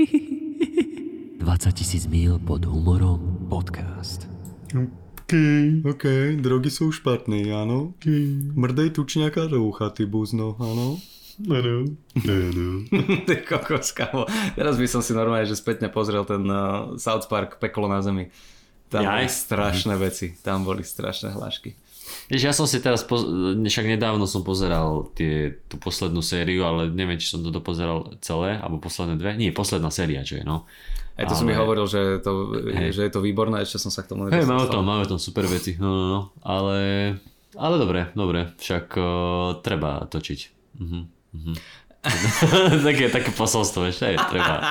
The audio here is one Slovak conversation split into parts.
20 tisíc mil pod humorom podcast. OK, OK, drogy sú špatné, áno. Mrdej tučňaka do ucha, ty buzno, áno. Áno, áno. Ty kokos, kamo. Teraz by som si normálne, že spätne pozrel ten uh, South Park Peklo na zemi. Tam Jaj. boli strašné veci. Tam boli strašné hlášky. Vieš, ja som si teraz, poz... však nedávno som pozeral tie, tú poslednú sériu, ale neviem, či som to dopozeral celé, alebo posledné dve. Nie, posledná séria, čo je, no. Aj to som mi Ale- hovoril, že, to, Hej. že je to výborné, ešte som sa k tomu Hej, nedostal. máme tam, máme tam super veci, no, no, no. Ale, ale dobre, dobre, však uh, treba točiť. Mhm, mhm. také, také posolstvo, hej, treba,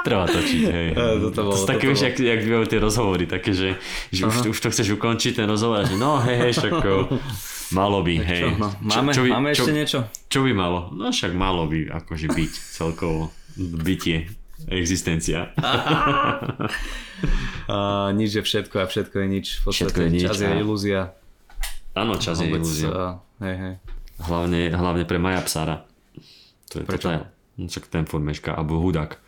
treba točiť, hej. Eh, toto bolo- to také, bolo. jak, jak bývajú tie rozhovory, také, že, že už, už to chceš ukončiť, ten rozhovor, že no, hej, hej, však o, malo by, hej. Čo, no, máme, by, máme čo, ešte niečo? čo by malo? No však malo by akože byť celkovo bytie, existencia. Uh, nič je všetko a všetko je nič. V podstate Všetko je nič, čas je a- ilúzia. Áno, čas je Vôbec, ilúzia. uh, hej, hej. Hlavne, hlavne pre Maja Psara. To je Prečo? To je, no, však ten furt meška, alebo hudák.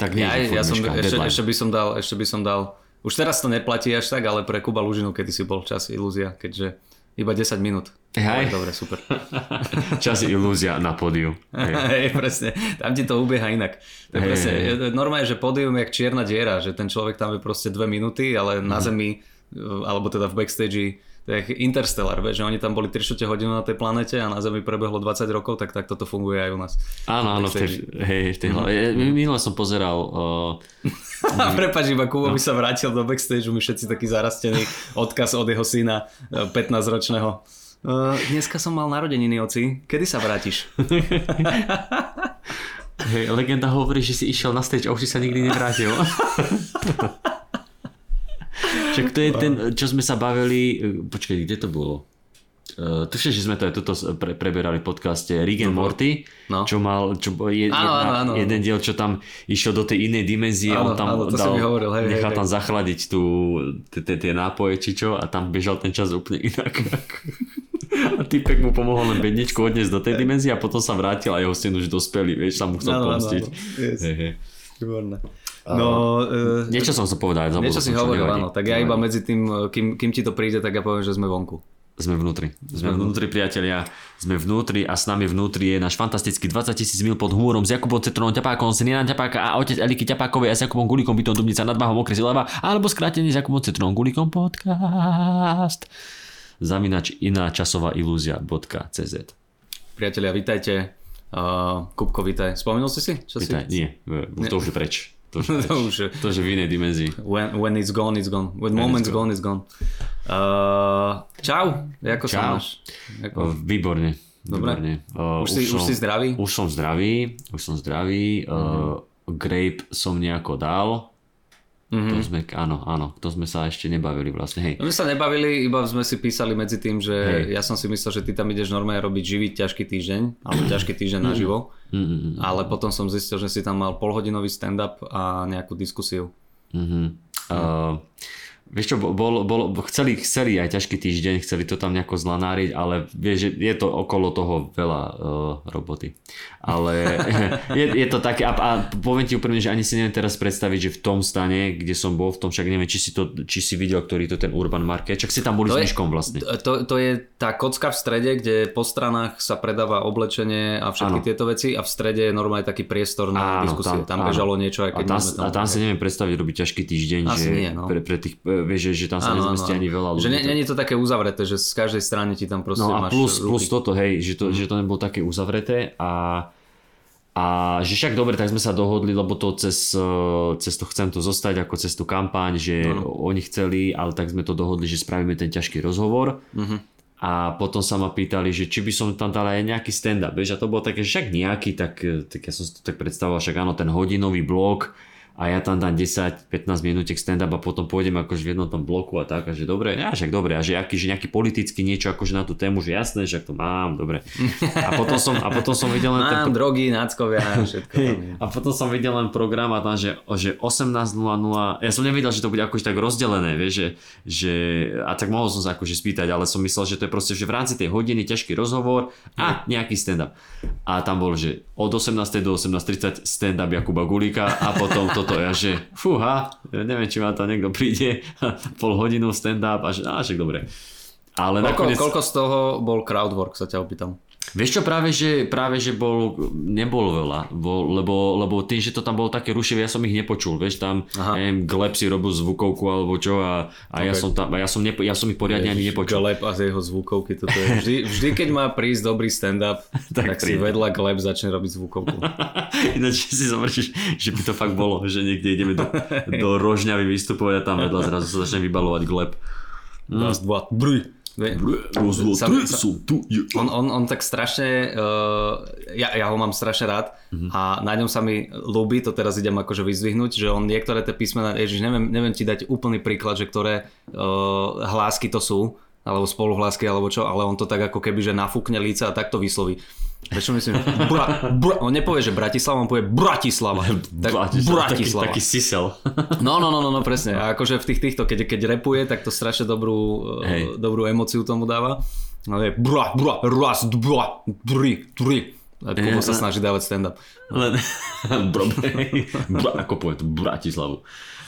Tak nie, Ja, ja som, ešte, deadline. ešte, by som dal, ešte by som dal, už teraz to neplatí až tak, ale pre Kuba Lužinu, kedy si bol čas ilúzia, keďže iba 10 minút. Hej. Dobre, super. Čas ilúzia na pódiu. Hej. Hej, presne. Tam ti to ubieha inak. To Hej, presne, je- normálne, že pódium je jak čierna diera, že ten človek tam je proste dve minúty, ale Mhm. na zemi, alebo teda v backstage, jak Interstellar, vieš, že oni tam boli 3 čtvrte hodinu na tej planete a na zemi prebehlo 20 rokov, tak takto to funguje aj u nás. Áno, áno, v tej, hej, v tej hlave. Ja- Minule som pozeral uh, prepač, iba Kubo by sa vrátil do backstage, my všetci takí zarastení, odkaz od jeho syna, e, 15-ročného. Uh, dneska som mal narodeniny, oci. Kedy sa vrátiš? hej, legenda hovorí, že si išiel na stage a už si sa nikdy nevrátil. Však to je ten, čo sme sa bavili, počkaj, kde to bolo? Uh, tuším, že sme to aj tuto pre, preberali v podcaste Rick and Morty, No. čo mal čo, je, Áno, jedna, áno, áno. jeden diel, čo tam išiel do tej inej dimenzie, Áno, on tam áno, dal, hovoril, hej, nechal hej, tam hej. zachladiť tú, tie- nápoje či čo a tam bežal ten čas úplne inak. A typek mu pomohol len bedničku odniesť do tej dimenzie a potom sa vrátil a jeho syn už dospelý, vieš, sa mu chcel áno, pomstiť. áno. Yes. Hej, hej. Výborné. No, uh, Niečo som chcel povedať, zabudol niečo si hovoril, áno. Tak ja iba medzi tým, kým, kým ti to príde, tak ja poviem, že sme vonku. Sme vnútri. Sme vnútri, priatelia. Sme vnútri a s nami vnútri je náš fantastický 20 tisíc mil pod humorom s Jakubom Citronom Ťapákom, s Ťapáka a otec Eliky Ťapákovej a s Jakubom Gulikom bytom Dubnica nad Váhom okres Ilava alebo skrátenie s Jakubom Citronom Gulikom podcast. Zaminač iná časová ilúzia.cz Priatelia, vitajte. Uh, Kupko, vitaj. Spomenul si si? Čo Vítaj, si? nie, to už je preč. To už preč. to už je. To už je v inej dimenzii. When, when it's gone, it's gone. When moment's it's gone, it's gone. Uh, čau, ako sa Čau. máš? Ako? Výborne. Dobre. Výborne. O, Už si- už si zdravý? Už som zdravý, už som zdravý. Uh, grape som nejako dal. Mhm. To sme, áno, áno, to sme sa ešte nebavili vlastne, hej. No my sa nebavili, iba sme si písali medzi tým, že Hej. ja som si myslel, že ty tam ideš normálne robiť živý ťažký týždeň, alebo ťažký týždeň naživo, Mm, mm, mm, ale potom som zistil, že si tam mal polhodinový stand-up a nejakú diskusiu. mm, uh, vieš čo, bol, bol, chceli, chceli aj ťažký týždeň, chceli to tam nejako zlanáriť, ale vieš, je to okolo toho veľa uh, roboty. Ale je, je to také, a, a poviem ti úprimne, že ani si neviem teraz predstaviť, že v tom stane, kde som bol, v tom však neviem, či si, to, či si videl, ktorý to ten Urban Market, čak si tam boli To s Myškom vlastne. To, to je tá kocka v strede, kde po stranách sa predáva oblečenie a všetky Áno. tieto veci a v strede je normálne taký priestor na Áno, diskusie. Tam, tam- áno. bežalo niečo, aj A keď tam, my sme a tam si neviem predstaviť robiť ťažký týždeň, Asi že nie, no. pre, pre tých, e, vieš, že, že tam sa nezmestí ani veľa ľudí. Že je to také uzavreté, že z každej strany ti tam proste No a máš plus, ruky. plus toto, hej, že to, že to nebolo také uzavreté a, a že však dobre, tak sme sa dohodli, lebo to cez, e, cez to chcem to zostať ako cez tú kampaň, že No, oni chceli, ale tak sme to dohodli, že spravíme ten ťažký rozhovor. Mhm. A potom sa ma pýtali, že či by som tam dal aj nejaký stand-up, vieš, a to bolo také, že však nejaký, tak, tak ja som si to tak predstavoval, však áno, ten hodinový blok, a ja tam dám 10-15 minútek stand-up a potom pôjdem akože v jednom tom bloku a tak, a že dobre, ja však dobre, a že, aký, že nejaký politický niečo akože na tú tému, že jasné, že to mám, dobre. A potom som, a potom som videl len Mám ten, drogy, náckovia, všetko tam je. a potom som videl len program a tam, že, že 18.00, ja som nevedel, že to bude akože tak rozdelené, vieš, že, že, a tak mohol som sa akože spýtať, ale som myslel, že to je proste, že v rámci tej hodiny ťažký rozhovor a nejaký stand-up. A tam bol, že od 18. do 18.30 stand-up Jakuba Gulíka a potom toto ja, že fúha, neviem, či ma tam niekto príde, pol hodinu stand-up a že, á, však dobre. Ale Koľko, nakoniec... koľko z toho bol crowdwork, sa ťa opýtam. Vieš čo, práve že, práve, že bol, nebol veľa, bol, lebo, lebo tým, že to tam bolo také rušivé, ja som ich nepočul, vieš, tam, Aha. neviem, Gleb si robil zvukovku alebo čo a, a ja, Ok. som tam, a ja som, nepo, ja som ich poriadne ani nepočul. Gleb a z jeho zvukovky, toto je vždy, vždy keď má prísť dobrý stand-up, tak, Tak si vedľa Gleb začne robiť zvukovku. Ináč si zomrčíš, že by to fakt bolo, že niekde ideme do, do Rožňavy vystupovať a tam vedľa zrazu sa začne vybalovať Gleb. Raz, dva, bry. Sam- sam- tu. On, on, on tak strašne, uh, ja, ja ho mám strašne rád Mhm. a na ňom sa mi ľúbi, to teraz idem akože vyzdvihnúť, že on niektoré tie písmená, ježiš, neviem, neviem ti dať úplný príklad, že ktoré uh, hlásky to sú, alebo spoluhlásky, alebo čo, ale on to tak ako keby, že nafúkne líca a takto vysloví. Vieš čo myslím? Bra, bra, on nepovie, že Bratislava, on povie Bratislava. Tak, Bratislava, taký, Bratislava. taký sisel. No, no, no, no, no, presne. A akože v tých týchto, keď, keď repuje, tak to strašne dobrú, Hej. uh, dobrú emociu tomu dáva. No je bra, bra, raz, dva, tri, tri. Ako sa snaží dávať stand-up. Len, ako povie to, Bratislavu.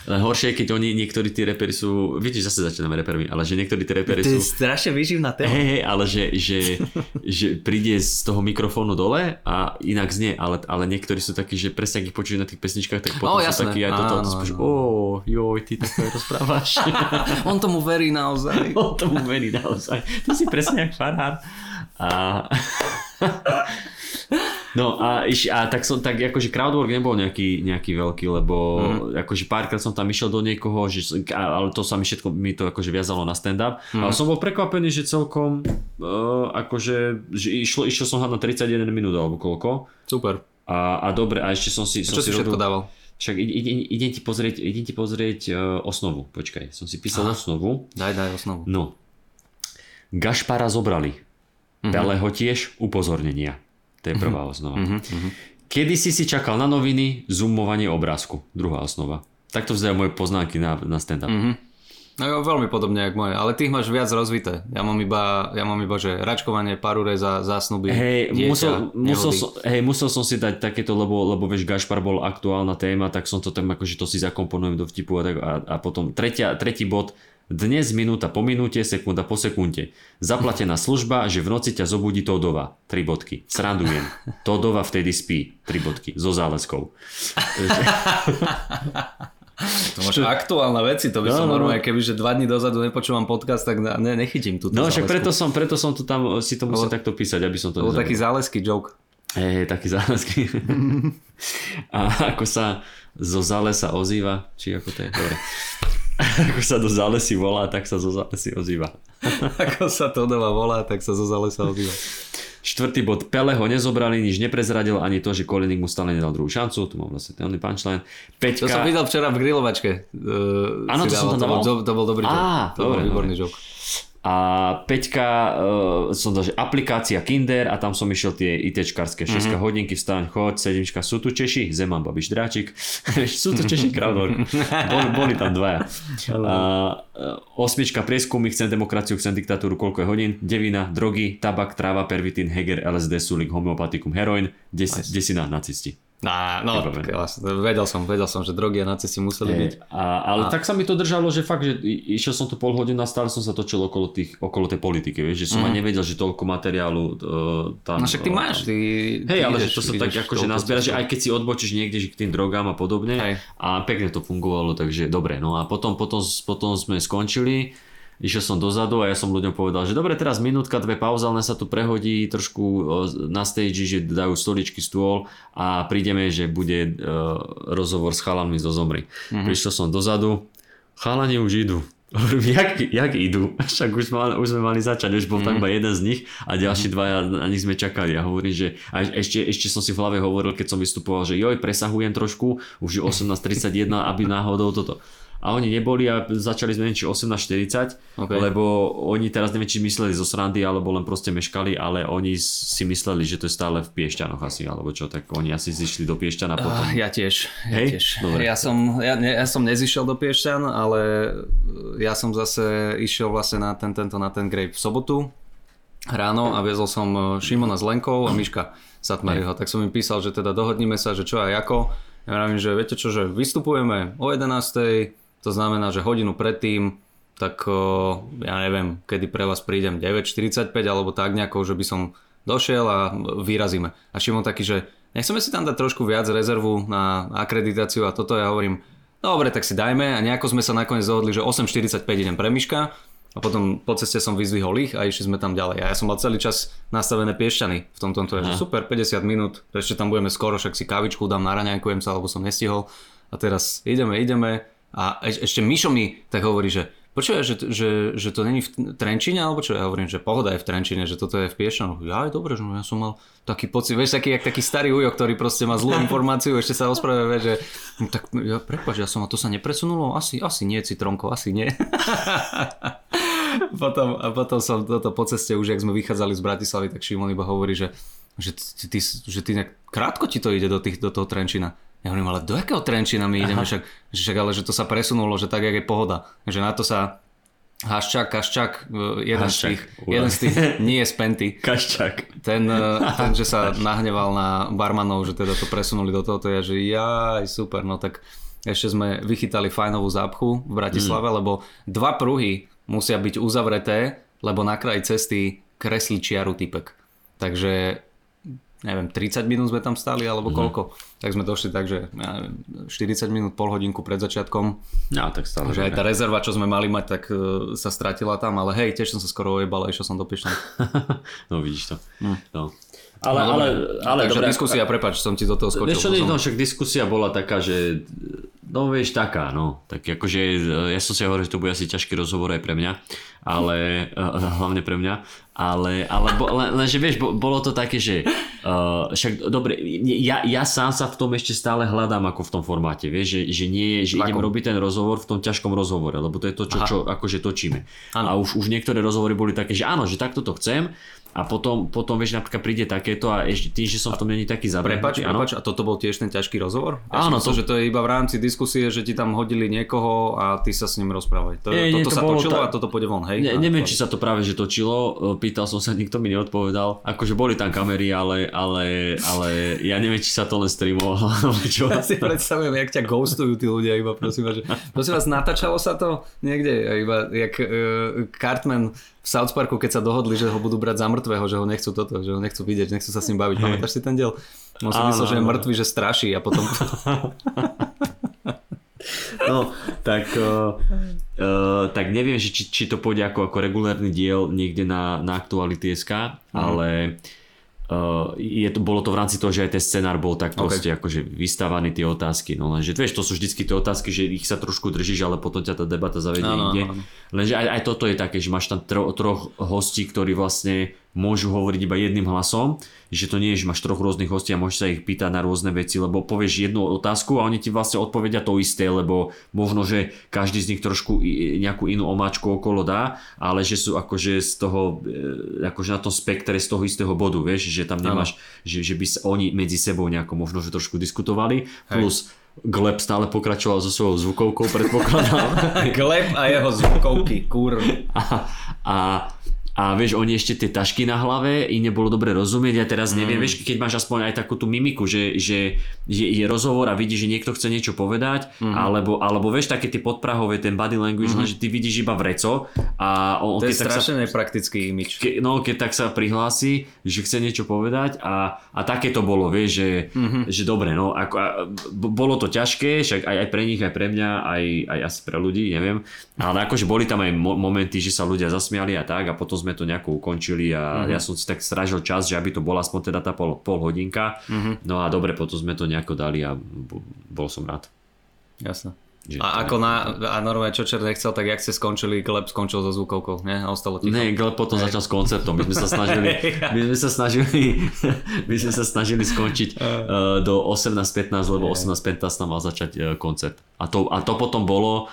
Len horšie je, keď oni, niektorí tí reperi sú, vidíš, zase začíname repermi, ale že niektorí tí reperi To je sú, strašne výživná téma. hej, hej, ale že, že, že príde z toho mikrofónu dole a inak znie, ale, ale niektorí sú takí, že presne ak ich počuješ na tých pesničkách, tak potom No, sú takí aj toto, Áno, to spíš, ó, joj, ty takto rozprávaš. On tomu verí naozaj. On tomu verí naozaj. To si presne jak farár. A... No a, iš, a tak som tak, akože crowdwork nebol nejaký, nejaký veľký, lebo mm. akože párkrát som tam išiel do niekoho, že, ale to sa mi všetko, mi to akože viazalo na stand-up. Mm. Ale som bol prekvapený, že celkom uh, akože, že išlo, išiel som na 31 minút alebo koľko. Super. A, a dobre, a ešte som si, A som čo si všetko robil, dával? však ide, ide, idem ti pozrieť, idem ti pozrieť uh, osnovu, počkaj, som si písal Aha. osnovu. Daj, daj osnovu. No. Gašpara zobrali. Mm-hmm. Peleho tiež upozornenia. To je prvá osnova. Mm-hmm. Kedy si si čakal na noviny, zoomovanie obrázku. Druhá osnova. Takto vzdajú moje poznámky na, na stand-up. Mm-hmm. No jo, veľmi podobne jak moje, ale tých máš viac rozvité. Ja mám iba, ja mám iba že račkovanie, parureza, zásnuby, Hej, dieťa, musel, musel, som, hej, musel som si dať takéto, lebo, lebo vieš, Gašpar bol aktuálna téma, tak som to tam akože to si zakomponujem do vtipu a, tak, a, a potom tretia, tretí bod, dnes minúta po minúte, sekunda po sekunde. Zaplatená služba, že v noci ťa zobudí Todova. Tri bodky. Srandujem. Todova vtedy spí. Tri bodky. So záleskou. To máš aktuálne veci, to by No, som no, no. normálne, keby že dva dní dozadu nepočúvam podcast, tak ne, nechytím túto No však preto som, preto som to tam, si to musel takto písať, aby som to bol taký zálesky joke. Hej, hej, taký zálesky. a ako sa zo zálesa ozýva, či ako to je, dobre. ako sa do zálesy volá, tak sa zo zálesy ozýva. Ako sa to doma volá, tak sa zo zálesa ozýva. Štvrtý bod, Pele ho nezobrali, nič neprezradil, ani to, že Kolenik mu stále nedal druhú šancu, tu mám vlastne ten punchline. To som Peťka, videl včera v grilovačke. Uh, Áno, to som tam dával. To, bol- to bol dobrý. Á, to bol dobre, výborný dobre. joke. A Peťka, uh, som dal, že aplikácia Kinder a tam som išiel tie ITčkarské 6 mm-hmm. hodinky, vstaň, choď, sedmička, sú tu Češi, Zeman, Babiš, Dráčik, sú tu Češi, crowdwork, boli, boli tam dvaja. A, osmička, prieskumy, chcem demokraciu, chcem diktatúru, koľko je hodín, devina, drogy, tabak, tráva, pervitín, Heger, LSD, sulik, homeopatikum, heroin, des, nice. desina, nacisti. Á, no, krásne. vedel som, vedel som, že drogy a nacisti museli byť. Hej, a, ale a... tak sa mi to držalo, že fakt, že išiel som tu pol hodinu a stále som sa točil okolo, tých, okolo tej politiky, vieš, že som mm. ani nevedel, že toľko materiálu uh, tam... No však ty uh, máš, ty... Hej, ty ale ideš- že to sa tak akože nazbiera, že aj keď si odbočíš niekde že k tým drogám a podobne Hej. a pekne to fungovalo, takže dobre. No a potom, potom, potom sme skončili, išiel som dozadu a ja som ľuďom povedal, že dobre, teraz minútka, dve pauza, len sa tu prehodí trošku o, na stage, že dajú stoličky, stôl a prídeme, že bude uh, rozhovor s chalanmi zo Zomry. Mm-hmm. Prišiel som dozadu, chalani už idú. Hovorím, jak, jak idú? Však už, mal, už sme mali začať, už bol mm. tam iba jeden z nich a ďalší dvaja na nich sme čakali. A hovorím, že a ešte, ešte som si v hlave hovoril, keď som vystupoval, že joj, presahujem trošku, už je 18.31, aby náhodou toto a oni neboli a začali sme či 18.40, okay. lebo oni teraz neviem, či mysleli zo srandy, alebo len proste meškali, ale oni si mysleli, že to je stále v Piešťanoch asi, alebo čo, tak oni asi zišli do Piešťana potom. Uh, ja tiež, ja Hej? tiež. Dobre. Ja som, ja, ja som nezišiel do Piešťan, ale ja som zase išiel vlastne na ten, tento, na ten grave v sobotu ráno a viezol som Šimona s Lenkou a Miška Satmariho, tak som im písal, že teda dohodníme sa, že čo a ako. Ja vravím, že viete čo, že vystupujeme o 11 to znamená, že hodinu predtým, tak ja neviem, kedy pre vás prídem, 9.45 alebo tak nejako, že by som došiel a vyrazíme. A Šimon taký, že nechceme si tam dať trošku viac rezervu na akreditáciu a toto ja hovorím, dobre, tak si dajme a nejako sme sa nakoniec dohodli, že 8.45 idem pre Miška a potom po ceste som vyzvihol ich a išli sme tam ďalej. A ja som mal celý čas nastavené piešťany v tomto, to je, že super, 50 minút, ešte tam budeme skoro, však si kávičku dám, naraňajkujem sa, alebo som nestihol. A teraz ideme, ideme, a ešte Mišo mi tak hovorí, že počuje, že, že, že to není v Trenčine, alebo čo? Ja hovorím, že pohoda je v Trenčine, že toto je v Piešanoch. Ja aj dobre, že ja som mal taký pocit, vieš, taký, jak taký starý ujo, ktorý proste má zlú informáciu, ešte sa ospravedlňuje, že no, tak ja prepáč, ja som, a to sa nepresunulo? Asi, asi nie, Citronko, asi nie. potom, a potom som toto po ceste, už jak sme vychádzali z Bratislavy, tak Šimon iba hovorí, že, že, ty, že ty krátko ti to ide do, tých, do toho Trenčina. Ja hovorím, ale do jakého Trenčína my ideme? Však, že však, ale že to sa presunulo, že tak, jak je pohoda. Že na to sa Haščák, Kaščák, e, jeden, Haščák, z tých, jeden z tých, nie je z Penty. Kaščák. Ten, e, ten, že sa nahneval na barmanov, že teda to presunuli do toho, to je, že jaj, super, no tak ešte sme vychytali fajnovú zápchu v Bratislave, mm. lebo dva pruhy musia byť uzavreté, lebo na kraji cesty kreslí čiaru typek. Takže neviem, 30 minút sme tam stali alebo mm-hmm. koľko, tak sme došli tak, že ja neviem, 40 minút, pol hodinku pred začiatkom. Ja, tak stále. Že aj tá rezerva, čo sme mali mať, tak uh, sa stratila tam, ale hej, tiež som sa skoro ojebal a išiel som do Piešťan. no vidíš to. Mm. No. Ale, no, ale, ale, Takže dobré, diskusia, prepač, som ti do toho skočil. Vieš čo, no, však diskusia bola taká, že no vieš, taká, no. Tak akože, ja som si hovoril, že to bude asi ťažký rozhovor aj pre mňa, ale, uh, hlavne pre mňa, ale, ale bo, len, lenže vieš, bolo to také, že uh, však dobre, ja, ja sám sa v tom ešte stále hľadám ako v tom formáte, vieš, že, že nie je, že idem robiť ten rozhovor v tom ťažkom rozhovore, lebo to je to, čo, čo akože točíme. Ano. A už, už niektoré rozhovory boli také, že áno, že takto to chcem, a potom, potom vieš, napríklad príde takéto a ešte tým, že som v tom není taký zabrehnutý. Prepač, prepač, a toto bol tiež ten ťažký rozhovor? Ja áno. To, že to je iba v rámci diskusie, že ti tam hodili niekoho a ty sa s ním rozprávaj. To, nie, toto nie, to sa točilo tá... a toto pôjde von, hej? Ne, neviem, či sa to práve že točilo, e, pýtal som sa, nikto mi neodpovedal. Akože boli tam kamery, ale, ale, ale ja neviem, či sa to len streamovalo. Čo? Ja si predstavujem, jak ťa ghostujú tí ľudia, iba prosím, že, prosím vás, natáčalo sa to niekde, iba jak uh, Cartman v South Parku, keď sa dohodli, že ho budú brať za mŕtvého, že ho nechcú toto, že ho nechcú vidieť, nechcú sa s ním baviť. Pamätáš si ten diel? On si myslel, že je mŕtvý, že straší a potom... No, tak, uh, uh, tak neviem, že či, či to pôjde ako, ako regulárny diel niekde na, na Aktuality.sk, mm. ale Uh, je to, bolo to v rámci toho, že aj ten scenár bol tak proste okay. akože vystávaný tie otázky, no lenže vieš, to sú vždycky tie otázky, že ich sa trošku držíš, ale potom ťa tá debata zavedie no, inde. No, no. Lenže aj, aj toto je také, že máš tam tro, troch hostí, ktorí vlastne môžu hovoriť iba jedným hlasom, že to nie je, že máš troch rôznych hostí a môžeš sa ich pýtať na rôzne veci, lebo povieš jednu otázku a oni ti vlastne odpovedia to isté, lebo možno, že každý z nich trošku nejakú inú omáčku okolo dá, ale že sú akože z toho, e, akože na tom spektre z toho istého bodu, vieš, že tam nemáš, že, že by sa oni medzi sebou nejako možno, že trošku diskutovali, Hej. plus Gleb stále pokračoval so svojou zvukovkou, predpokladám. Gleb a jeho zvukovky, kur. A, a a vieš, oni ešte tie tašky na hlave, i nebolo dobre rozumieť, ja teraz neviem, mm. vieš, keď máš aspoň aj takú tú mimiku, že, že je, je rozhovor a vidíš, že niekto chce niečo povedať, mm. alebo, alebo vieš, také tie podprahové, ten body language, mm. že ty vidíš iba vreco a on, to je strašne nepraktický imič. Ke, no, keď tak sa prihlási, že chce niečo povedať a, a také to bolo, vieš, že, mm-hmm. že dobre, no, ako, a, bolo to ťažké, však aj, aj pre nich, aj pre mňa, aj, aj asi pre ľudí, neviem, ale akože boli tam aj mo- momenty, že sa ľudia zasmiali a tak a potom sme to nejako ukončili a mm-hmm. ja som si tak strážil čas, že aby to bola aspoň teda tá pol, pol hodinka. Mm-hmm. No a dobre, potom sme to nejako dali a bol som rád. Jasné. Že A ako na, a normálne čo Čer nechcel, tak jak ste skončili, Gleb skončil so zvukovkou, nie? A ostalo ticho. Ne, Gleb potom začal s koncertom. My sme sa snažili, my sme sa snažili, my sme sa snažili skončiť uh, do 18.15, lebo 18.15 tam mal začať uh, koncert. A to, a to potom bolo,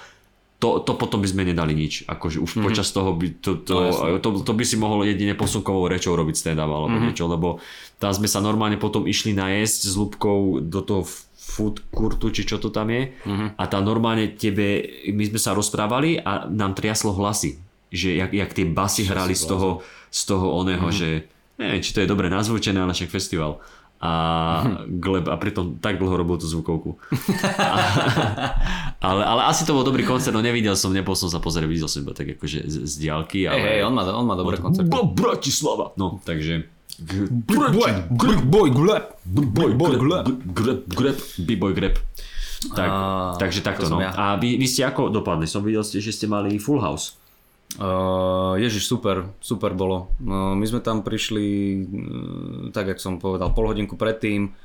to, to potom by sme nedali nič. Akože už mm-hmm. počas toho by, to, to, No, to, to, by si mohol jedine posunkovou rečou robiť stand-up alebo mm-hmm. niečo, lebo tam sme sa normálne potom išli najesť s Lúbkou do toho food courtu, či čo to tam je. Mm-hmm. A tam normálne tebe, my sme sa rozprávali a nám triaslo hlasy. Že jak, jak tie basy hrali z toho, z toho oného, mm-hmm. že neviem, či to je dobre nazvučené, ale však festival. A, Gleb, a pritom tak dlho robil tú zvukovku. a, ale, ale asi to bol dobrý koncert, no nevidel som, nebol som sa pozrieť, videl som iba tak akože z, z diálky. Ale... Hej, hej, on má, on má dobré koncerty. Bratislava! No, takže... Boy, gleb. Big boy, grep, grep, grep, big boy, grep. Tak, Á, takže takto, no. ja. A vy, vy ste ako dopadli? Som videl, že ste mali full house. Uh, ježiš, super, super bolo. Uh, my sme tam prišli, uh, tak jak som povedal, pol hodinku predtým.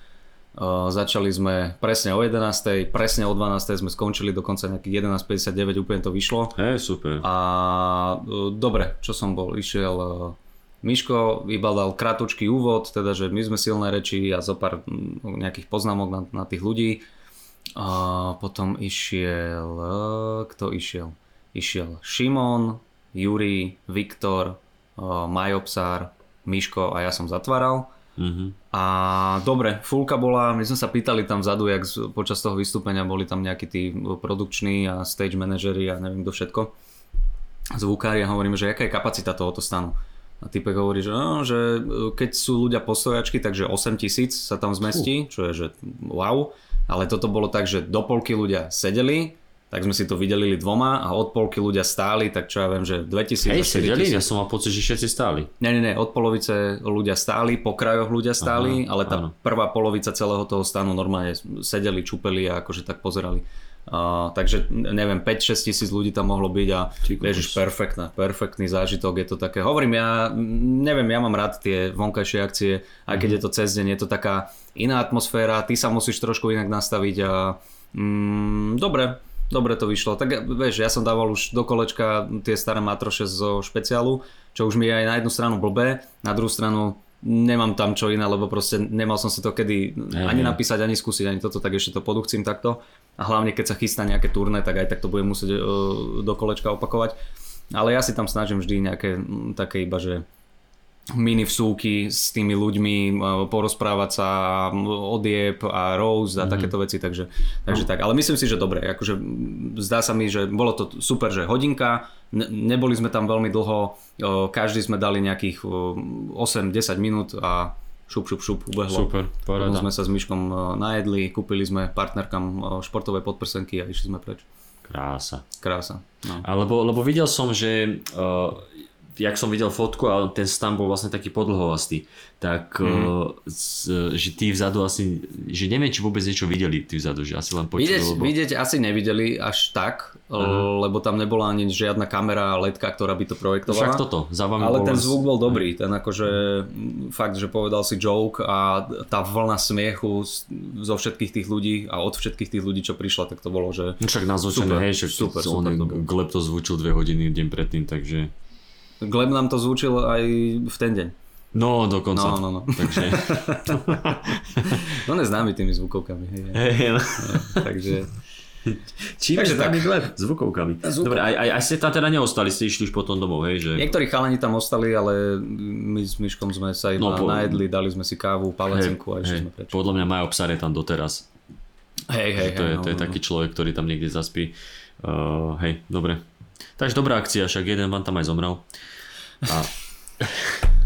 Uh, začali sme presne o 11. Presne o 12. sme skončili, dokonca nejakých 11.59 úplne to vyšlo. Hej, super. A uh, dobre, čo som bol, išiel uh, Miško, iba dal kratučký úvod, teda že my sme silné reči a zo pár mm, nejakých poznámok na, na tých ľudí. A potom išiel, kto išiel? Išiel Šimon, Juri, Viktor, Majopsár, Miško a ja som zatváral. Mhm. A dobre, fulka bola, my sme sa pýtali tam vzadu, jak počas toho vystúpenia boli tam nejakí tí produkční a stage manažery a neviem kto všetko. Zvukári a hovoríme, že aká je kapacita tohoto stanu. A typek hovorí, že, no, že keď sú ľudia postojačky, takže 8 tisíc sa tam zmestí, čo je že wow. Ale toto bolo tak, že do polky ľudia sedeli, tak sme si to vydelili dvoma a od polky ľudia stáli, tak čo ja viem, že 2000 Hej, až 4000. sedeli? Ja som mal pocit, že všetci stáli. Nie, nie, nie, od polovice ľudia stáli, po krajoch ľudia stáli, Aha, ale tá áno. prvá polovica celého toho stanu normálne sedeli, čupeli a akože tak pozerali. Uh, takže neviem, 5-6 tisíc ľudí tam mohlo byť a ježiš, perfektná, perfektný zážitok, je to také, hovorím, ja neviem, ja mám rád tie vonkajšie akcie, aj Mhm. keď je to cez deň, je to taká iná atmosféra, ty sa musíš trošku inak nastaviť a mm, dobre, dobre to vyšlo. Tak vieš, ja som dával už do kolečka tie staré matroše zo špeciálu, čo už mi je aj na jednu stranu blbé, na druhú stranu nemám tam čo iné, lebo proste nemal som si to kedy ani napísať, ani skúsiť, ani toto, tak ešte to poduchcím takto. A hlavne keď sa chystá nejaké turné, tak aj tak to budem musieť uh, do kolečka opakovať. Ale ja si tam snažím vždy nejaké také iba, že mini vsúky s tými ľuďmi, e, porozprávať sa, odieb a rose a mm-hmm. takéto veci, takže, takže tak. Ale myslím si, že dobre, akože zdá sa mi, že bolo to super, že hodinka, ne, neboli sme tam veľmi dlho, o, každý sme dali nejakých o, 8-10 minút a šup, šup, šup, ubehlo. Super, paráda. sme sa s Myškom najedli, kúpili sme partnerkam o, športové podprsenky a išli sme preč. Krása. Krása. No. Alebo, lebo videl som, že uh, jak som videl fotku a ten stan bol vlastne taký podlhovastý, tak uh, z, že tí vzadu asi, že neviem, či vôbec niečo videli tí vzadu, že asi len počuli, Vidieť, lebo... vidieť asi nevideli až tak, uh-huh. lebo tam nebola ani žiadna kamera letka, ktorá by to projektovala. Však toto, za vami Ale bol ten zvuk bol dobrý, ten akože fakt, že povedal si joke a tá vlna smiechu zo všetkých tých ľudí a od všetkých tých ľudí, čo prišla, tak to bolo, že No Však nazvučené, Super, hej, však super, on, super. Gleb to zvučil dve hodiny deň predtým, takže... Gleb nám to zvučil aj v ten deň. No, dokonca. No, no, no. Takže... No neznámy tými zvukovkami. Hej, hej. Hej, no. Takže Čím Takže je tak. Gleb? Zvukovkami. Zvukov- Dobre, aj, aj, aj ste tam teda neostali, ste išli už potom domov, hej, že... niektorí chalani tam ostali, ale my s Myškom sme sa iba No, po- najedli, dali sme si kávu, palecinku a išli hej, sme preč. podľa mňa Majo Psar je tam doteraz. Hej, hej, to, hej. je, no, to je no, taký človek, ktorý tam niekde zaspí. Uh, hej, dobre. Takže dobrá akcia, však jeden vám tam aj zomrel. A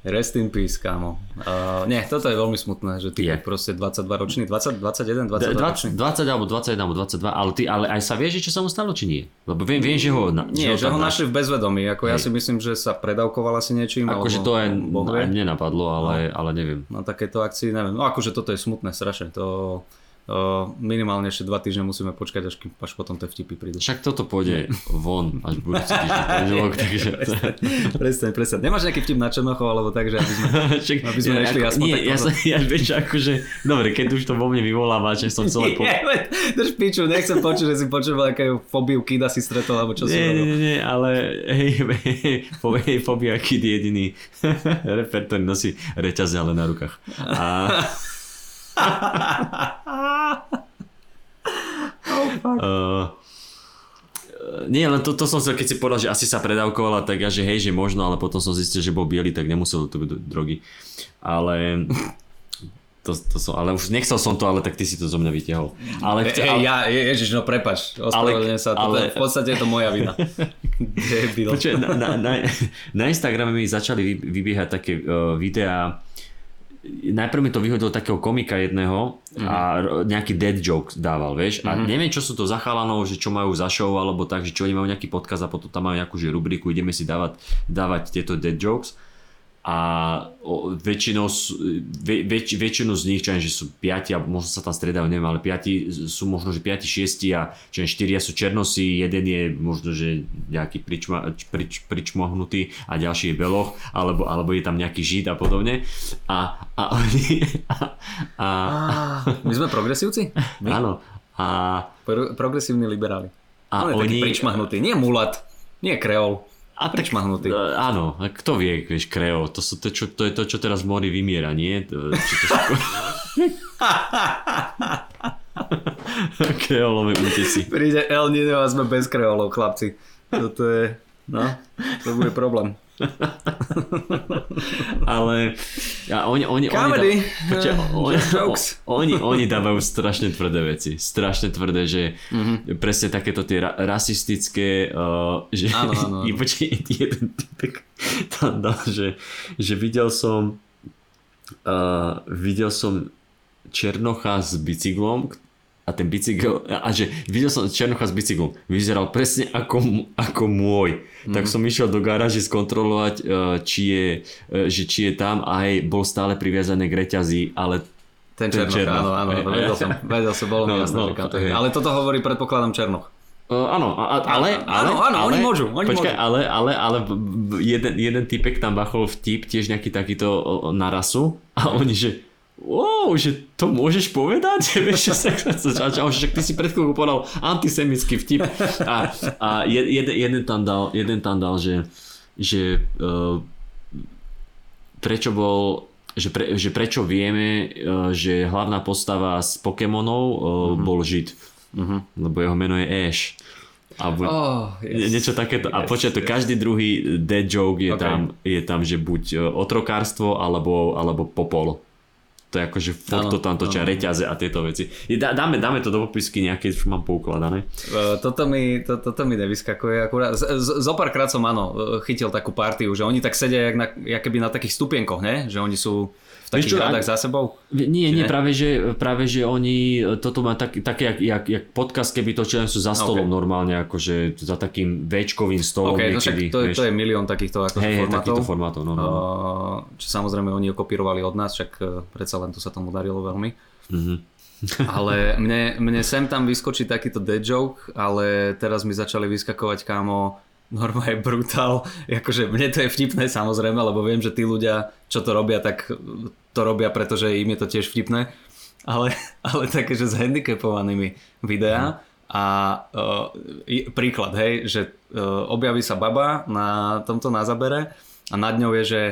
Rest in peace, kámo. Uh, nie, toto je veľmi smutné, že ty Je. proste 22 ročný, 20, 21, 22 ročný. 20, 20 alebo 21 alebo 22, ale, ty, ale aj sa vieš, čo sa mu stalo, či nie? Lebo viem, viem že ho... Na, Nie, že ho tam našli v bezvedomí, ako ja si myslím, že sa predávkoval asi niečím. Akože to aj, aj mne napadlo, ale, ale neviem. Na takéto akcii, neviem. No akože toto je smutné strašne. To minimálne ešte dva týždne musíme počkať, až, kým, až potom tie vtipy prídu. Však toto pôjde von až budúci týždeň pondelok, takže... presne, presne. Nemáš nejaký vtip na Černochov, alebo tak, že aby sme, Čak, aby sme ja, ako, aspoň nie, tak ja, sa, ja vieš, akože, dobre, keď už to vo mne vyvoláva, že som len po... Drž piču, nechcem počuť, že si počul, aké fóbiu Kida si stretol, alebo čo si Nie, nie, robil. nie, nie, ale hej, hej, hej, Fobia Kid je jediný reper, ktorý nosí reťaze ale na rukách. A, uh, nie, len to, to som sa, keď si povedal, že asi sa predávkovala, tak ja, že hej, že možno, ale potom som zistil, že bol biely, tak nemusel to byť drogy. Ale to, to som, ale už nechcel som to, ale tak ty si to zo mňa vytiahol. Ale, E, ale, ja, je, ježiš, no prepač, ospravedlňujem sa, toto, ale- v podstate je to moja vina. Debil. Na, na, na, na Instagrame mi začali vy- vybiehať také uh, videá. Najprv mi to vyhodil takého komika jedného a ro- nejaký dead joke dával, vieš. A neviem, čo sú to za chalanov, že čo majú za show, alebo tak, že čo oni majú nejaký podcast a potom tam majú nejakú že rubriku, ideme si dávať, dávať tieto dead jokes. A väčšinou, väč, väč, väčšinu z nich, čo že sú piati, alebo možno sa tam stredajú, neviem, ale piati sú možno, že piati, šiesti a čo viem, štyria sú černosí, jeden je možno, že nejaký pričma, prič, pričmohnutý a ďalší je beloch, alebo, alebo je tam nejaký žid a podobne. A, a oni... A, a, My sme progresívci? My? áno. A, Pro, progresívni liberáli. a On je taký oni... pričmahnutý. Nie mulat, nie kreol. A tak, Pričmahnutý. e, áno, kto vie, vieš, kreo, to, sú to, čo, to je to, čo teraz v mori vymiera, nie? To- Či to sú... Kreolové útesy. Príde El Nino a sme bez kreolov, chlapci. Toto je, no, to bude problém. Ale a oni, oni, Comedy. Oni, dá, počkaj, oni, oni, oni dávajú strašne tvrdé veci. Strašne tvrdé, že mm-hmm. presne takéto tie ra- rasistické, uh, že Áno, áno, áno. I počkaj, jeden typek tam dal, že, že videl som uh, videl som Černocha s bicyklom a ten bicykel, a že videl som Černocha s bicyklom, vyzeral presne ako, ako môj. Mm. Tak som išiel do garáže skontrolovať, uh, či je, uh, že či je tam a aj bol stále priviazaný k reťazi, ale Ten Ten Černoch, Černoch. áno, áno, Hej. vedel som, vedel som, bolo mi No, jasné, no, že kam to hej. je. Ale toto hovorí predpokladám Černoch. Uh, áno, a, ale, ale, Áno, áno, ale, oni môžu, oni počkaj, môžu. ale, ale, ale jeden, jeden typek tam bachol vtip, tiež nejaký takýto o, na rasu a oni, že wow, že to môžeš povedať? Vieš, že sa, že ty si pred chvíľkou povedal antisemický vtip a, a jed, jeden, jeden, tam dal, jeden tam dal, že, že uh, prečo bol že, pre, že prečo vieme, uh, že hlavná postava z Pokémonov uh, Mhm. bol Žid. Uh-huh. Lebo jeho meno je Ash. A bu- Oh, yes. yes, niečo takéto. A yes, to každý druhý dead joke je, Okay. tam, je tam, že buď e, otrokárstvo alebo, alebo popol. To je akože furt to tam točia, reťaze a tieto veci. Je, dá, dáme, dáme to do popisky nejaké, už mám poukladané. Uh, toto mi, to, toto mi nevyskakuje akurát. Z, z, zo párkrát som áno, uh, chytil takú partiu, že oni tak sedia jak, na, jak keby na takých stupienkoch, ne? Že oni sú takých čo, radách za sebou. Nie, nie, práve že, práve že oni e, toto má tak, také, jak, jak, jak podcast, keby točili sú za stolom Ok. normálne, akože za takým Včkovým stolom OK, no však niekedy. to, je, to je milión takýchto akože hej, formátov. takýchto formátov, no, no. no. Čo samozrejme oni okopírovali od nás, však uh, predsa len to sa tomu darilo veľmi. Mhm. ale mne, mne sem tam vyskočí takýto dead joke, ale teraz mi začali vyskakovať kámo normálne brutál. Akože mne to je vtipné samozrejme, lebo viem, že tí ľudia, čo to robia, tak to robia, pretože im je to tiež vtipné. Ale, ale také, že s handicapovanými videá a uh, príklad, hej, že uh, objaví sa baba na tomto na zabere a nad ňou je, že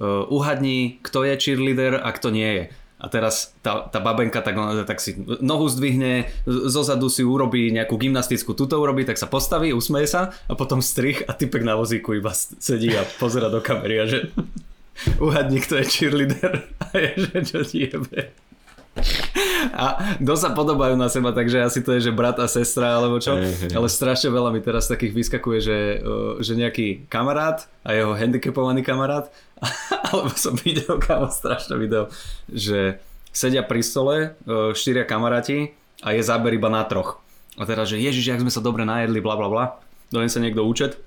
uh, uhadni, kto je cheerleader a kto nie je. A teraz tá, tá babenka tak, tak si nohu zdvihne, zo zadu si urobí nejakú gymnastickú tuto urobí, tak sa postaví, usmeje sa a potom strich a typek na vozíku iba sedí a pozera do kamery a že uhadni, kto je cheerleader a je, že čo ti jebe. A dosť sa podobajú na seba, takže asi to je, že brat a sestra alebo čo. Hej, hej. Ale strašne veľa mi teraz takých vyskakuje, že, že nejaký kamarát a jeho handicapovaný kamarát, alebo som videl, kámo, strašné video, že sedia pri stole štyria kamaráti a je záber iba na troch. A teraz, že ježiš, jak sme sa dobre najedli, bla bla bla. Dojem sa niekto účet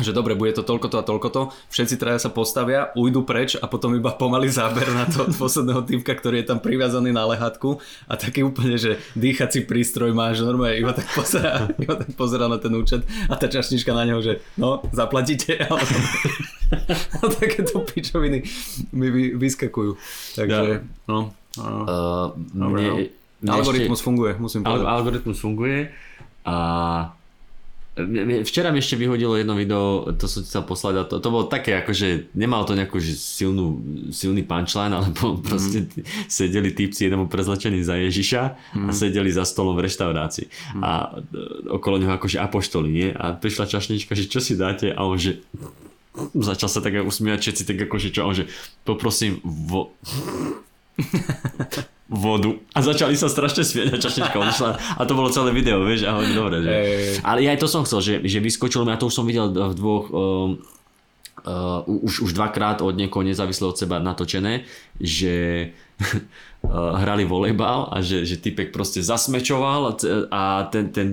že dobre, bude to toľko to a toľko to, všetci traja sa postavia, ujdu preč a potom iba pomaly záber na to od posledného typka, ktorý je tam priviazaný na lehatku a taký úplne, že dýchací prístroj má, že normálne iba tak pozera, iba tak pozera na ten účet a tá čašnička na neho, že no, zaplatíte. Ale... a takéto pičoviny mi vy, vyskakujú. Takže, no. Uh, Dobre, no. mne, mne Algoritmus ešte, funguje, musím povedať. algoritmus funguje a mne- mne- Včera mi ešte vyhodilo jedno video, to som ti chcel poslať a to, to bolo také akože, nemal to nejakú že silnú, silný punchline, alebo Mhm. proste sedeli típci jednomu prezlečení za Ježiša mm. a Mhm. sedeli za stolom v reštaurácii mm. a e, okolo neho akože apoštoli, nie? A prišla čašnička, že čo si dáte a on že začal sa tak usmievať všetci tak akože čo, on že poprosím vo vodu. A začali sa strašne smieť a čašnička odišla. A to bolo celé video, vieš, a hovorím, dobre, že... Ale ja aj to som chcel, že, že vyskočilo mi, a to už som videl v dvoch, um, uh, už, už dvakrát od niekoho nezávisle od seba natočené, že uh, hrali volejbal a že, že typek proste zasmečoval a ten, ten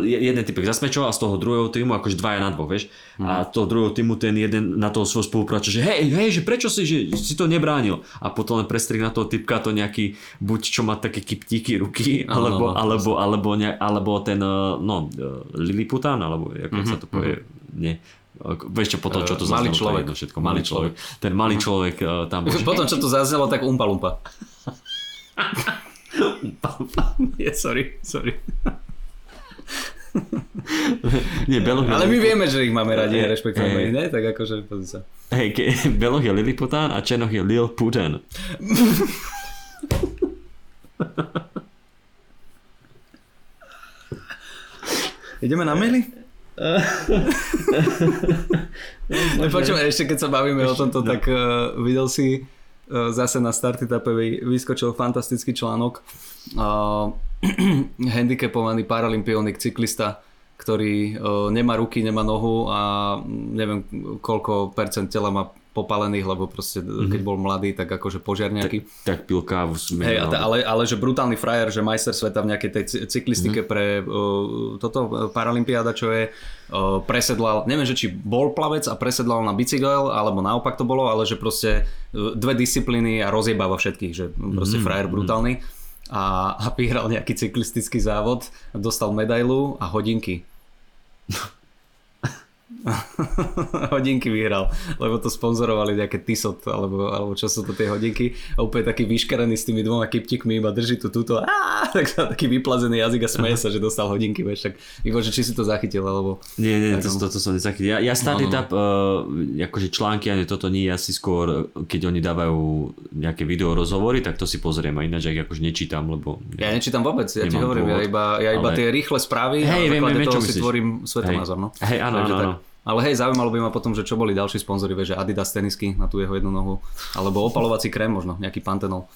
jeden typek zasmečoval a z toho druhého týmu, akože dvaja na dvoch, vieš. A z toho druhého týmu ten jeden na toho svojho spolupráča, že hej, hej, že prečo si, že si to nebránil. A potom len prestrih na toho typka to nejaký, buď čo má také kyptíky ruky, Áno, alebo, áno, alebo, alebo, ne, alebo ten, e, no, e, Lillipután, alebo jak sa to povie, nie. Ako- Vieš čo, potom čo to Eh, malý zaznelo, to človek. jedno všetko, malý človek. Ten malý človek e, tam bol, Potom, čo to zaznelo, tak umpa lumpa. Nie, sorry, sorry. nie, Beloch je Ale my vieme, že ich máme radi a rešpektujeme ich, ne? Tak akože, pozri sa. Hej, ke, Beloch je Lillipután a Černoch je Lil Putin. Ideme na maily? No, Počujem, ešte keď sa bavíme o tomto, tak uh, videl si uh, zase na Startitape vyskočil fantastický článok. Uh, handicapovaný paralympionik, cyklista, ktorý nemá ruky, nemá nohu a neviem koľko percent tela má popalených, lebo proste mm-hmm. keď bol mladý, tak akože požiar nejaký. Tak pil kávu. Sme, Hej, a ta, ale, ale že brutálny frajer, že majster sveta v nejakej tej cy- cyklistike mm-hmm. pre uh, toto uh, Paralympiáda, čo je, uh, presedlal, neviem, že či bol plavec a presedlal na bicykel, alebo naopak to bolo, ale že proste dve disciplíny a rozjebáva všetkých, že proste mm-hmm. frajer brutálny. A, a vyhral nejaký cyklistický závod, dostal medailu a hodinky. hodinky vyhral, lebo to sponzorovali nejaké Tissot, alebo, alebo čo sú to tie hodinky a úplne taký vyškarený s tými dvoma kyptikmi iba drží tu túto a tak sa taký vyplazený jazyk a smeje sa, že dostal hodinky, vieš, tak Ivo, že či si to zachytil, alebo Nie, nie, to, to, to som nezachytil. Ja, ja starý no, no. uh, akože články, ani toto nie, asi skôr, keď oni dávajú nejaké video rozhovory, tak to si pozriem a ináč ich akože nečítam, lebo... ja nečítam vôbec, ja ti hovorím, ja dôvod, iba, ja iba ale- tie rýchle správy Hej, a viem, viem, si myslíš. tvorím svetonázor, no. Hej, áno, áno, áno. Ale hej, zaujímalo by ma potom, že čo boli ďalší sponzory, vieš, že Adidas tenisky na tú jeho jednu nohu, alebo opalovací krém možno, nejaký Pantenol.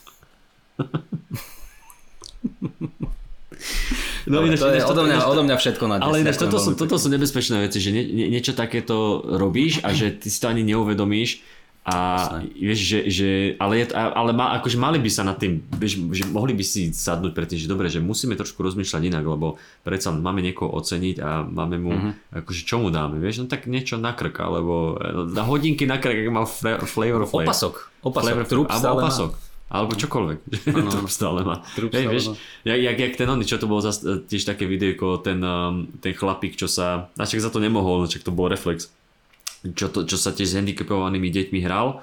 No, ináč, to je ináč, odo mňa, odo mňa všetko na dnes. Ale ináč, toto sú, toto sú nebezpečné veci, že nie, nie, niečo takéto robíš a že ty si to ani neuvedomíš a vieš, že, že ale, je, ale má, akože mali by sa nad tým, vieš, že mohli by si sadnúť pred tým, že dobre, že musíme trošku rozmýšľať inak, lebo predsa máme niekoho oceniť a máme mu, Mhm. mm-hmm. akože čo mu dáme, vieš, no tak niečo na krk, alebo e, na hodinky na krk, ak má fre, flavor life. Opasok. Opasok. Flavor, Trup alebo stále má. opasok. Alebo čokoľvek. Áno, Trup stále má. Trup Hej, stále vieš, má. jak, jak, jak ten oný, čo to bolo zas, tiež také videjko, ten, um, ten chlapík, čo sa, a však za to nemohol, no čak to bol reflex, čo, to, čo sa tiež s handicapovanými deťmi hral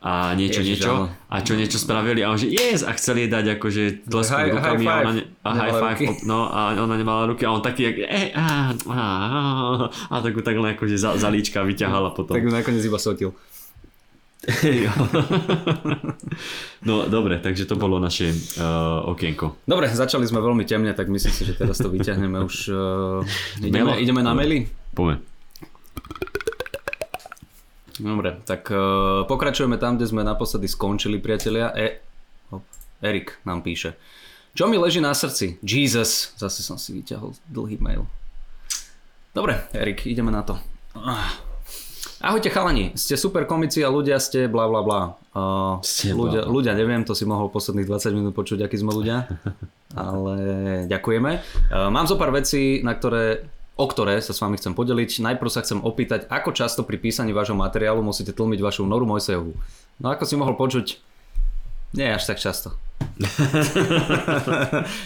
a niečo, Ježiš, niečo, áno. a čo niečo spravili a on že yes, a chceli jej dať akože tlesku High- rukami high a five. ona, ne, a high five, ruky. pop- no a ona nemala ruky a on taký, jak, eh, a, a, a, a tak ju tak len akože za, za líčka vyťahal a potom. Tak ju nakoniec iba sotil. No dobre, takže to bolo naše uh, okienko. Dobre, začali sme veľmi temne, tak myslím si, že teraz to vyťahneme už. Uh, ideme, ideme na maily? Poďme. Dobre, tak uh, pokračujeme tam, kde sme naposledy skončili, priatelia. E, hop, Erik nám píše. Čo mi leží na srdci? Jesus. Zase som si vyťahol dlhý mail. Dobre, Erik, ideme na to. Ah. Ahojte chalani, ste super komici a ľudia ste bla bla bla. Uh, Ste bla, ľudia, bla. ľudia, neviem, to si mohol posledných 20 minút počuť, akí sme ľudia. Ale ďakujeme. Uh, mám zo pár vecí, na ktoré o ktoré sa s vami chcem podeliť. Najprv sa chcem opýtať, ako často pri písaní vášho materiálu musíte tlmiť vašu Noru Mojsejovú. No ako si mohol počuť, nie až tak často.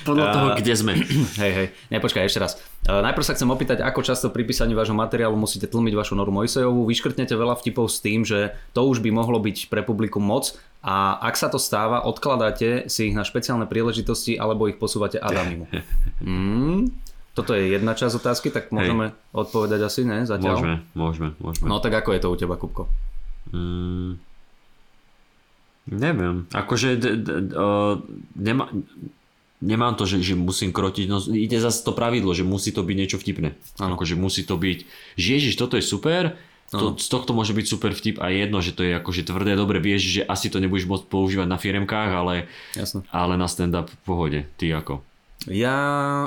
Podľa toho, kde sme. Hej, hej, nepočkaj, ešte raz. Uh, najprv sa chcem opýtať, ako často pri písaní vášho materiálu musíte tlmiť vašu Noru Mojsejovú. Vyškrtnete veľa vtipov s tým, že to už by mohlo byť pre publikum moc a ak sa to stáva, odkladáte si ich na špeciálne príležitosti alebo ich posúvate Adamimu. Mm, toto je jedna časť otázky, tak môžeme hej. odpovedať asi, ne? Zatiaľ. Môžeme, môžeme, môžeme. No tak ako je to u teba, Kupko? Mm, neviem. Akože d- d- d- uh, nema, nemám to, že, že musím krotiť, no ide zase to pravidlo, že musí to byť niečo vtipné. Ano. Akože musí to byť, že ježiš, toto je super, to, z tohto môže byť super vtip a jedno, že to je akože tvrdé, dobre, vieš, že asi to nebudeš môcť používať na firemkách, ale, Jasne. ale na stand-up v pohode. Ty ako? Ja,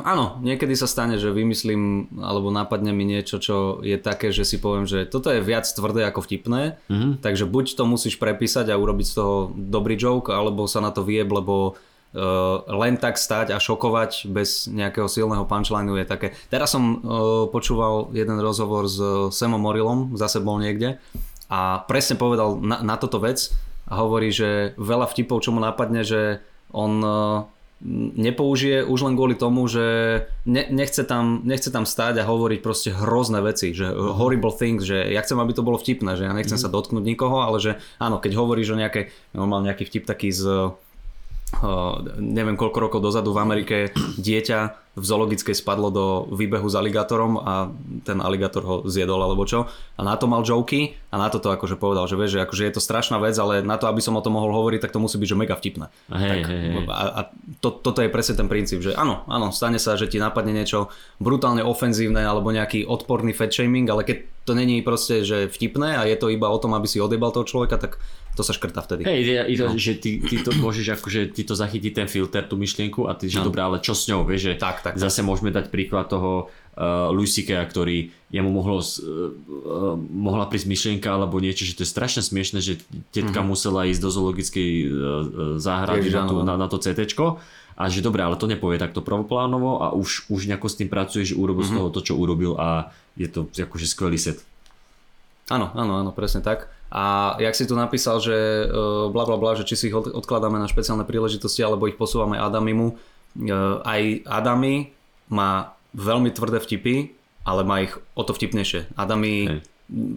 áno, niekedy sa stane, že vymyslím alebo napadne mi niečo, čo je také, že si poviem, že toto je viac tvrdé ako vtipné, mm-hmm. takže buď to musíš prepísať a urobiť z toho dobrý joke, alebo sa na to vieb, lebo Uh, len tak stať a šokovať bez nejakého silného punchlineu je také. Teraz som uh, počúval jeden rozhovor s Samom Morilom, zase bol niekde a presne povedal na, na toto vec a hovorí, že veľa vtipov, čo mu napadne, že on uh, nepoužije už len kvôli tomu, že ne, nechce, tam, nechce tam stáť a hovoriť proste hrozné veci, že horrible things, že ja chcem, aby to bolo vtipné, že ja nechcem mm. sa dotknúť nikoho, ale že áno, keď hovoríš o nejakej, no mal nejaký vtip taký z neviem koľko rokov dozadu v Amerike dieťa v zoologickej spadlo do výbehu s aligátorom a ten aligátor ho zjedol alebo čo. A na to mal joky a na to to akože povedal, že vieš, že akože je to strašná vec, ale na to, aby som o tom mohol hovoriť, tak to musí byť že mega vtipné. Hej, tak, hej, hej. A, a to, toto je presne ten princíp, že áno, áno, stane sa, že ti napadne niečo brutálne ofenzívne alebo nejaký odporný fat shaming, ale keď to není proste, že vtipné a je to iba o tom, aby si odebal toho človeka, tak to sa škrta vtedy. Hej, je to, no. že ty, ty to môžeš akože ty to zachytiť ten filter, tú myšlienku a ty, že no. dobré, ale čo s ňou, vieš, že tak, tak, zase tak. môžeme dať príklad toho uh, Louis C.K., ktorý jemu mohlo, uh, uh, mohla prísť myšlienka alebo niečo, že to je strašne smiešne, že tetka mm-hmm. musela ísť do zoologickej uh, záhrady na, tú, na, na to CT a že dobre, ale to nepovie takto prvoplánovo a už, už nejako s tým pracuje, že urobil mm-hmm. z toho to, čo urobil a je to akože skvelý set. Áno, áno, áno, presne tak. A jak si tu napísal, že uh, bla bla bla, že či si ich odkladáme na špeciálne príležitosti alebo ich posúvame Adamimu, uh, aj Adami má veľmi tvrdé vtipy, ale má ich o to vtipnejšie. Adami Hej.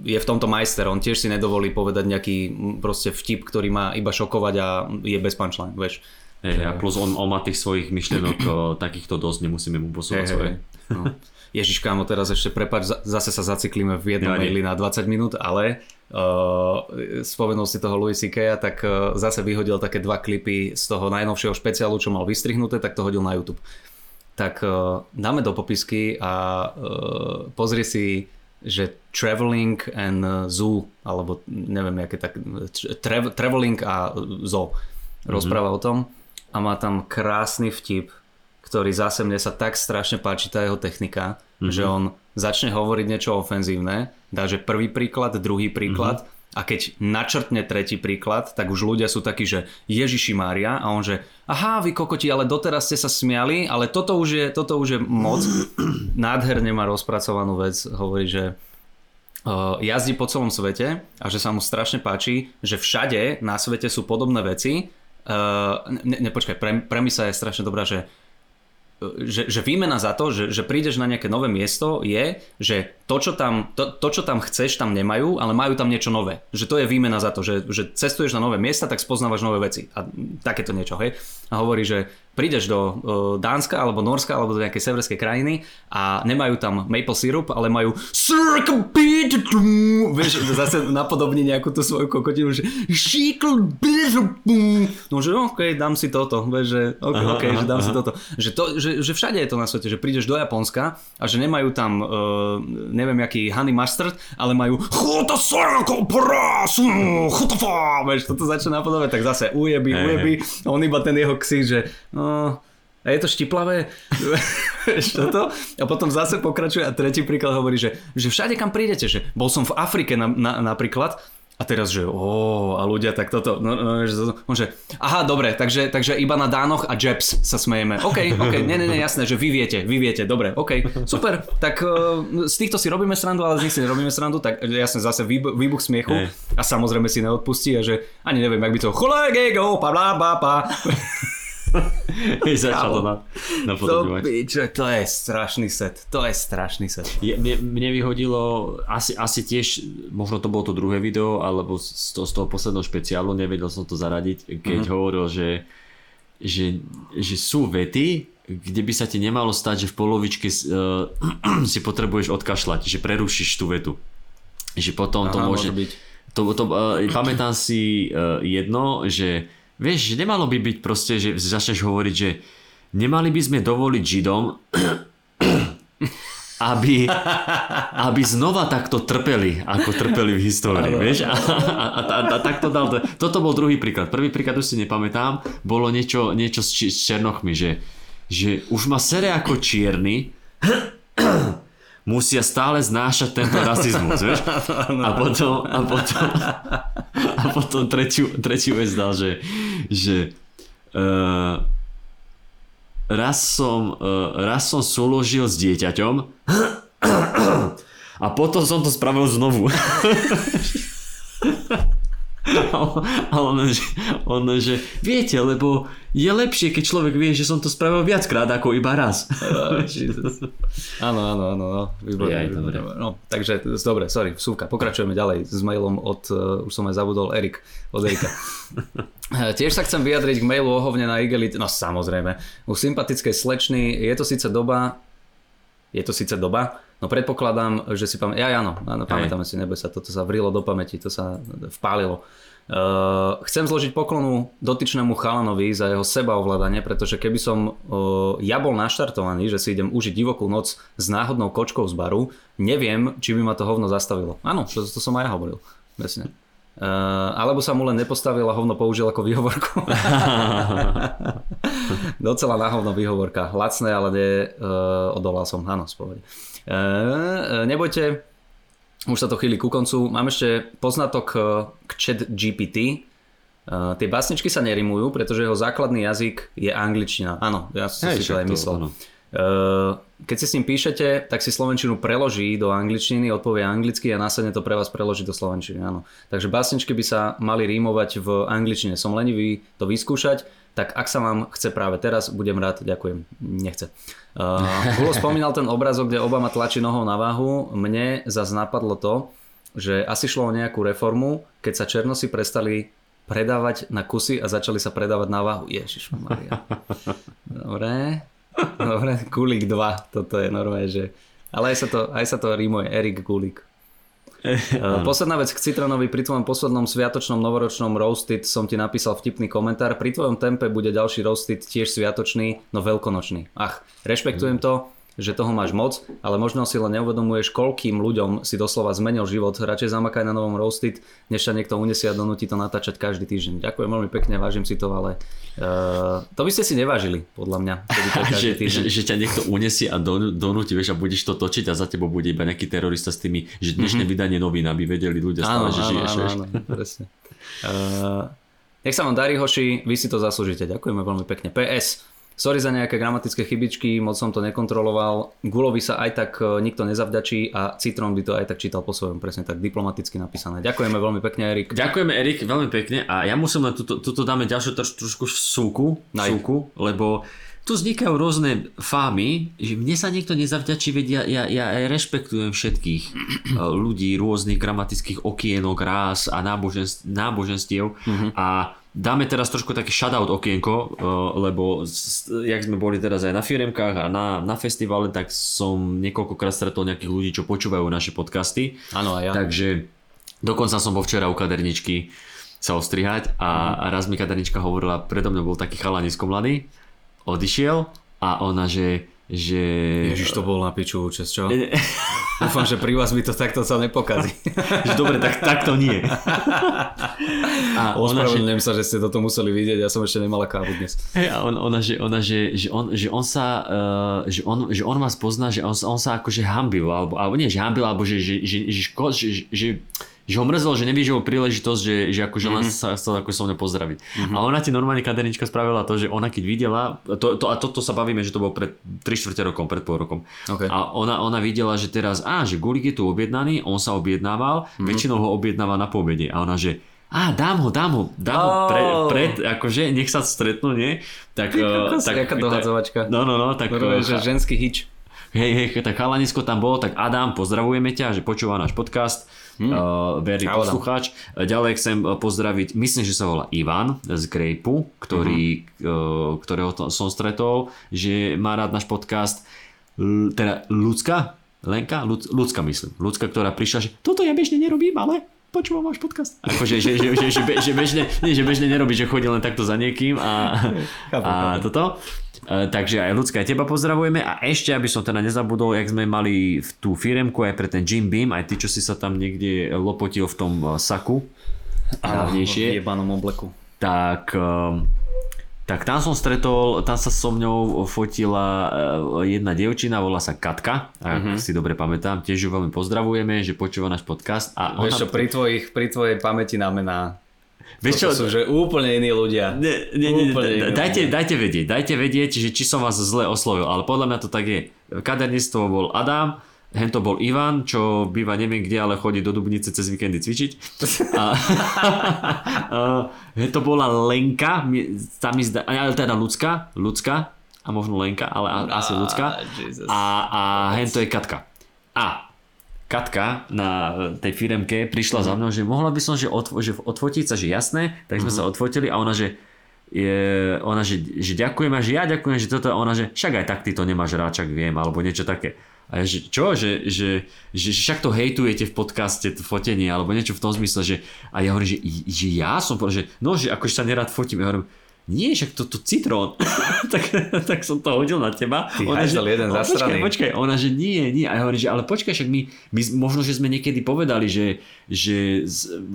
je v tomto majster, on tiež si nedovolí povedať nejaký proste vtip, ktorý má iba šokovať a je bez punchline, vieš. Hej, a plus on, on má tých svojich myšlienok takýchto dosť, nemusíme mu posúvať hey, svoje. Hey, no. Ježiš kámo, teraz ešte prepač, zase sa zaciklíme v jednom maili na 20 minút, ale uh, spomenul si toho Louis C.K. tak uh, zase vyhodil také dva klipy z toho najnovšieho špeciálu, čo mal vystrihnuté, tak to hodil na YouTube. Tak uh, dáme do popisky a uh, pozri si že Traveling and Zoo, alebo neviem, aké tak, tra- Traveling a Zoo rozpráva mm-hmm. o tom a má tam krásny vtip, ktorý zase mne sa tak strašne páči tá jeho technika, mm-hmm. že on začne hovoriť niečo ofenzívne, dá že prvý príklad, druhý príklad mm-hmm. a keď načrtne tretí príklad, tak už ľudia sú takí, že Ježiši Mária a on že aha, vy kokoti, ale doteraz ste sa smiali, ale toto už je, toto už je moc. Nádherne má rozpracovanú vec, hovorí, že uh, jazdí po celom svete a že sa mu strašne páči, že všade na svete sú podobné veci. Uh, ne, ne, počkaj, pre, premisa je strašne dobrá, že že, že výmena za to, že, že prídeš na nejaké nové miesto je, že to čo, tam, to, to, čo tam chceš, tam nemajú, ale majú tam niečo nové. Že to je výmena za to, že, že cestuješ na nové miesta, tak spoznávaš nové veci. A takéto niečo, hej. A hovorí, že prídeš do uh, Dánska alebo Norska alebo do nejakej severskej krajiny a nemajú tam maple syrup, ale majú vieš, zase napodobní nejakú tú svoju kokotinu, že no že ok, dám si toto, vieš, že ok, aha, okay aha, že dám aha. si toto. Že, to že, že všade je to na svete, že prídeš do Japonska a že nemajú tam uh, neviem aký honey mustard, ale majú vieš, toto začne napodobať, tak zase ujeby, ujeby, on iba ten jeho ksík, že no, a je to štiplavé, toto? A potom zase pokračuje a tretí príklad hovorí, že, že všade kam prídete, že bol som v Afrike na, na, napríklad A teraz, že ó, a ľudia tak toto, no, no, že, on že, aha, dobre, takže, takže iba na Dánoch a Jebs sa smejeme. OK, OK, nie, nie, nie, jasné, že vy viete, vy viete, dobre, OK, super, tak uh, z týchto si robíme srandu, ale z nich si nerobíme srandu, tak jasne zase výbuch, výbuch smiechu Hej. a samozrejme si neodpustí a že ani neviem, jak by to go, pa, bla, bla, pa. Začal to na, To, napodobňovať. piče, to je strašný set, to je strašný set. Je, mne, mne vyhodilo, asi, asi tiež, možno to bolo to druhé video, alebo z toho, z toho posledného špeciálu, nevedel som to zaradiť, keď mm-hmm. hovoril, že, že, že sú vety, kde by sa ti nemalo stať, že v polovičke uh, si potrebuješ odkašľať, že prerušíš tú vetu. Že potom to Aha, môže... môže byť. To, to, uh, pamätám si uh, jedno, že vieš, nemalo by byť proste, že začneš hovoriť, že nemali by sme dovoliť Židom, aby, aby znova takto trpeli, ako trpeli v histórii, vieš? A, a, a, a, a tak to dal. Toto bol druhý príklad. Prvý príklad už si nepamätám, bolo niečo, niečo s, či, s černochmi, že, že už ma sere ako čierny, musia stále znášať tento rasizmus, vieš? A potom, a potom, a potom tretiu, tretiu vec dal, že, že uh, raz som, uh, raz som súložil s dieťaťom a potom som to spravil znovu. A on, že, viete, lebo je lepšie, keď človek vie, že som to spravil viackrát ako iba raz. Áno, áno, áno, no, výborné. Jaj, výborné. dobre. No, takže, dobre, sorry, vsúka. Pokračujeme ďalej s mailom od, uh, už som aj zabudol, Erik, od Erika. Eh, Tiež sa chcem vyjadriť k mailu ohovne na Igelit, no samozrejme, u sympatickej slečny je to síce doba, je to síce doba, no predpokladám, že si pamätáme, ja, áno, áno, pamätáme si, neboj sa, toto sa vrilo do pamäti, to sa vpálilo. Uh, chcem zložiť poklonu dotyčnému chalanovi za jeho sebaovládanie, pretože keby som uh, ja bol naštartovaný, že si idem užiť divokú noc s náhodnou kočkou z baru, neviem, či by ma to hovno zastavilo. Áno, to, to som aj ja hovoril. Presne. Uh, alebo sa mu len nepostavil a hovno použil ako výhovorku. Docela na hovno výhovorka. Lacné, ale ne, uh, odolal som. Áno, spovede. Uh, nebojte, už sa to chýli ku koncu. Mám ešte poznatok uh, k chat GPT. Tie básničky sa nerimujú, pretože jeho základný jazyk je angličtina. Áno, ja som si to aj myslel. Uh, keď si s ním píšete, tak si slovenčinu preloží do angličtiny, odpovie anglicky a následne to pre vás preloží do slovenčiny. Áno. Takže básničky by sa mali rímovať v angličtine. Som lenivý to vyskúšať, tak ak sa vám chce práve teraz, budem rád, ďakujem. Nechce. Uh, Gulo spomínal ten obrazok, kde Obama tlačí nohou na váhu. Mne zase napadlo to, že asi šlo o nejakú reformu, keď sa černosi prestali predávať na kusy a začali sa predávať na váhu. Ježiš Maria. Dobre. Dobre, Gulík 2, toto je normálne, že... Ale aj sa to, aj sa to rímuje, Erik Gulík. Uh, Posledná vec k Citronovi. Pri tvojom poslednom sviatočnom novoročnom roasted som ti napísal vtipný komentár. Pri tvojom tempe bude ďalší roasted tiež sviatočný, no veľkonočný. Ach, rešpektujem to, že toho máš moc, ale možno si len neuvedomuješ, koľkým ľuďom si doslova zmenil život. Radšej zamakaj na novom roasted, než sa niekto unesie a donúti to natáčať každý týždeň. Ďakujem veľmi pekne, vážim si to, ale uh, to by ste si nevážili, podľa mňa. že, že, že ťa niekto unesie a don, donúti, vieš, a budeš to točiť a za tebou bude iba nejaký terorista s tými, že dnešné mm-hmm. vydanie novín, aby vedeli ľudia stále, Áno, že áno, žiješ. áno, vieš. áno, presne. Uh, nech sa vám darí, hoši, vy si to zaslúžite. Ďakujeme veľmi pekne. PS, sorry za nejaké gramatické chybičky, moc som to nekontroloval. Gulovi sa aj tak e, nikto nezavďačí a Citron by to aj tak čítal po svojom, presne tak diplomaticky napísané. Ďakujeme veľmi pekne, Erik. Ďakujeme Erik, veľmi pekne a ja musím len, tuto, tuto dáme ďalšiu troš, trošku súku, súku, lebo tu vznikajú rôzne fámy, že mne sa niekto nezavďačí, veď ja, ja, ja rešpektujem všetkých eh, ľudí, rôznych gramatických okienok, rás a náboženstiev a dáme teraz trošku také shoutout okienko, eh, lebo jak sme boli teraz aj na firemkách a na, na festivale, tak som niekoľkokrát stretol nejakých ľudí, čo počúvajú naše podcasty. Áno, aj ja. Takže dokonca som bol včera u kaderničky sa ostrihať a, a raz mi kadernička hovorila, predo mnou bol taký chalanisko mladý, odišiel a ona, že že... Ježiš, to bol na piču účest, čo? Dúfam, že pri vás mi to takto sa nepokazí. dobre, tak, tak to nie. A ona, že, Ospravedlňujem sa, že ste toto museli vidieť, ja som ešte nemala kávu dnes. hej, a on, ona, že, ona, že, že, on, že on sa, uh, že, on, že on vás pozná, že on, sa- on sa akože hambil, alebo, alebo nie, že hambil, alebo že, že, že, že, ško, že, že, že že ho mrzelo, že nevyžil príležitosť, že, že akože mm-hmm. len sa chcel ako so mňa pozdraviť. Mm-hmm. A ona ti normálne kadernička spravila to, že ona keď videla, to, to, a toto sa bavíme, že to bolo pred 3 čtvrte rokom, pred pol rokom. Okay. A ona, ona videla, že teraz, á, že Gulik je tu objednaný, on sa objednával, mm-hmm. väčšinou ho objednáva na pobede. A ona, že a dám ho, dám ho, dám oh. ho pre, pred, akože nech sa stretnú, nie? Tak, uh, tak, Jaká dohadzovačka. No, no, no, tak... Prvé, že ženský hič. Hej, hej, tak chalanisko tam bol, tak Adam, pozdravujeme ťa, že počúva náš podcast, hmm. uh, verný poslucháč. Ďalej chcem pozdraviť, myslím, že sa volá Ivan z Grape, ktorý, uh-huh. uh, ktorého to, som stretol, že má rád náš podcast. L, teda ľudská, Lenka? ľudská myslím. Ľudská, ktorá prišla, že toto ja bežne nerobím, ale počúvam váš podcast. Akože, že, že, že, že, že, bežne, nie, že bežne nerobí, že chodí len takto za niekým a, a toto. E, takže aj ľudská teba pozdravujeme a ešte, aby som teda nezabudol, jak sme mali v tú firemku aj pre ten Jim Beam, aj ty, čo si sa tam niekde lopotil v tom e, saku, hlavnejšie. V jebanom obleku. Tak um, tak tam som stretol, tam sa so mňou fotila jedna dievčina, volá sa Katka, ak uh-huh. si dobre pamätám, tiež ju veľmi pozdravujeme, že počúva náš podcast. A Vieš ona... čo, pri, tvojich, pri tvojej pamäti na mená Vieš čo? sú že úplne iní ľudia. Nie, nie, nie, úplne dajte, ľudia. dajte vedieť, dajte vedieť, že či som vás zle oslovil, ale podľa mňa to tak je. Kaderníctvo bol Adam, Hento bol Ivan, čo býva neviem kde, ale chodí do Dubnice cez víkendy cvičiť. A, a, to bola Lenka, tam mi zdá, ale teda ľudská, ľudská, a možno Lenka, ale asi ľudská. A, a hento je Katka. A Katka na tej firemke prišla za mnou, že mohla by som že, odfo- že odfotiť sa, že jasné, tak sme uh-huh. sa odfotili a ona, že je, ona, že, že ďakujem a že ja ďakujem, že toto, a ona, že však aj tak ty to nemáš rád, čak viem, alebo niečo také. A ja, že čo, že, že, že, že však to hejtujete v podcaste, to fotenie, alebo niečo v tom zmysle, že a ja hovorím, že, že ja som že no, že akože sa nerad fotím, ja hovorím, nie, však to, to citrón. tak, tak som to hodil na teba. Ty ona, že, jeden počkaj, počkaj, ona, že nie, nie. A ja hovorím, že ale počkaj, však my, my možno, že sme niekedy povedali, že, že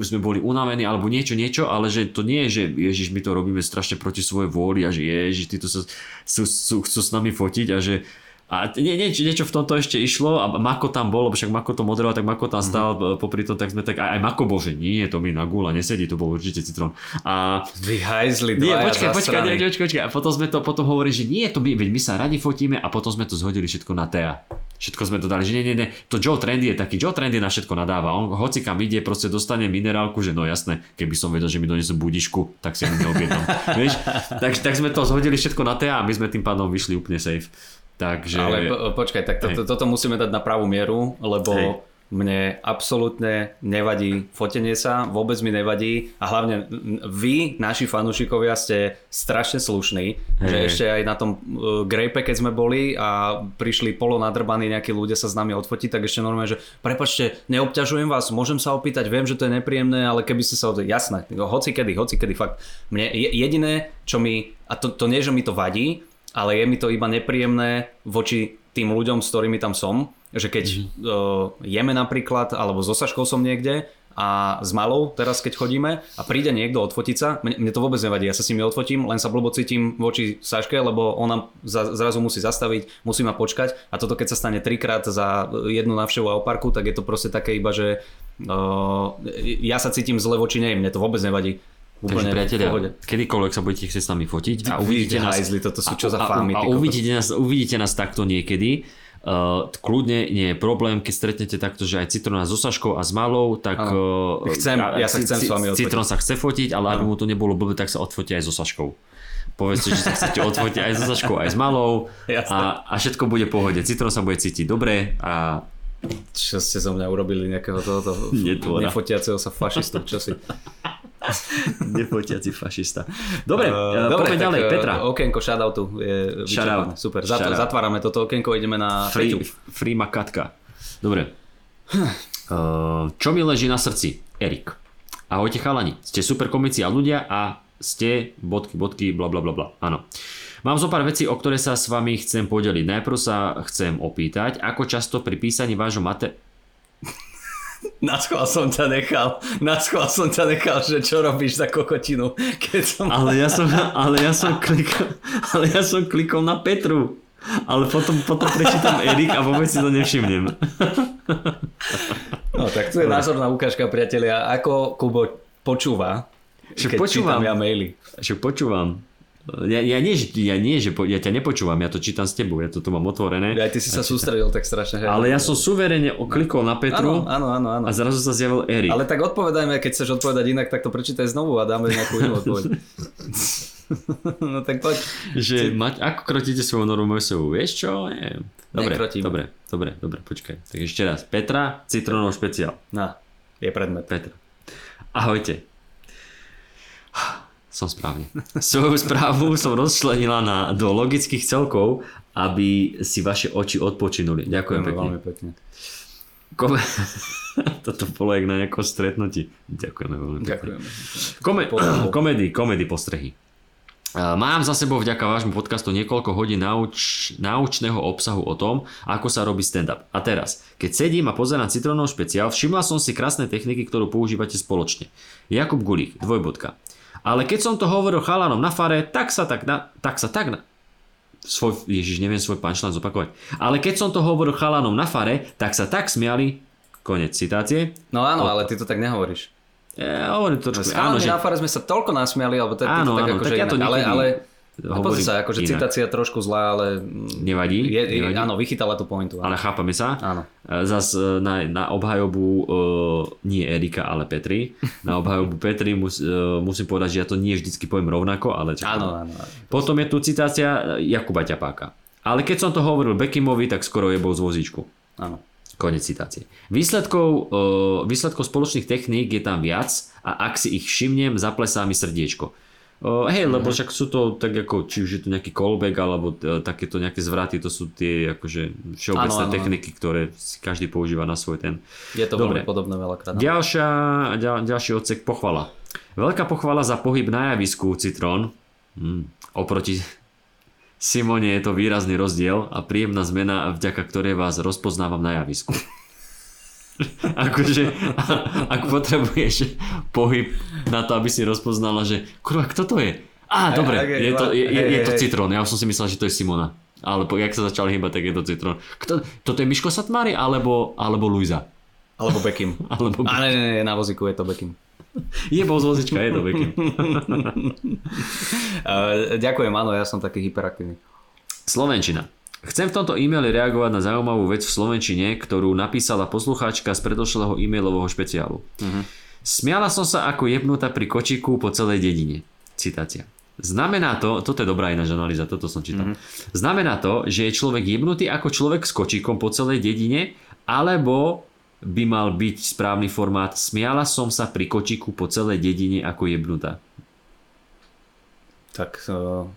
sme boli unavení alebo niečo, niečo, ale že to nie je, že Ježiš, my to robíme strašne proti svojej vôli a že Ježiš, títo sa, sú, sú, chcú s nami fotiť a že a nie, nie, niečo v tomto ešte išlo a Mako tam bol, lebo však Mako to moderoval, tak Mako tam stál mm-hmm. popri tom, tak sme tak, aj, aj Mako bol, že nie, to mi na gula nesedí, to bol určite citrón. A... Vy hajzli, nie, počkaj, počkaj, počkaj, počkaj, počkaj, a potom sme to, potom hovorili, že nie, to my, veď my sa radi fotíme a potom sme to zhodili všetko na Tea. Všetko sme to dali, že nie, nie, nie, to Joe Trendy je taký, Joe Trendy na všetko nadáva, on hoci kam ide, proste dostane minerálku, že no jasné, keby som vedel, že mi donesú budišku, tak si mi neobjednám. Tak, tak sme to zhodili všetko na Tea a my sme tým pádom vyšli úplne safe. Takže... Ale po, počkaj, tak to, to, toto musíme dať na pravú mieru, lebo hej. mne absolútne nevadí fotenie sa, vôbec mi nevadí a hlavne vy, naši fanúšikovia, ste strašne slušní, hej. že ešte aj na tom uh, Grape, keď sme boli a prišli polo nadrbaní nejakí ľudia sa s nami odfotiť, tak ešte normálne, že prepačte, neobťažujem vás, môžem sa opýtať, viem, že to je nepríjemné, ale keby ste sa odfotiť, jasné, hoci kedy, hoci kedy, fakt. Mne jediné, čo mi, a to, to nie, že mi to vadí, ale je mi to iba nepríjemné voči tým ľuďom, s ktorými tam som, že keď mm-hmm. uh, jeme napríklad, alebo so Saškou som niekde a s malou teraz keď chodíme a príde niekto odfotiť sa, mne, mne to vôbec nevadí, ja sa s nimi odfotím, len sa blbo cítim voči Saške, lebo ona za, zrazu musí zastaviť, musí ma počkať a toto keď sa stane trikrát za jednu návštevu a parku, tak je to proste také iba, že uh, ja sa cítim zle voči nej, mne to vôbec nevadí. Úplne Takže priatelia, kedykoľvek sa budete chcieť s nami fotiť a uvidíte nás, hajzli, toto sú čo za fámy, a, a, a uvidíte, nás, uvidíte nás takto niekedy, Uh, kľudne nie je problém, keď stretnete takto, že aj Citrona so Saškou a s Malou, tak... Uh, chcem, ja sa chcem s vami odfotiť. Citron sa chce fotiť, ale aby mu to nebolo blbé, tak sa odfotia aj so Saškou. Povedzte, že sa chcete odfotiť aj so Saškou, aj s Malou. A, a všetko bude v pohode. Citron sa bude cítiť dobre a čo ste zo mňa urobili nejakého tohoto nefotiaceho sa fašistu, čo si... Nepotiaci fašista. Dobre, uh, dobre ďalej, uh, Petra. Okienko shoutoutu je vyčerpané. Super, Zat, zatvárame toto okienko, ideme na Free, free Makatka. Dobre. Uh, čo mi leží na srdci? Erik. Ahojte chalani, ste super komici a ľudia a ste bodky, bodky, bla bla bla bla. Áno. Mám zo pár vecí, o ktoré sa s vami chcem podeliť. Najprv sa chcem opýtať, ako často pri písaní vášho mate... Na schvál som ťa nechal, na schvál som ťa nechal, že čo robíš za kokotinu, keď som... Ale ja som, ale ja som klikol, ale ja som klikol na Petru. Ale potom, potom prečítam Erik a vôbec si to nevšimnem. No tak tu je názorná ukážka, priatelia, ako Kubo počúva, Však keď počúvam. ja maily. Však počúvam. Ja, ja, nie, že, ja nie, že po, ja ťa nepočúvam, ja to čítam s tebou, ja to tu mám otvorené. Aj ty si sa sústredil tak strašne. že- Ale ja som suverene klikol na Petru Áno, áno, áno, áno. a zrazu sa zjavil Erik. Ale tak odpovedajme, keď chceš odpovedať inak, tak to prečítaj znovu a dáme nejakú inú odpoveď. no tak poď. Že mať, ako krotíte svoju normu mesovú, vieš čo? Nie. Dobre, Nekrotíme. dobre, dobre, dobre, počkaj. Tak ešte raz. Petra, citrónov špeciál. No, je predmet. Petra. Ahojte. Som správne. Svoju správu som rozčlenila na, do logických celkov, aby si vaše oči odpočinuli. Ďakujem pekne. veľmi pekne. Kom... Toto bolo jak na nejakom stretnutí. Ďakujeme veľmi pekne. Ďakujeme. Kome- komedy, komedy postrehy. Mám za sebou vďaka vášmu podcastu niekoľko hodín nauč- naučného obsahu o tom, ako sa robí stand-up. A teraz, keď sedím a pozerám citrónov špeciál, všimla som si krásne techniky, ktorú používate spoločne. Jakub Gulík, dvojbodka. Ale keď som to hovoril chalanom na fare, tak sa tak na, tak sa tak na, svoj, ježiš, neviem svoj punchline zopakovať. Ale keď som to hovoril chalanom na fare, tak sa tak smiali, konec citácie. No áno, ale ty to tak nehovoríš. Ja hovorím to, S áno, že na fare sme sa toľko nasmiali, alebo to, Áno, to tak áno, akože tak ja to inak. ale, niekedy ale hovorím sa, akože inak. citácia trošku zlá, ale nevadí, je, je, nevadí. áno, vychytala tú pointu. ale Áno. chápame sa. áno. E, Zas e, na, na obhajobu uh, nie Erika, ale Petri. Na obhajobu Petri mus, uh, musím povedať, že ja to nie vždycky poviem rovnako, ale čo Áno, áno. Potom je tu citácia Jakuba Ťapáka. Ale keď som to hovoril Bekimovi, tak skoro je bol z vozíčku. áno. Konec citácie. Výsledkov, výsledkov spoločných techník je tam viac a ak si ich všimnem, zaplesá mi srdiečko. Uh, hej, lebo však sú to tak ako, či už je to nejaký callback alebo uh, takéto nejaké zvraty, to sú tie akože všeobecné áno, áno. techniky, ktoré si každý používa na svoj ten. Je to Dobre. veľmi podobné veľakrát. Ďalšia, ďal, ďalší odsek pochvala. Veľká pochvala za pohyb na javisku Citrón. Hmm. Oproti Simone je to výrazný rozdiel a príjemná zmena, vďaka ktorej vás rozpoznávam na javisku. akože, ak potrebuješ pohyb na to, aby si rozpoznala, že kurva, kto to je? Á, Hej, dobre, je to, je, je, je to. Citrón. Ja som si myslel, že to je Simona. Ale jak sa začal hýbať, tak je to Citrón. Kto, toto je Miško Satmári alebo, alebo Luisa? Alebo Bekim. Alebo... A ne, ne, ne, na vozíku je to Bekim. Je bol z vozička, je to pekne. Uh, ďakujem, áno, ja som taký hyperaktívny. Slovenčina. Chcem v tomto e-maili reagovať na zaujímavú vec v Slovenčine, ktorú napísala poslucháčka z predošlého e-mailového špeciálu. Smiala som sa ako jebnutá pri kočiku po celej dedine. Citácia. Znamená to, toto je dobrá ináč analýza, toto som čítal. Znamená to, že je človek jebnutý ako človek s kočíkom po celej dedine, alebo by mal byť správny formát Smiala som sa pri kočiku po celej dedine ako jebnutá. Tak uh,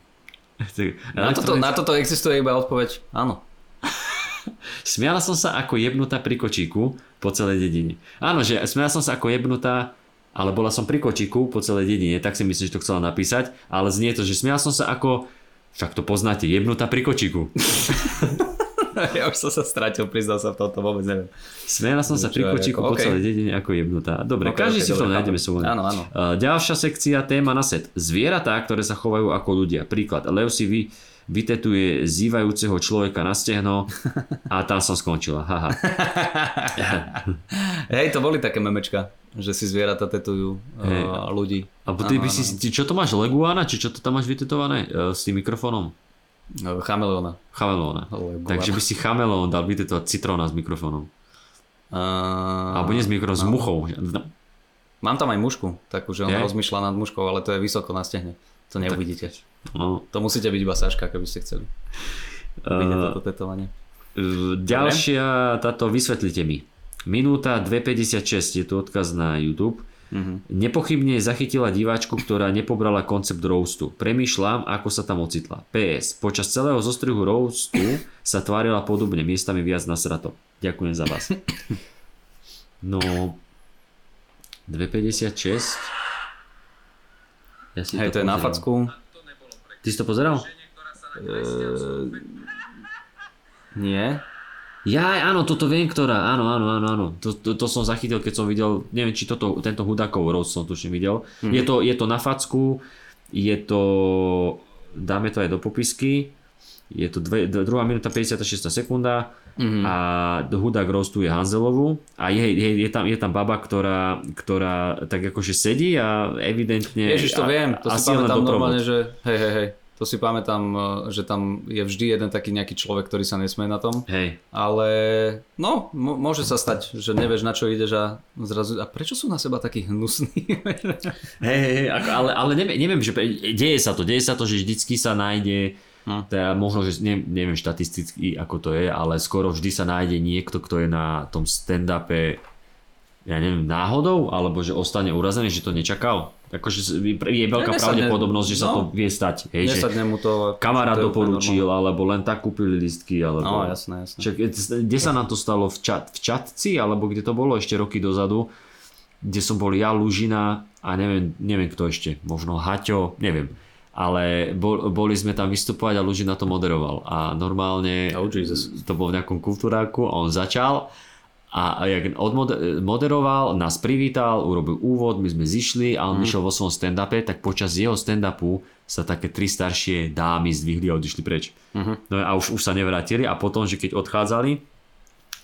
na, toto, na toto existuje iba odpoveď áno. Smiala som sa ako jebnutá pri kočíku po celej dedine. Áno, že smiala som sa ako jebnutá, ale bola som pri kočíku po celej dedine, tak si myslím, že to chcela napísať, ale znie to, že smiala som sa ako, však to poznáte, jebnutá pri kočíku. ja už som sa stratil, priznal sa v tomto, vôbec neviem. Smiala som sa pri kočíku ako- po celej dedine ako jebnutá. Dobre, Ok, každý ok, si v tom dobre, nájdeme svoj. Áno, áno. Uh, Ďalšia sekcia, téma na set. Zvieratá, ktoré sa chovajú ako ľudia. Príklad, lev si vy, vytetuje zývajúceho človeka na stehno a tam som skončila. Haha. Hej, to boli také memečka, že si zvieratá tetujú Hej. uh, ľudí. A ty Áno, by si, ty, čo to máš, Leguana, či čo to tam máš vytetované e, s tým mikrofónom? Chameleona. Chameleóna. Takže by si chameleón dal vytetovať citróna s mikrofónom. Uh, Alebo nie s mikrofónom, s muchou. Mám tam aj mušku, takú, že on Je? rozmýšľa nad muškou, ale to je vysoko na stehne. To neuvidíte. No. To musíte byť iba Saška, keby ste chceli. Uh, toto tetovanie. ďalšia, táto vysvetlite mi. Minúta 2.56 je tu odkaz na YouTube. Mhm. Nepochybne zachytila diváčku, ktorá nepobrala koncept roastu. Premýšľam, ako sa tam ocitla. PS. Počas celého zostrihu roastu sa tvárila podobne, miestami viac na srato. Ďakujem za vás. No... 2.56. Ja si Hej, to je na facku. Ty si to pozeral? Uh, nie. Ja, áno, toto viem, ktorá, áno, áno, áno, áno. To, to, to som zachytil, keď som videl, neviem, či toto, tento Hudákov roast som tuším videl. Mm-hmm. Je, to, je to na facku, je to, dáme to aj do popisky, je to dve, druhá minúta 56 sekunda mm-hmm. a hudák rostuje Hanzelovu a je, je, je, tam, je tam baba, ktorá, ktorá tak akože sedí a evidentne... Ježiš, to a, viem, to si pamätám normálne, že hej, hej, hej, to si pamätám, eh, že tam je vždy jeden taký nejaký človek, ktorý sa nesmie na tom. Hej. Ale no, m- môže sa stať, že nevieš na čo ideš a zrazu... A prečo sú na seba takí hnusní? hej, hej, ako, ale, ale neviem, neviem, že deje sa to, deje sa to, že vždycky sa nájde No. Teda možno, že ne, neviem štatisticky ako to je, ale skoro vždy sa nájde niekto, kto je na tom stand-upe ja neviem, náhodou, alebo že ostane urazený, že to nečakal. Akože je veľká Nesadne, pravdepodobnosť, že sa no, to vie stať. Hej, že mu to... Kamarát doporučil, alebo len tak kúpili listky. Alebo... No, jasné, jasné. Čak, kde sa nám to stalo? V, čat, v Čatci, alebo kde to bolo ešte roky dozadu, kde som bol ja, Lužina a neviem, neviem kto ešte, možno Haťo, neviem. Ale bol, boli sme tam vystupovať a Lužina to moderoval. A normálne oh, Jesus. to bol v nejakom kultúráku a on začal a jak moderoval, nás privítal, urobil úvod, my sme zišli a on mm. išiel vo svojom stand-upe, tak počas jeho stand-upu sa také tri staršie dámy zdvihli a odišli preč. Mm-hmm. No a už, už sa nevrátili a potom, že keď odchádzali,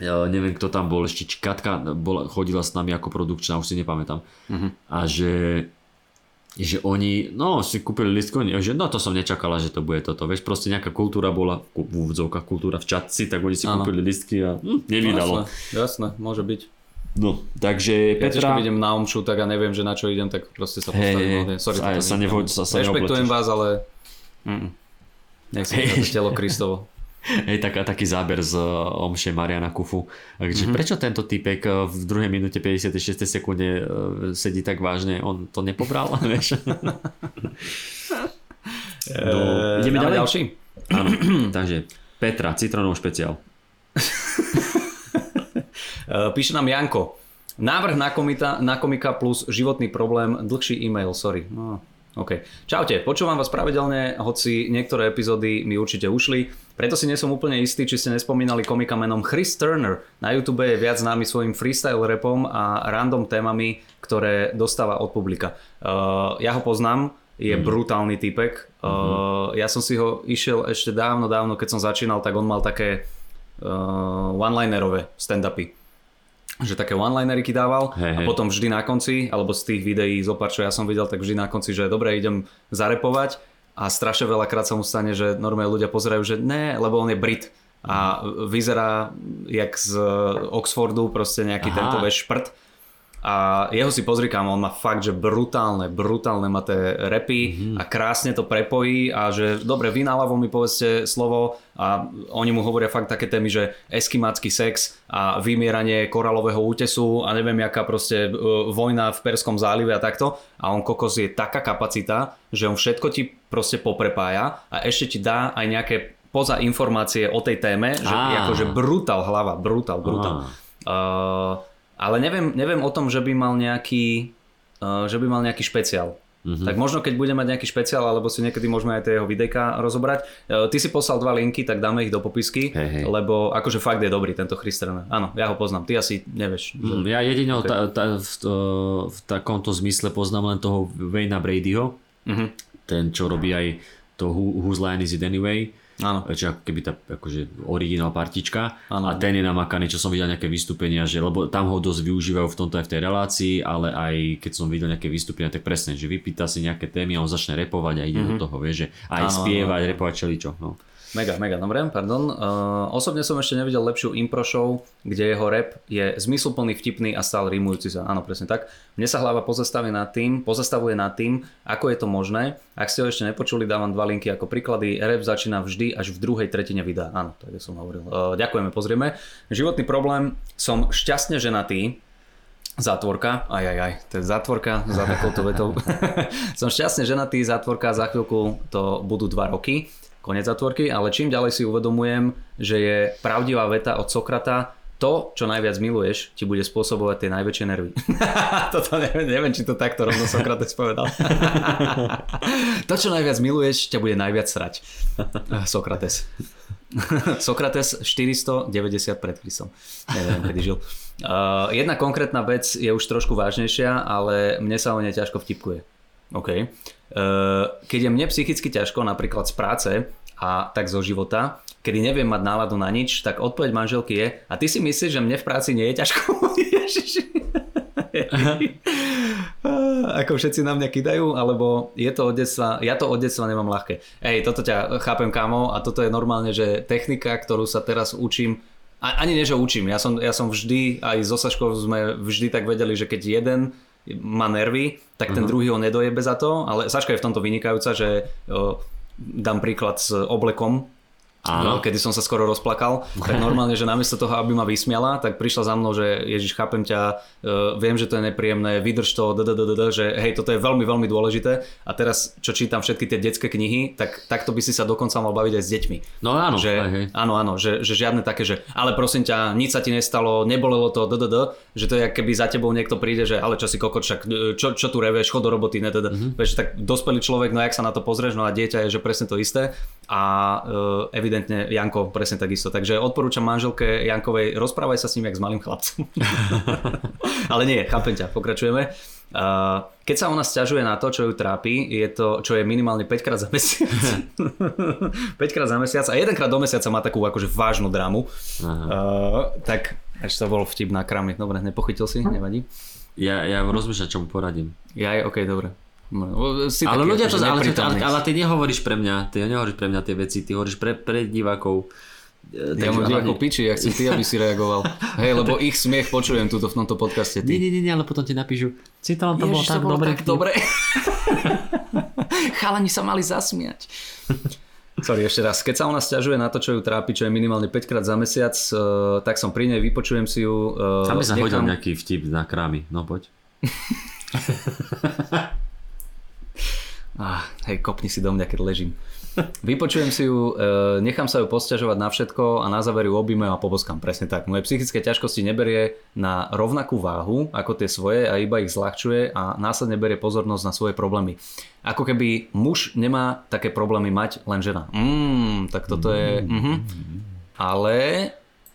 ja neviem kto tam bol, ešte Katka bola, chodila s nami ako produkčná, už si nepamätám. Mm-hmm. A že že oni, no, si kúpili listku, že no to som nečakala, že to bude toto. Vieš, proste nejaká kultúra bola, v úvodzovkách kultúra v čatci, tak oni si ano. kúpili listky a hm, nevydalo. Jasné, jasné, môže byť. No, takže ja Petra... Keď idem na omšu, tak a neviem, že na čo idem, tak proste sa postavím. Hey, Sorry, sa, sa, nevoď, sa, sa Rešpektujem vás, ale... Mm-mm. Nech hey. telo Kristovo. Hej, tak, taký záber z uh, Omše Mariana Kufu. Takže mm-hmm. prečo tento typek uh, v druhej minúte 56 sekunde uh, sedí tak vážne? On to nepobral, vieš? no, ideme ďalej? ďalší? Áno, takže Petra, citrónov špeciál. Píše nám Janko. Návrh na, komita, na komika plus životný problém, dlhší e-mail, sorry. No, OK. Čaute, počúvam vás pravidelne, hoci niektoré epizódy mi určite ušli. Preto si nie som úplne istý, či ste nespomínali komika menom Chris Turner. Na YouTube je viac známy svojim freestyle rapom a random témami, ktoré dostáva od publika. Uh, ja ho poznám, je mm. brutálny typek. Uh, mm-hmm. Ja som si ho išiel ešte dávno, dávno, keď som začínal, tak on mal také uh, one-linerové stand-upy že také one-linery dával hey, a potom vždy na konci, alebo z tých videí zopár, čo ja som videl, tak vždy na konci, že dobre, idem zarepovať a strašne veľakrát sa mu stane, že normálne ľudia pozerajú, že ne, lebo on je Brit a vyzerá jak z Oxfordu, proste nejaký Aha. tento šprt a jeho si pozri kam, on má fakt, že brutálne, brutálne má tie repy mm-hmm. a krásne to prepojí a že dobre, vy naľavo mi povedzte slovo a oni mu hovoria fakt také témy, že eskimácky sex a vymieranie koralového útesu a neviem jaká proste uh, vojna v Perskom zálive a takto a on kokos je taká kapacita, že on všetko ti proste poprepája a ešte ti dá aj nejaké poza informácie o tej téme, že akože brutál hlava, brutál, brutál. Uh, ale neviem, neviem o tom, že by mal nejaký, uh, že by mal nejaký špeciál. Mm-hmm. Tak možno keď bude mať nejaký špeciál, alebo si niekedy môžeme aj tie jeho videjka rozobrať. Uh, ty si poslal dva linky, tak dáme ich do popisky, hey, hey. lebo akože fakt je dobrý tento Christian. Áno, ja ho poznám, ty asi nevieš. Že... Mm, ja jedine okay. ta, ta, v, v takomto zmysle poznám len toho Wayna Bradyho, mm-hmm. ten čo robí aj to Who, Whose Line Is It Anyway Áno. Čiže ako keby tá akože originál partička ano. a ten je namakaný, čo som videl nejaké vystúpenia, že, lebo tam ho dosť využívajú v tomto aj v tej relácii, ale aj keď som videl nejaké vystúpenia, tak presne, že vypýta si nejaké témy a on začne repovať a ide mm-hmm. do toho, vie, že aj ano, spievať, ano. repovať čeličo. No. Mega, mega, dobre, pardon. Uh, osobne som ešte nevidel lepšiu impro show, kde jeho rap je zmysluplný, vtipný a stále rímujúci sa. Áno, presne tak. Mne sa hlava pozastavuje nad tým, pozastavuje nad tým, ako je to možné. Ak ste ho ešte nepočuli, dávam dva linky ako príklady. Rap začína vždy až v druhej tretine videa. Áno, tak som hovoril. Uh, ďakujeme, pozrieme. Životný problém, som šťastne ženatý, Zátvorka, aj, aj, aj, to je zátvorka za takouto vetou. som šťastne ženatý, zátvorka, za chvíľku to budú dva roky konec zatvorky, ale čím ďalej si uvedomujem, že je pravdivá veta od Sokrata, to, čo najviac miluješ, ti bude spôsobovať tie najväčšie nervy. Toto neviem, neviem, či to takto rovno Sokrates povedal. to, čo najviac miluješ, ťa bude najviac srať. Sokrates. Sokrates 490 pred Kristom. Neviem, kedy žil. Uh, jedna konkrétna vec je už trošku vážnejšia, ale mne sa o nej ťažko vtipkuje. OK. Eh, keď je mne psychicky ťažko, napríklad z práce, a tak zo života, kedy neviem mať náladu na nič, tak odpoveď manželky je, a ty si myslíš, že mne v práci nie je ťažko? Ako všetci na mňa kidajú, alebo je to od detstva, ja to od detstva nemám ľahké. Ej, toto ťa chápem kamo a toto je normálne, že technika, ktorú sa teraz učím, ani nie, že učím, ja som, ja som vždy, aj so Saškou sme vždy tak vedeli, že keď jeden má nervy, tak ten uh-huh. druhý ho nedojebe za to, ale Saška je v tomto vynikajúca, že dám príklad s oblekom, Áno. No, kedy som sa skoro rozplakal, tak normálne, že namiesto toho, aby ma vysmiala, tak prišla za mnou, že Ježiš, chápem ťa, uh, viem, že to je nepríjemné, vydrž to, dddd, že hej, toto je veľmi, veľmi dôležité a teraz, čo čítam všetky tie detské knihy, tak takto by si sa dokonca mal baviť aj s deťmi. No áno. Že, hej. Áno, áno, že, že žiadne také, že ale prosím ťa, nič sa ti nestalo, nebolelo to, ddd, že to je, keby za tebou niekto príde, že ale čo si kokot, však čo, čo tu revieš, chod do roboty, ne, mm-hmm. Vieš, tak dospelý človek, no jak sa na to pozrieš, no a dieťa je, že presne to isté a uh, evidentne Janko presne takisto. Takže odporúčam manželke Jankovej, rozprávaj sa s ním jak s malým chlapcom. Ale nie, chápem ťa, pokračujeme. Uh, keď sa ona stiažuje na to, čo ju trápi, je to, čo je minimálne 5 krát za mesiac. 5 krát za mesiac a jedenkrát do mesiaca má takú akože vážnu drámu. Uh, tak, až to bol vtip na kramy. Dobre, nepochytil si, nevadí. Ja, ja rozmýšľam, čo mu poradím. Ja, ok, dobre. No, si ale ľudia to, ale, ale, ale ty nehovoríš pre mňa, ty nehovoríš pre mňa tie veci, ty hovoríš pre, pre divákov. E, ja mám divákov piči, ja chcem ty, aby si reagoval. Hej, lebo ich smiech počujem tuto v tomto podcaste. Ty. Nie, nie, nie, ale potom ti napíšu, Citálom to bolo tak to bolo dobre. Tak dobre. Chalani sa mali zasmiať. Sorry, ešte raz. Keď sa ona stiažuje na to, čo ju trápi, čo je minimálne 5 krát za mesiac, uh, tak som pri nej, vypočujem si ju. Uh, Tam by sa nechám... hodil nejaký vtip na krámy. No poď. Hej, kopni si do mňa, keď ležím. Vypočujem si ju, e, nechám sa ju posťažovať na všetko a na záver ju objíme a poboskám. Presne tak. Moje psychické ťažkosti neberie na rovnakú váhu ako tie svoje a iba ich zľahčuje a následne berie pozornosť na svoje problémy. Ako keby muž nemá také problémy mať, len žena. Mm, tak toto je... Mm-hmm. Ale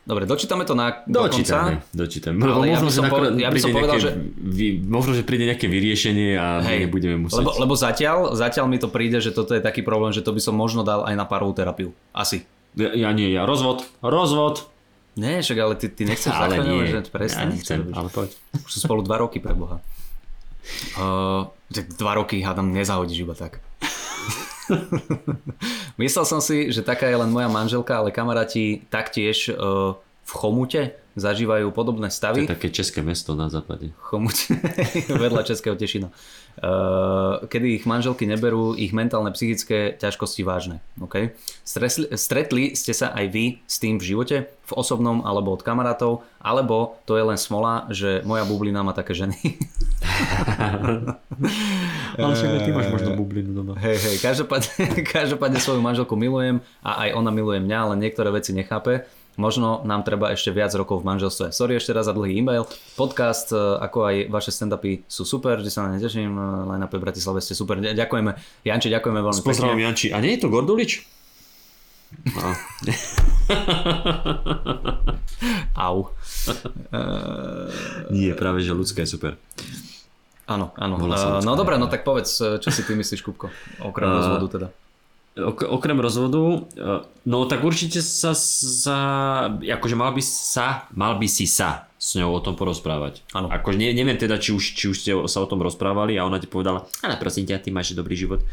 Dobre, dočítame to na dočítame, konca. Dočítame. Ale ja by som, po, ja by som povedal, nejaké, že... Vy, možno, že príde nejaké vyriešenie a Hej, nebudeme musieť... Lebo, lebo zatiaľ, zatiaľ mi to príde, že toto je taký problém, že to by som možno dal aj na parovú terapiu. Asi. Ja, ja nie, ja rozvod, rozvod. Nie, však ale ty, ty nechceš ale nie, že presne. Ja nechcem, ale poď. Už sú spolu dva roky pre Boha. Uh, dva roky hádam nezahodíš iba tak. Myslel som si, že taká je len moja manželka, ale kamaráti taktiež uh, v Chomute zažívajú podobné stavy. To je také české mesto na západe. Chomute, vedľa Českého Tešina. Uh, kedy ich manželky neberú ich mentálne, psychické ťažkosti vážne. Okay? Stresli, stretli ste sa aj vy s tým v živote? V osobnom alebo od kamarátov? Alebo to je len smola, že moja bublina má také ženy? Ale však ty máš možno bublinu doma. Hej, hej, každopádne, každopádne svoju manželku milujem a aj ona miluje mňa, ale niektoré veci nechápe. Možno nám treba ešte viac rokov v manželstve. Sorry ešte raz za dlhý e-mail. Podcast, e, ako aj vaše stand-upy sú super, že sa na ne teším. E, line up v Bratislave ste super. Ďakujeme. Janči, ďakujeme veľmi pekne. Janči. A nie je to Gordulič? No. Au. Nie, práve že ľudské je super. Áno, áno. Uh, no dobre, no tak povedz, čo si ty myslíš, Kupko, okrem uh, rozvodu teda. Ok, okrem rozvodu, no tak určite sa, sa akože mal by sa, mal by si sa s ňou o tom porozprávať. Áno. Ako, ne, neviem teda, či už, či už ste sa o tom rozprávali a ona ti povedala, ale prosím ťa, ty máš dobrý život.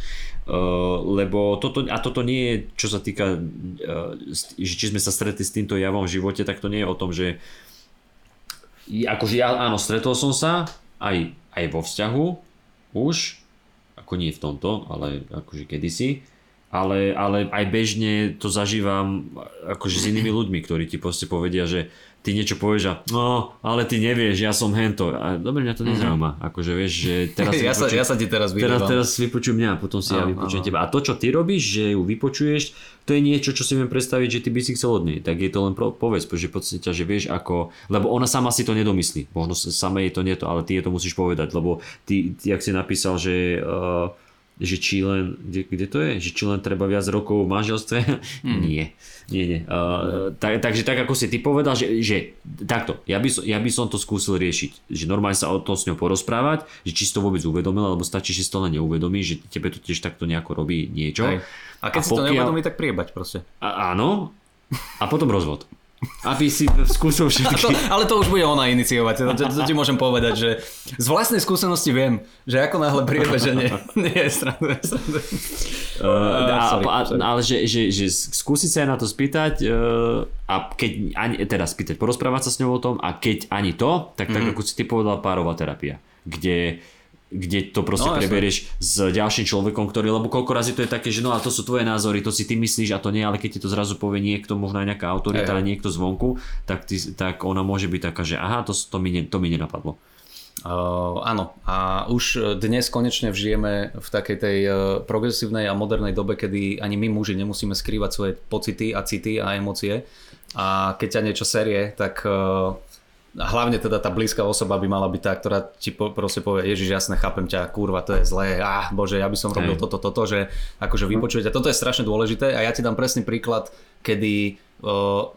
Uh, lebo toto, a toto nie je, čo sa týka, uh, či sme sa stretli s týmto javom v živote, tak to nie je o tom, že akože ja áno, stretol som sa, aj aj vo vzťahu už, ako nie v tomto, ale akože kedysi, ale, ale aj bežne to zažívam akože s inými ľuďmi, ktorí ti proste povedia, že ty niečo povieš a no, ale ty nevieš, ja som hento. A dobre, mňa to mhm. nezaujíma. Akože vieš, že teraz ja, vypočujem, sa, ja sa ti teraz Teraz, teraz vypočujem mňa, potom si ja vypočujem teba. A to, čo ty robíš, že ju vypočuješ, to je niečo, čo si viem predstaviť, že ty by si chcel od nej. Tak je to len povedz, že podstate, že vieš ako, lebo ona sama si to nedomyslí. Možno sama jej to nie to, ale ty je to musíš povedať, lebo ty, ty ak si napísal, že uh, že či len, kde, kde to je, že či len treba viac rokov v manželstve, mm. nie, nie, nie. Uh, tak, takže tak ako si ty povedal, že, že takto, ja by, som, ja by som to skúsil riešiť, že normálne sa o tom s ňou porozprávať, že či si to vôbec uvedomil, alebo stačí, že si to len neuvedomí, že tebe to tiež takto nejako robí niečo. Hej. A keď a si pokiaľ... to neuvedomí, tak priebať proste. A, áno, a potom rozvod. Aby si skúsil všetky. To, ale to už bude ona iniciovať, to, to, to ti môžem povedať, že z vlastnej skúsenosti viem, že ako náhle príde, že nie, nie, srandujem, srandujem. Uh, a, sorry, a, sorry. Ale že, že, že skúsiť sa aj na to spýtať uh, a keď ani, teda spýtať, porozprávať sa s ňou o tom a keď ani to, tak tak mm-hmm. ako si ty povedal, párová terapia, kde kde to proste no, preberieš s ďalším človekom, ktorý, lebo koľko razy to je také, že no a to sú tvoje názory, to si ty myslíš a to nie, ale keď ti to zrazu povie niekto, možno aj nejaká autorita, aj, niekto zvonku, tak, ty, tak ona môže byť taká, že aha, to, to, mi, ne, to mi nenapadlo. Uh, áno, a už dnes konečne žijeme v takej tej uh, progresívnej a modernej dobe, kedy ani my muži nemusíme skrývať svoje pocity a city a emócie. A keď ťa niečo serie, tak uh, a hlavne teda tá blízka osoba by mala byť tá, ktorá ti po, proste povie, Ježiš, jasne, chápem ťa, kurva, to je zlé, ah, bože, ja by som robil Hej. toto, toto, že akože vypočujete. Toto je strašne dôležité a ja ti dám presný príklad, kedy uh,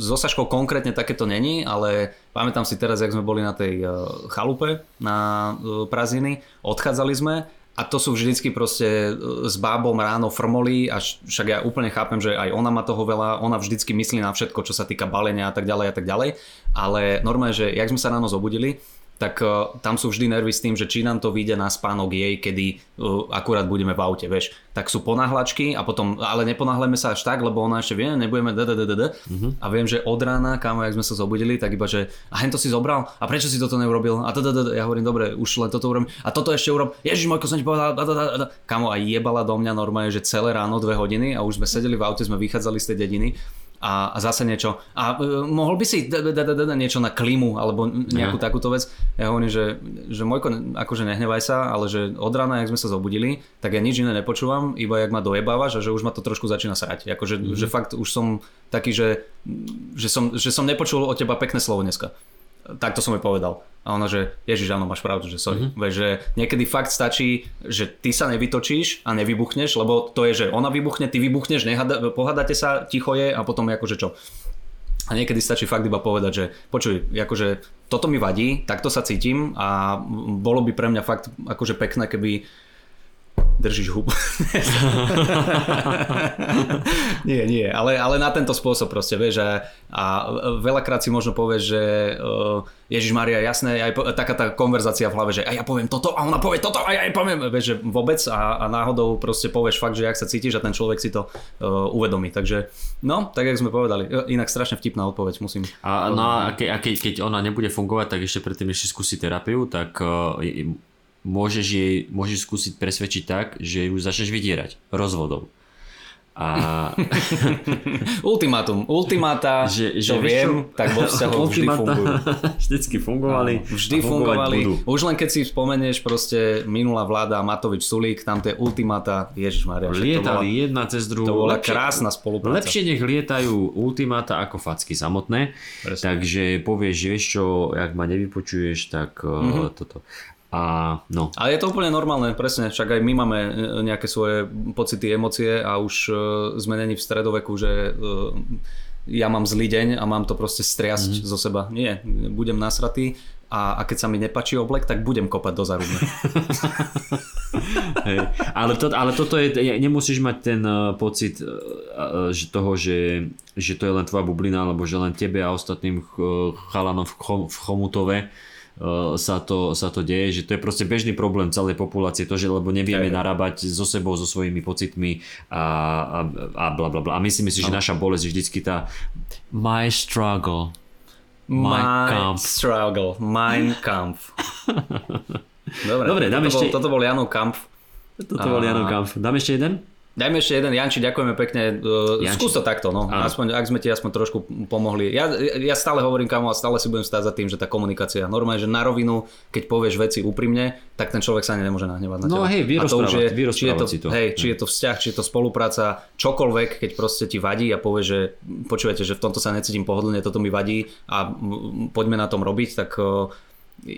so Saškou konkrétne takéto není, ale pamätám si teraz, jak sme boli na tej uh, chalupe na uh, Praziny, odchádzali sme a to sú vždycky proste e, s bábom ráno frmolí a však ja úplne chápem, že aj ona má toho veľa, ona vždycky myslí na všetko, čo sa týka balenia a tak ďalej a tak ďalej, ale normálne, že jak sme sa ráno zobudili, tak uh, tam sú vždy nervy s tým, že či nám to vyjde na spánok jej, kedy uh, akurát budeme v aute, vieš. Tak sú ponáhlačky a potom, ale neponáhleme sa až tak, lebo ona ešte vie, nebudeme dddd. Uh-huh. A viem, že od rána, kámo, jak sme sa zobudili, tak iba, že a hen to si zobral a prečo si toto neurobil? A dddd, ja hovorím, dobre, už len toto urobím. A toto ešte urob. Ježiš, Mojko, som ti povedal, Kámo, a jebala do mňa normálne, že celé ráno dve hodiny a už sme sedeli v aute, sme vychádzali z tej dediny a, a zase niečo. A uh, mohol by si d- d- d- niečo na klimu alebo nejakú takúto vec. Ja hovorím, že, že Mojko, akože nehnevaj sa, ale že od rána, jak sme sa zobudili, tak ja nič iné nepočúvam, iba jak ma dojebávaš a že už ma to trošku začína srať. Akože, mm-hmm. že fakt už som taký, že, že, som, že som nepočul od teba pekné slovo dneska takto som jej povedal. A ona, že ježiš, áno, máš pravdu, že sorry. Mm-hmm. Veď, že niekedy fakt stačí, že ty sa nevytočíš a nevybuchneš, lebo to je, že ona vybuchne, ty vybuchneš, nehada, pohádate sa, ticho je a potom akože čo. A niekedy stačí fakt iba povedať, že počuj, akože toto mi vadí, takto sa cítim a bolo by pre mňa fakt akože pekné, keby držíš hubu. nie, nie, ale, ale na tento spôsob proste, vieš, a, a veľakrát si možno povieš, že uh, Ježiš Maria, jasné, aj po, taká tá konverzácia v hlave, že a ja poviem toto a ona povie toto a ja poviem, vieš, že vôbec a, a náhodou proste povieš fakt, že jak sa cítiš a ten človek si to uh, uvedomí. Takže, no, tak jak sme povedali, inak strašne vtipná odpoveď, musím. A, no, a, ke, a keď, keď ona nebude fungovať, tak ešte predtým ešte skúsi terapiu, tak uh, môžeš jej môžeš skúsiť presvedčiť tak, že ju začneš vydierať rozvodom. A... Ultimátum. Ultimáta, že, že čo viem, čo? tak vo vzťahoch vždy fungujú. Vždycky fungovali. No, vždy fungovali. Budú. Už len keď si spomenieš proste minulá vláda Matovič Sulík, tam tie ultimáta, ježišmaria. Lietali bola, jedna cez druhú. To bola lepšie, krásna spolupráca. Lepšie nech lietajú ultimáta ako facky samotné. Presne. Takže povieš, že vieš čo, ak ma nevypočuješ, tak mm-hmm. toto. A, no. Ale je to úplne normálne, presne, však aj my máme e, nejaké svoje pocity, emócie a už uh, sme není v stredoveku, že uh, ja mám zlý deň a mám to proste striasť mm-hmm. zo seba. Nie, budem nasratý a, a keď sa mi nepačí oblek, tak budem kopať do zarubne. Hej. Ale, to, ale toto je, nemusíš mať ten pocit že toho, že, že to je len tvoja bublina, alebo že len tebe a ostatným chalanom v, chom, v Chomutove sa to, sa to deje, že to je proste bežný problém celej populácie, to, že lebo nevieme narábať so sebou, so svojimi pocitmi a, a, a bla bla bla. A myslím si, že no. naša bolesť je vždycky tá my struggle. My, my Kampf. struggle. Mein Kampf. Dobre, Dobre dáme toto ešte... Bol, toto bol Janov Kampf. Toto bol Janov Kampf. Dáme ešte jeden? Dajme ešte jeden, Janči, ďakujeme pekne. E, Janči. Skús to takto, no. Aspoň, ak sme ti aspoň trošku pomohli. Ja, ja stále hovorím kamo a stále si budem stáť za tým, že tá komunikácia, normálne, že na rovinu, keď povieš veci úprimne, tak ten človek sa ani nemôže nahnevať na no teba. No hej, vyrozprávať, je, či je to, to. Hej, či je to vzťah, či je to spolupráca, čokoľvek, keď proste ti vadí a povie, že počujete, že v tomto sa necítim pohodlne, toto mi vadí a poďme na tom robiť, tak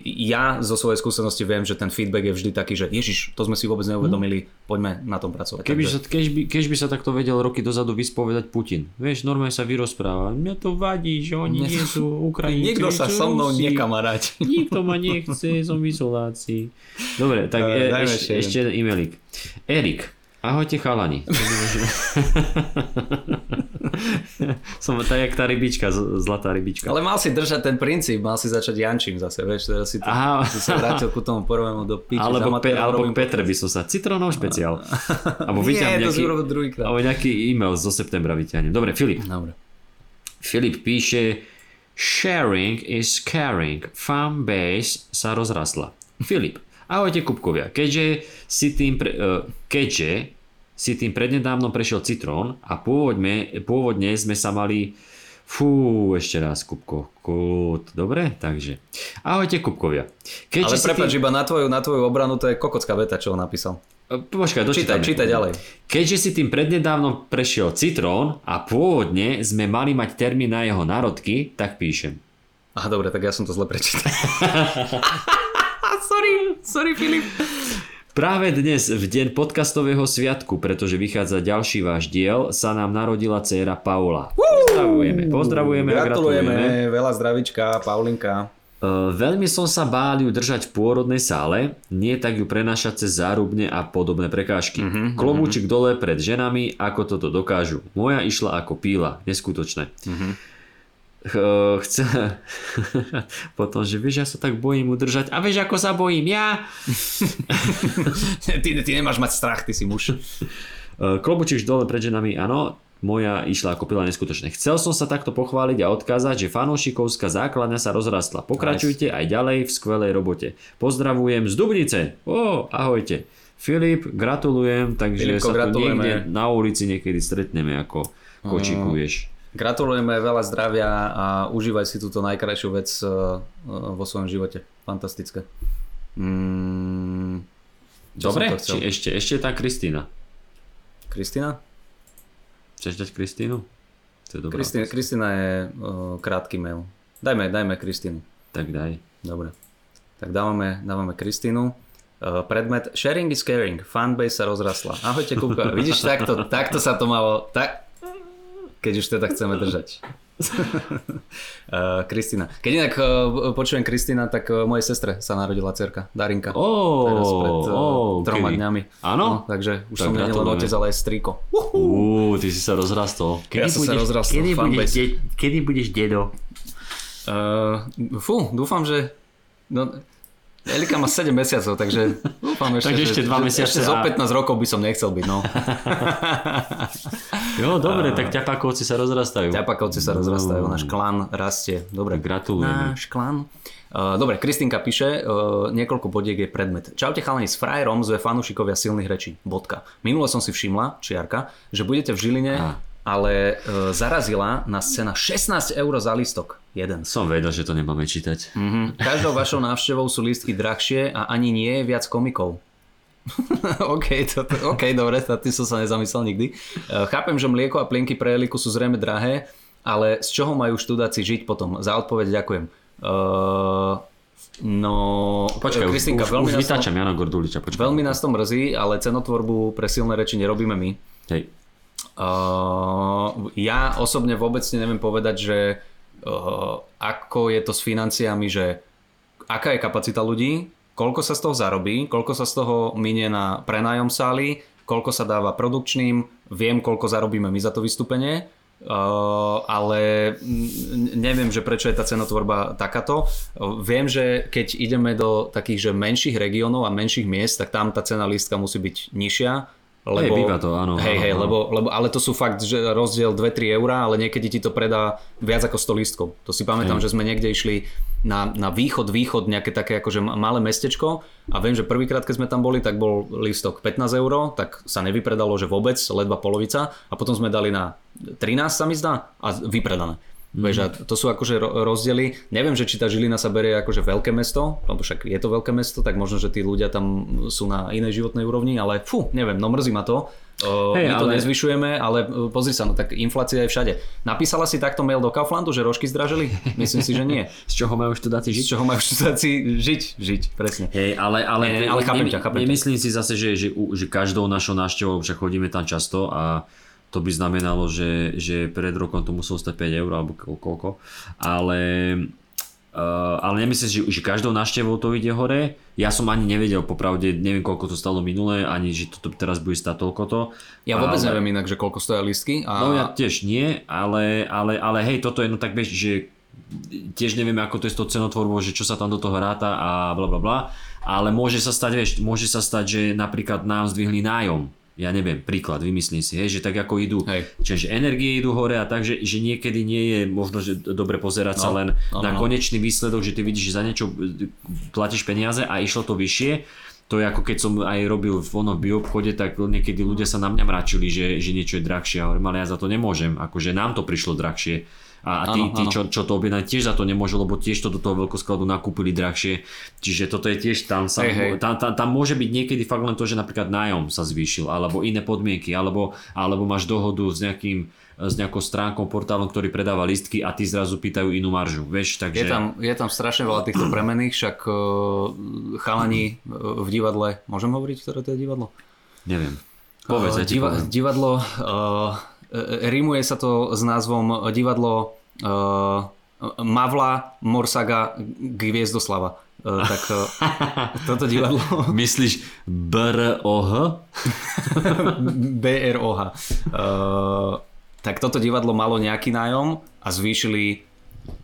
ja zo svojej skúsenosti viem, že ten feedback je vždy taký, že ježiš, to sme si vôbec neuvedomili, poďme na tom pracovať. Keby Takže- sa, keď, by, keď by sa takto vedel roky dozadu vyspovedať Putin. Vieš, normálne sa vyrozpráva. Mňa to vadí, že oni nie sú Ukrajinci. Nikto sa so mnou Rusi. nekamaráti. Nikto ma nechce, som v izolácii. Dobre, tak Eh, e, dajme ešte, ešte e-mailik. Erik, ahojte chalani. som tak jak tá rybička, zlatá rybička. Ale mal si držať ten princíp, mal si začať Jančím zase, vieš, teraz si, to, Aha. si sa vrátil ku tomu prvému do piči. Alebo, pe, alebo k Petre by som sa. Citrónov špeciál. Alebo Nie, vyťahnem nejaký, alebo nejaký e-mail zo septembra vyťahnem. Dobre, Filip. Dobre. Filip píše Sharing is caring. Fanbase sa rozrastla. Filip. Ahojte Kupkovia. Keďže si tým, pre, uh, keďže si tým prednedávno prešiel Citrón a pôvodne, pôvodne sme sa mali Fú, ešte raz, Kupko. Kút. Dobre, takže. Ahojte, Kupkovia. Keďže Ale prepáč, tým... iba na tvoju, na tvoju obranu to je kokocká veta, čo on napísal. E, Počkaj, Čítaj, dočítam. čítaj ďalej. Keďže si tým prednedávno prešiel Citrón a pôvodne sme mali mať termín na jeho národky, tak píšem. Aha, dobre, tak ja som to zle prečítal. sorry, Filip. Práve dnes, v deň podcastového sviatku, pretože vychádza ďalší váš diel, sa nám narodila dcéra Paula. Pozdravujeme, pozdravujeme a gratulujeme. Gratulujeme, veľa zdravička, Paulinka. Uh, veľmi som sa bál ju držať v pôrodnej sále, nie tak ju prenašať cez zárubne a podobné prekážky. Mhm, Klobúčik dole pred ženami, ako toto dokážu. Moja išla ako píla, neskutočné. Mhm. Ch- chce... Potom, že vieš, ja sa tak bojím udržať. A vieš, ako sa bojím ja? ty, ty nemáš mať strach, ty si muž. Uh, Klobučík dole pred ženami, áno. Moja išla ako pila neskutočne. Chcel som sa takto pochváliť a odkázať, že fanúšikovská základňa sa rozrastla. Pokračujte aj ďalej v skvelej robote. Pozdravujem z Dubnice. Ó, ahojte. Filip, gratulujem, takže Filipko, sa tu niekde na ulici niekedy stretneme, ako kočikuješ. Gratulujeme, veľa zdravia a užívaj si túto najkrajšiu vec uh, uh, vo svojom živote. Fantastické. Mm, Dobre, či ešte, ešte tá Kristýna. Kristina? Chceš dať Kristínu? To je dobrá. Je uh, krátky mail. Dajme, dajme Kristínu. Tak daj. Dobre. Tak dávame, dávame Kristínu. Uh, predmet Sharing is caring. Fanbase sa rozrastla. Ahojte, Kupka. Vidíš, takto, takto sa to malo... Tak, keď už teda chceme držať. Uh, Kristina. Keď inak uh, počujem Kristina, tak uh, mojej sestre sa narodila cerka, Darinka. Ó, Teraz pred uh, ó, troma kedy? dňami. Áno? No, takže už Tak som nie len otec, ale aj striko. Uú, ty si sa rozrastol. Ja som sa rozrastol, kedy, budeš, de- kedy budeš dedo? Uh, fú, dúfam, že... No, Elika má 7 mesiacov, takže dúfam ešte, Takže že- ešte dva že- mesiace Ešte zo a- 15 rokov by som nechcel byť, no. Jo, dobre, tak ťapakovci sa rozrastajú. Ťapakovci sa rozrastajú, náš klan rastie. Dobre, Gratulujeme. Náš klan. Uh, dobre, Kristinka píše, uh, niekoľko bodiek je predmet. Čaute chalani, s frajerom sme fanúšikovia silných rečí. Bodka. Minule som si všimla, čiarka, že budete v Žiline, Á. ale uh, zarazila nás cena 16 eur za listok. Jeden. Som vedel, že to nemáme čítať. Mhm. Každou vašou návštevou sú lístky drahšie a ani nie je viac komikov. OK, to, OK, dobre, nad tým som sa nezamyslel nikdy. Uh, chápem, že mlieko a plienky pre Eliku sú zrejme drahé, ale z čoho majú študáci žiť potom? Za odpoveď ďakujem. Uh, no, Počkaj, Kristinka, už, veľmi, už vytáčam Jana Gorduliča. Počkaj. veľmi nás to mrzí, ale cenotvorbu pre silné reči nerobíme my. Hej. Uh, ja osobne vôbec neviem povedať, že ako je to s financiami, že aká je kapacita ľudí, koľko sa z toho zarobí, koľko sa z toho minie na prenájom sály, koľko sa dáva produkčným, viem, koľko zarobíme my za to vystúpenie, Uh, ale neviem, že prečo je tá cenotvorba takáto. Uh, viem, že keď ideme do takých že menších regiónov a menších miest, tak tam tá cena lístka musí byť nižšia. Lebo, Hej, býva to, áno, Hej, áno, hej, áno. lebo, lebo, ale to sú fakt, že rozdiel 2-3 eurá, ale niekedy ti to predá viac ako 100 lístkov. To si pamätám, Hej. že sme niekde išli na, na východ, východ, nejaké také akože ma- malé mestečko a viem, že prvýkrát, keď sme tam boli, tak bol lístok 15 eur, tak sa nevypredalo, že vôbec, ledva polovica a potom sme dali na 13 sa mi zdá a vypredané. A to sú akože ro- rozdiely. Neviem, že či tá Žilina sa berie akože veľké mesto, lebo však je to veľké mesto, tak možno, že tí ľudia tam sú na inej životnej úrovni, ale fú, neviem, no mrzí ma to. Hej, my to ale- nezvyšujeme, ale uh, pozri sa, no tak inflácia je všade. Napísala si takto mail do Kauflandu, že rožky zdražili? Myslím si, že nie. Z čoho majú študáci žiť? Z čoho majú študáci žiť? Žiť, presne. Hej, ale, ale, Nie, ale chápem ťa, chápem ťa. nemyslím si zase, že, že, že každou našou návštevou, však chodíme tam často a to by znamenalo, že, že pred rokom to muselo stať 5 eur alebo ko- koľko, ale, uh, ale nemyslím si, že, že každou návštevou to ide hore. Ja som ani nevedel, popravde, neviem koľko to stalo minulé, ani že to teraz bude stať toľko to. Ja vôbec ale... neviem inak, že koľko stoja listky. A... No ja tiež nie, ale, ale, ale hej, toto je no tak bež, že tiež nevieme, ako to je s tou cenotvorbou, že čo sa tam do toho ráta a bla bla bla, ale môže sa stať, vieš, môže sa stať, že napríklad nám zdvihli nájom, ja neviem, príklad, vymyslím si, hej, že tak ako idú, Hej. čiže energie idú hore a tak, že, že niekedy nie je možno, že dobre pozerať sa No, len no, na no. konečný výsledok, že ty vidíš, že za niečo e, platíš peniaze a išlo to vyššie, to je ako keď som aj robil v ono v bioobchode, tak niekedy ľudia sa na mňa mračili, že, že niečo je drahšie. A hovorím, ale ja za to nemôžem. Akože nám to prišlo drahšie. A, a tí, Áno, tí áno. čo, čo to objednali, tiež za to nemôžu, lebo tiež to do toho veľkoskladu nakúpili drahšie. Čiže toto je tiež tam sa, Hej, hej. tam, tam, tam môže byť niekedy fakt len to, že napríklad nájom sa zvýšil, alebo iné podmienky, alebo, alebo máš dohodu s nejakým s nejakou stránkou, portálom, ktorý predáva listky a ty zrazu pýtajú inú maržu, vieš, takže... Je tam, je tam strašne veľa týchto premených, však uh, chalani uh, v divadle, môžem hovoriť, ktoré to je divadlo? Neviem. Povedz, Uh, diva- divadlo, uh, rímuje sa to s názvom divadlo uh, Mavla Morsaga Gviezdoslava. Uh, tak uh, toto divadlo Myslíš BROH? BROH. Uh, tak toto divadlo malo nejaký nájom a zvýšili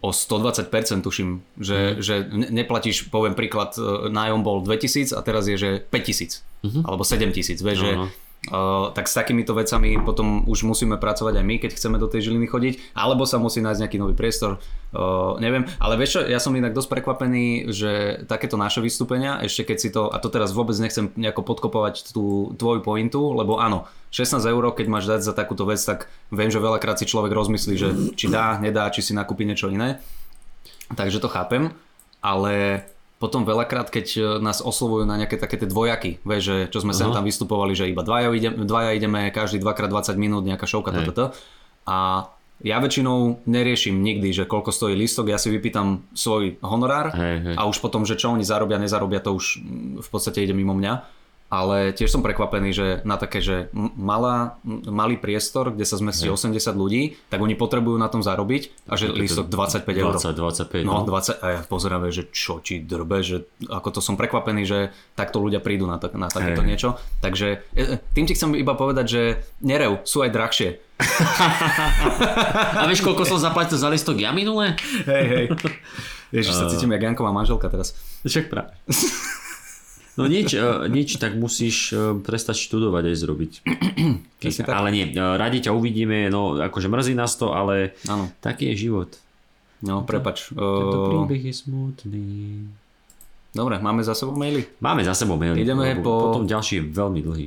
o 120% tuším, že, že ne- neplatíš, poviem príklad, e, nájom bol 2000 a teraz je, že 5000 alebo 7000, vieš, že Áno. Uh, tak s takýmito vecami potom už musíme pracovať aj my, keď chceme do tej Žiliny chodiť, alebo sa musí nájsť nejaký nový priestor, uh, neviem. Ale vieš čo, ja som inak dosť prekvapený, že takéto naše vystúpenia, ešte keď si to, a to teraz vôbec nechcem nejako podkopovať tú tvoju pointu, lebo áno, 16 eur, keď máš dať za takúto vec, tak viem, že veľakrát si človek rozmyslí, že či dá, nedá, či si nakúpi niečo iné. Takže to chápem, ale potom veľakrát, keď e, nás oslovujú na nejaké také tie dvojaky, vieš, že čo sme sem tam vystupovali, že iba dvaja, ideme, dvaja ideme, každý 2x20 minút, nejaká šovka, Hej. toto. A ja väčšinou neriešim nikdy, že koľko stojí listok, ja si vypýtam svoj honorár Hej, hej. a už potom, že čo oni zarobia, nezarobia, to už mm, v podstate ide mimo mňa. Ale tiež som prekvapený, že na také, že malá, malý priestor, kde sa zmestí 80 ľudí, tak oni potrebujú na tom zarobiť a že listok 25 eur. 20, 25. No, 20, a ja pozerám, že čo ti drbe, že ako to som prekvapený, že takto ľudia prídu na, tak, na takéto Hej. niečo. Takže e, e, tým ti chcem iba povedať, že nerev, sú aj drahšie. A vieš, koľko som zaplatil za listok ja minule? Hej, hej. Ježiš, sa cítim jak Janková manželka teraz. Však práve. No nič, eh, nič, tak musíš eh, prestať študovať aj zrobiť. Tak. ale nie, eh, radi ťa uvidíme, no akože mrzí nás to, ale Áno, taký je život. no prepač. Tento príbeh je smutný. dobre, máme za sebou maily. Máme za sebou maily. Ideme po- Potom ďalší je veľmi dlhý.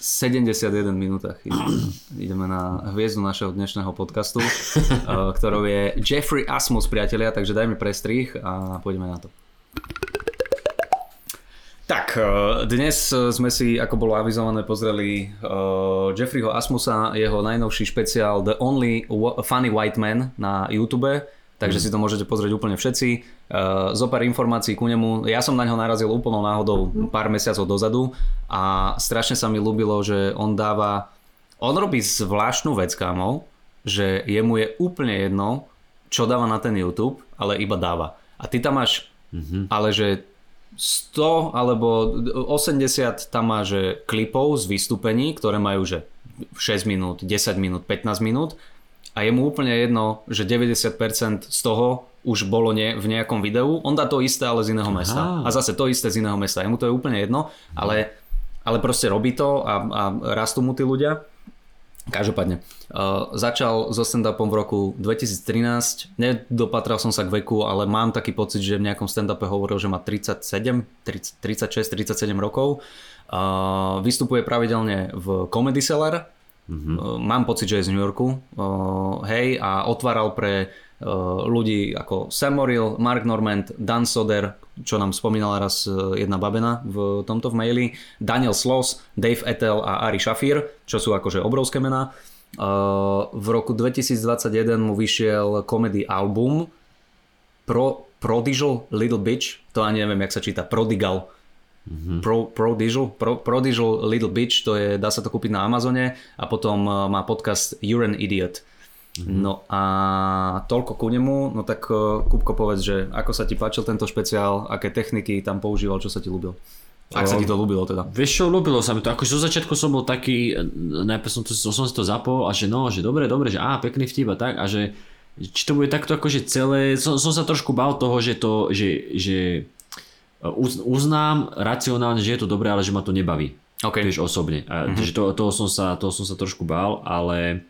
71 minútach. Ideme, na hviezdu našeho dnešného podcastu, ktorou je Jeffrey Asmus, priatelia, takže dajme prestrih a pôjdeme na to. Tak, uh, dnes uh, sme si, ako bolo avizované, pozreli uh, Jeffreyho Asmusa, jeho najnovší špeciál The Only Funny White Man na YouTube, takže si to môžete pozrieť úplne všetci. Uh, zo pár informácií ku nemu. Ja som na ňo narazil úplnou náhodou pár mesiacov dozadu a strašne sa mi ľúbilo, že on dáva... On robí zvláštnu vec, kámo, že jemu je úplne jedno, čo dáva na ten YouTube, ale iba dáva. A ty tam máš, ale že 100 alebo 80 tam má, že klipov z vystúpení, ktoré majú, že 6 minút, 10 minút, 15 minút a je mu úplne jedno, že 90% z toho už bolo ne, v nejakom videu. On dá to isté, ale z iného mesta. A zase to isté z iného mesta. Jemu to je úplne jedno, ale, ale proste robí to a, a rastú mu tí ľudia. Každopádne, uh, začal so stand-upom v roku 2013, nedopatral som sa k veku, ale mám taký pocit, že v nejakom stand-upe hovoril, že má 37, 30, 36, 37 rokov. Uh, vystupuje pravidelne v Comedy Cellar, Uh, Mám pocit, že je z New Yorku, uh, hej, a otváral pre ľudí ako Sam Morrill, Mark Normand, Dan Soder, čo nám spomínala raz e, jedna babena v tomto v maili, Daniel Sloss, Dave Etel a Ari Shafir, čo sú akože obrovské mená. V roku 2021 mu vyšiel komedy album Pro, Prodigal Little Bitch, to ani neviem, jak sa číta, Prodigal. Mm-hmm. Pro, Prodigal, Pro, Prodigal Little Bitch, to je, dá sa to kúpiť na Amazone a potom má podcast You're an Idiot. Mm-hmm. No a toľko ku nemu, no tak uh, Kupko povedz, že ako sa ti páčil tento špeciál, aké techniky tam používal, čo sa ti ľúbil? Ak sa ti to ľúbilo teda. Vieš čo, ľúbilo sa mi to. Akože zo začiatku som bol taký, najprv som, to, som si to zapol a že no, že dobre, dobre, že á, pekný vtip a tak a že či to bude takto akože celé, som, som sa trošku bál toho, že to, že, že uznám racionálne, že je to dobré, ale že ma to nebaví. Okay. Vieš, osobne. A, mm-hmm. že to, toho, som sa, toho som sa trošku bál, ale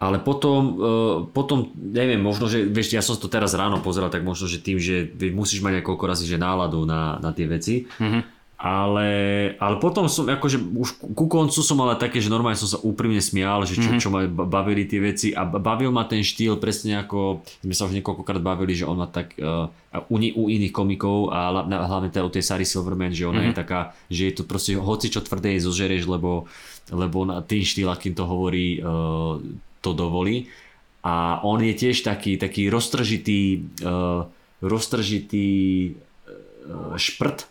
ale potom, uh, potom, neviem, možno, že, vieš, ja som to teraz ráno pozeral, tak možno, že tým, že musíš mať niekoľko razy, že náladu na, na tie veci. Mm-hmm. Ale, ale potom som, akože už ku koncu som ale také, že normálne som sa úprimne smial, že čo, mm-hmm. čo ma bavili tie veci a bavil ma ten štýl presne ako, sme sa už niekoľkokrát bavili, že on má tak uh, u, u iných komikov a hlavne teda u tej Sary Silverman, že ona mm-hmm. je mhm. taká, že je to proste hoci čo tvrdé zožereš, lebo, lebo na tým štýl, akým to hovorí, uh, to dovolí. A on je tiež taký, taký roztržitý, uh, roztržitý uh, šprt,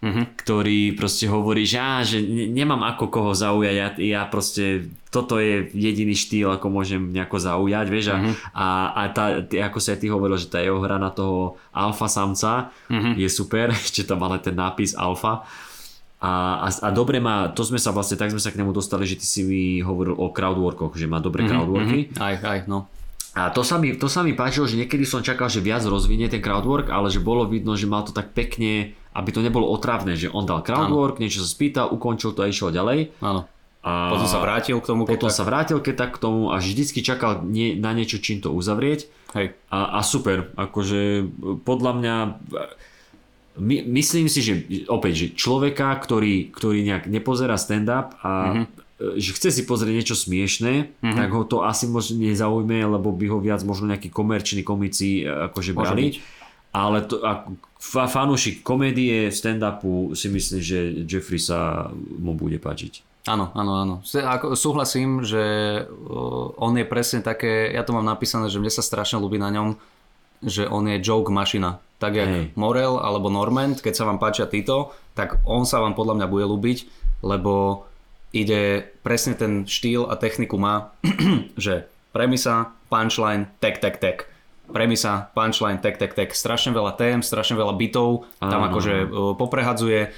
mm-hmm. ktorý proste hovorí, že, á, že nemám ako koho zaujať, ja, ja proste, toto je jediný štýl, ako môžem nejako zaujať, vieš, mm-hmm. a, a tá, ako sa aj ty hovoril, že tá jeho hra na toho alfa samca mm-hmm. je super, ešte tam ale ten nápis alfa, a, a, a dobre má, to sme sa vlastne, tak sme sa k nemu dostali, že ty si mi hovoril o crowdworkoch, že má dobré mm-hmm, crowdworky. Mm-hmm, aj, aj, no. A to sa, mi, to sa mi páčilo, že niekedy som čakal, že viac rozvinie ten crowdwork, ale že bolo vidno, že mal to tak pekne, aby to nebolo otravné, že on dal crowdwork, ano. niečo sa spýtal, ukončil to a išiel ďalej. Áno. A potom sa vrátil k tomu. Potom tak... sa vrátil keď tak k tomu a vždycky čakal nie, na niečo, čím to uzavrieť. Hej. A, a super, akože podľa mňa my, myslím si, že opäť, že človeka, ktorý, ktorý nejak nepozerá stand-up a mm-hmm. že chce si pozrieť niečo smiešné, mm-hmm. tak ho to asi možno nezaujme, lebo by ho viac možno nejakí komerční komici e, akože brali. Ale to, ako fanúšik komédie, stand-upu si myslím, že Jeffrey sa mu bude páčiť. Áno, áno, áno. Súhlasím, že on je presne také, ja to mám napísané, že mne sa strašne ľúbi na ňom, že on je joke mašina. Tak jak hey. Morel alebo Normand, keď sa vám páčia títo, tak on sa vám podľa mňa bude ľúbiť, lebo ide presne ten štýl a techniku má, že premisa, punchline, tek, tek, tek. Premisa, punchline, tek, tek, tek. Strašne veľa tém, strašne veľa bitov, tam akože poprehadzuje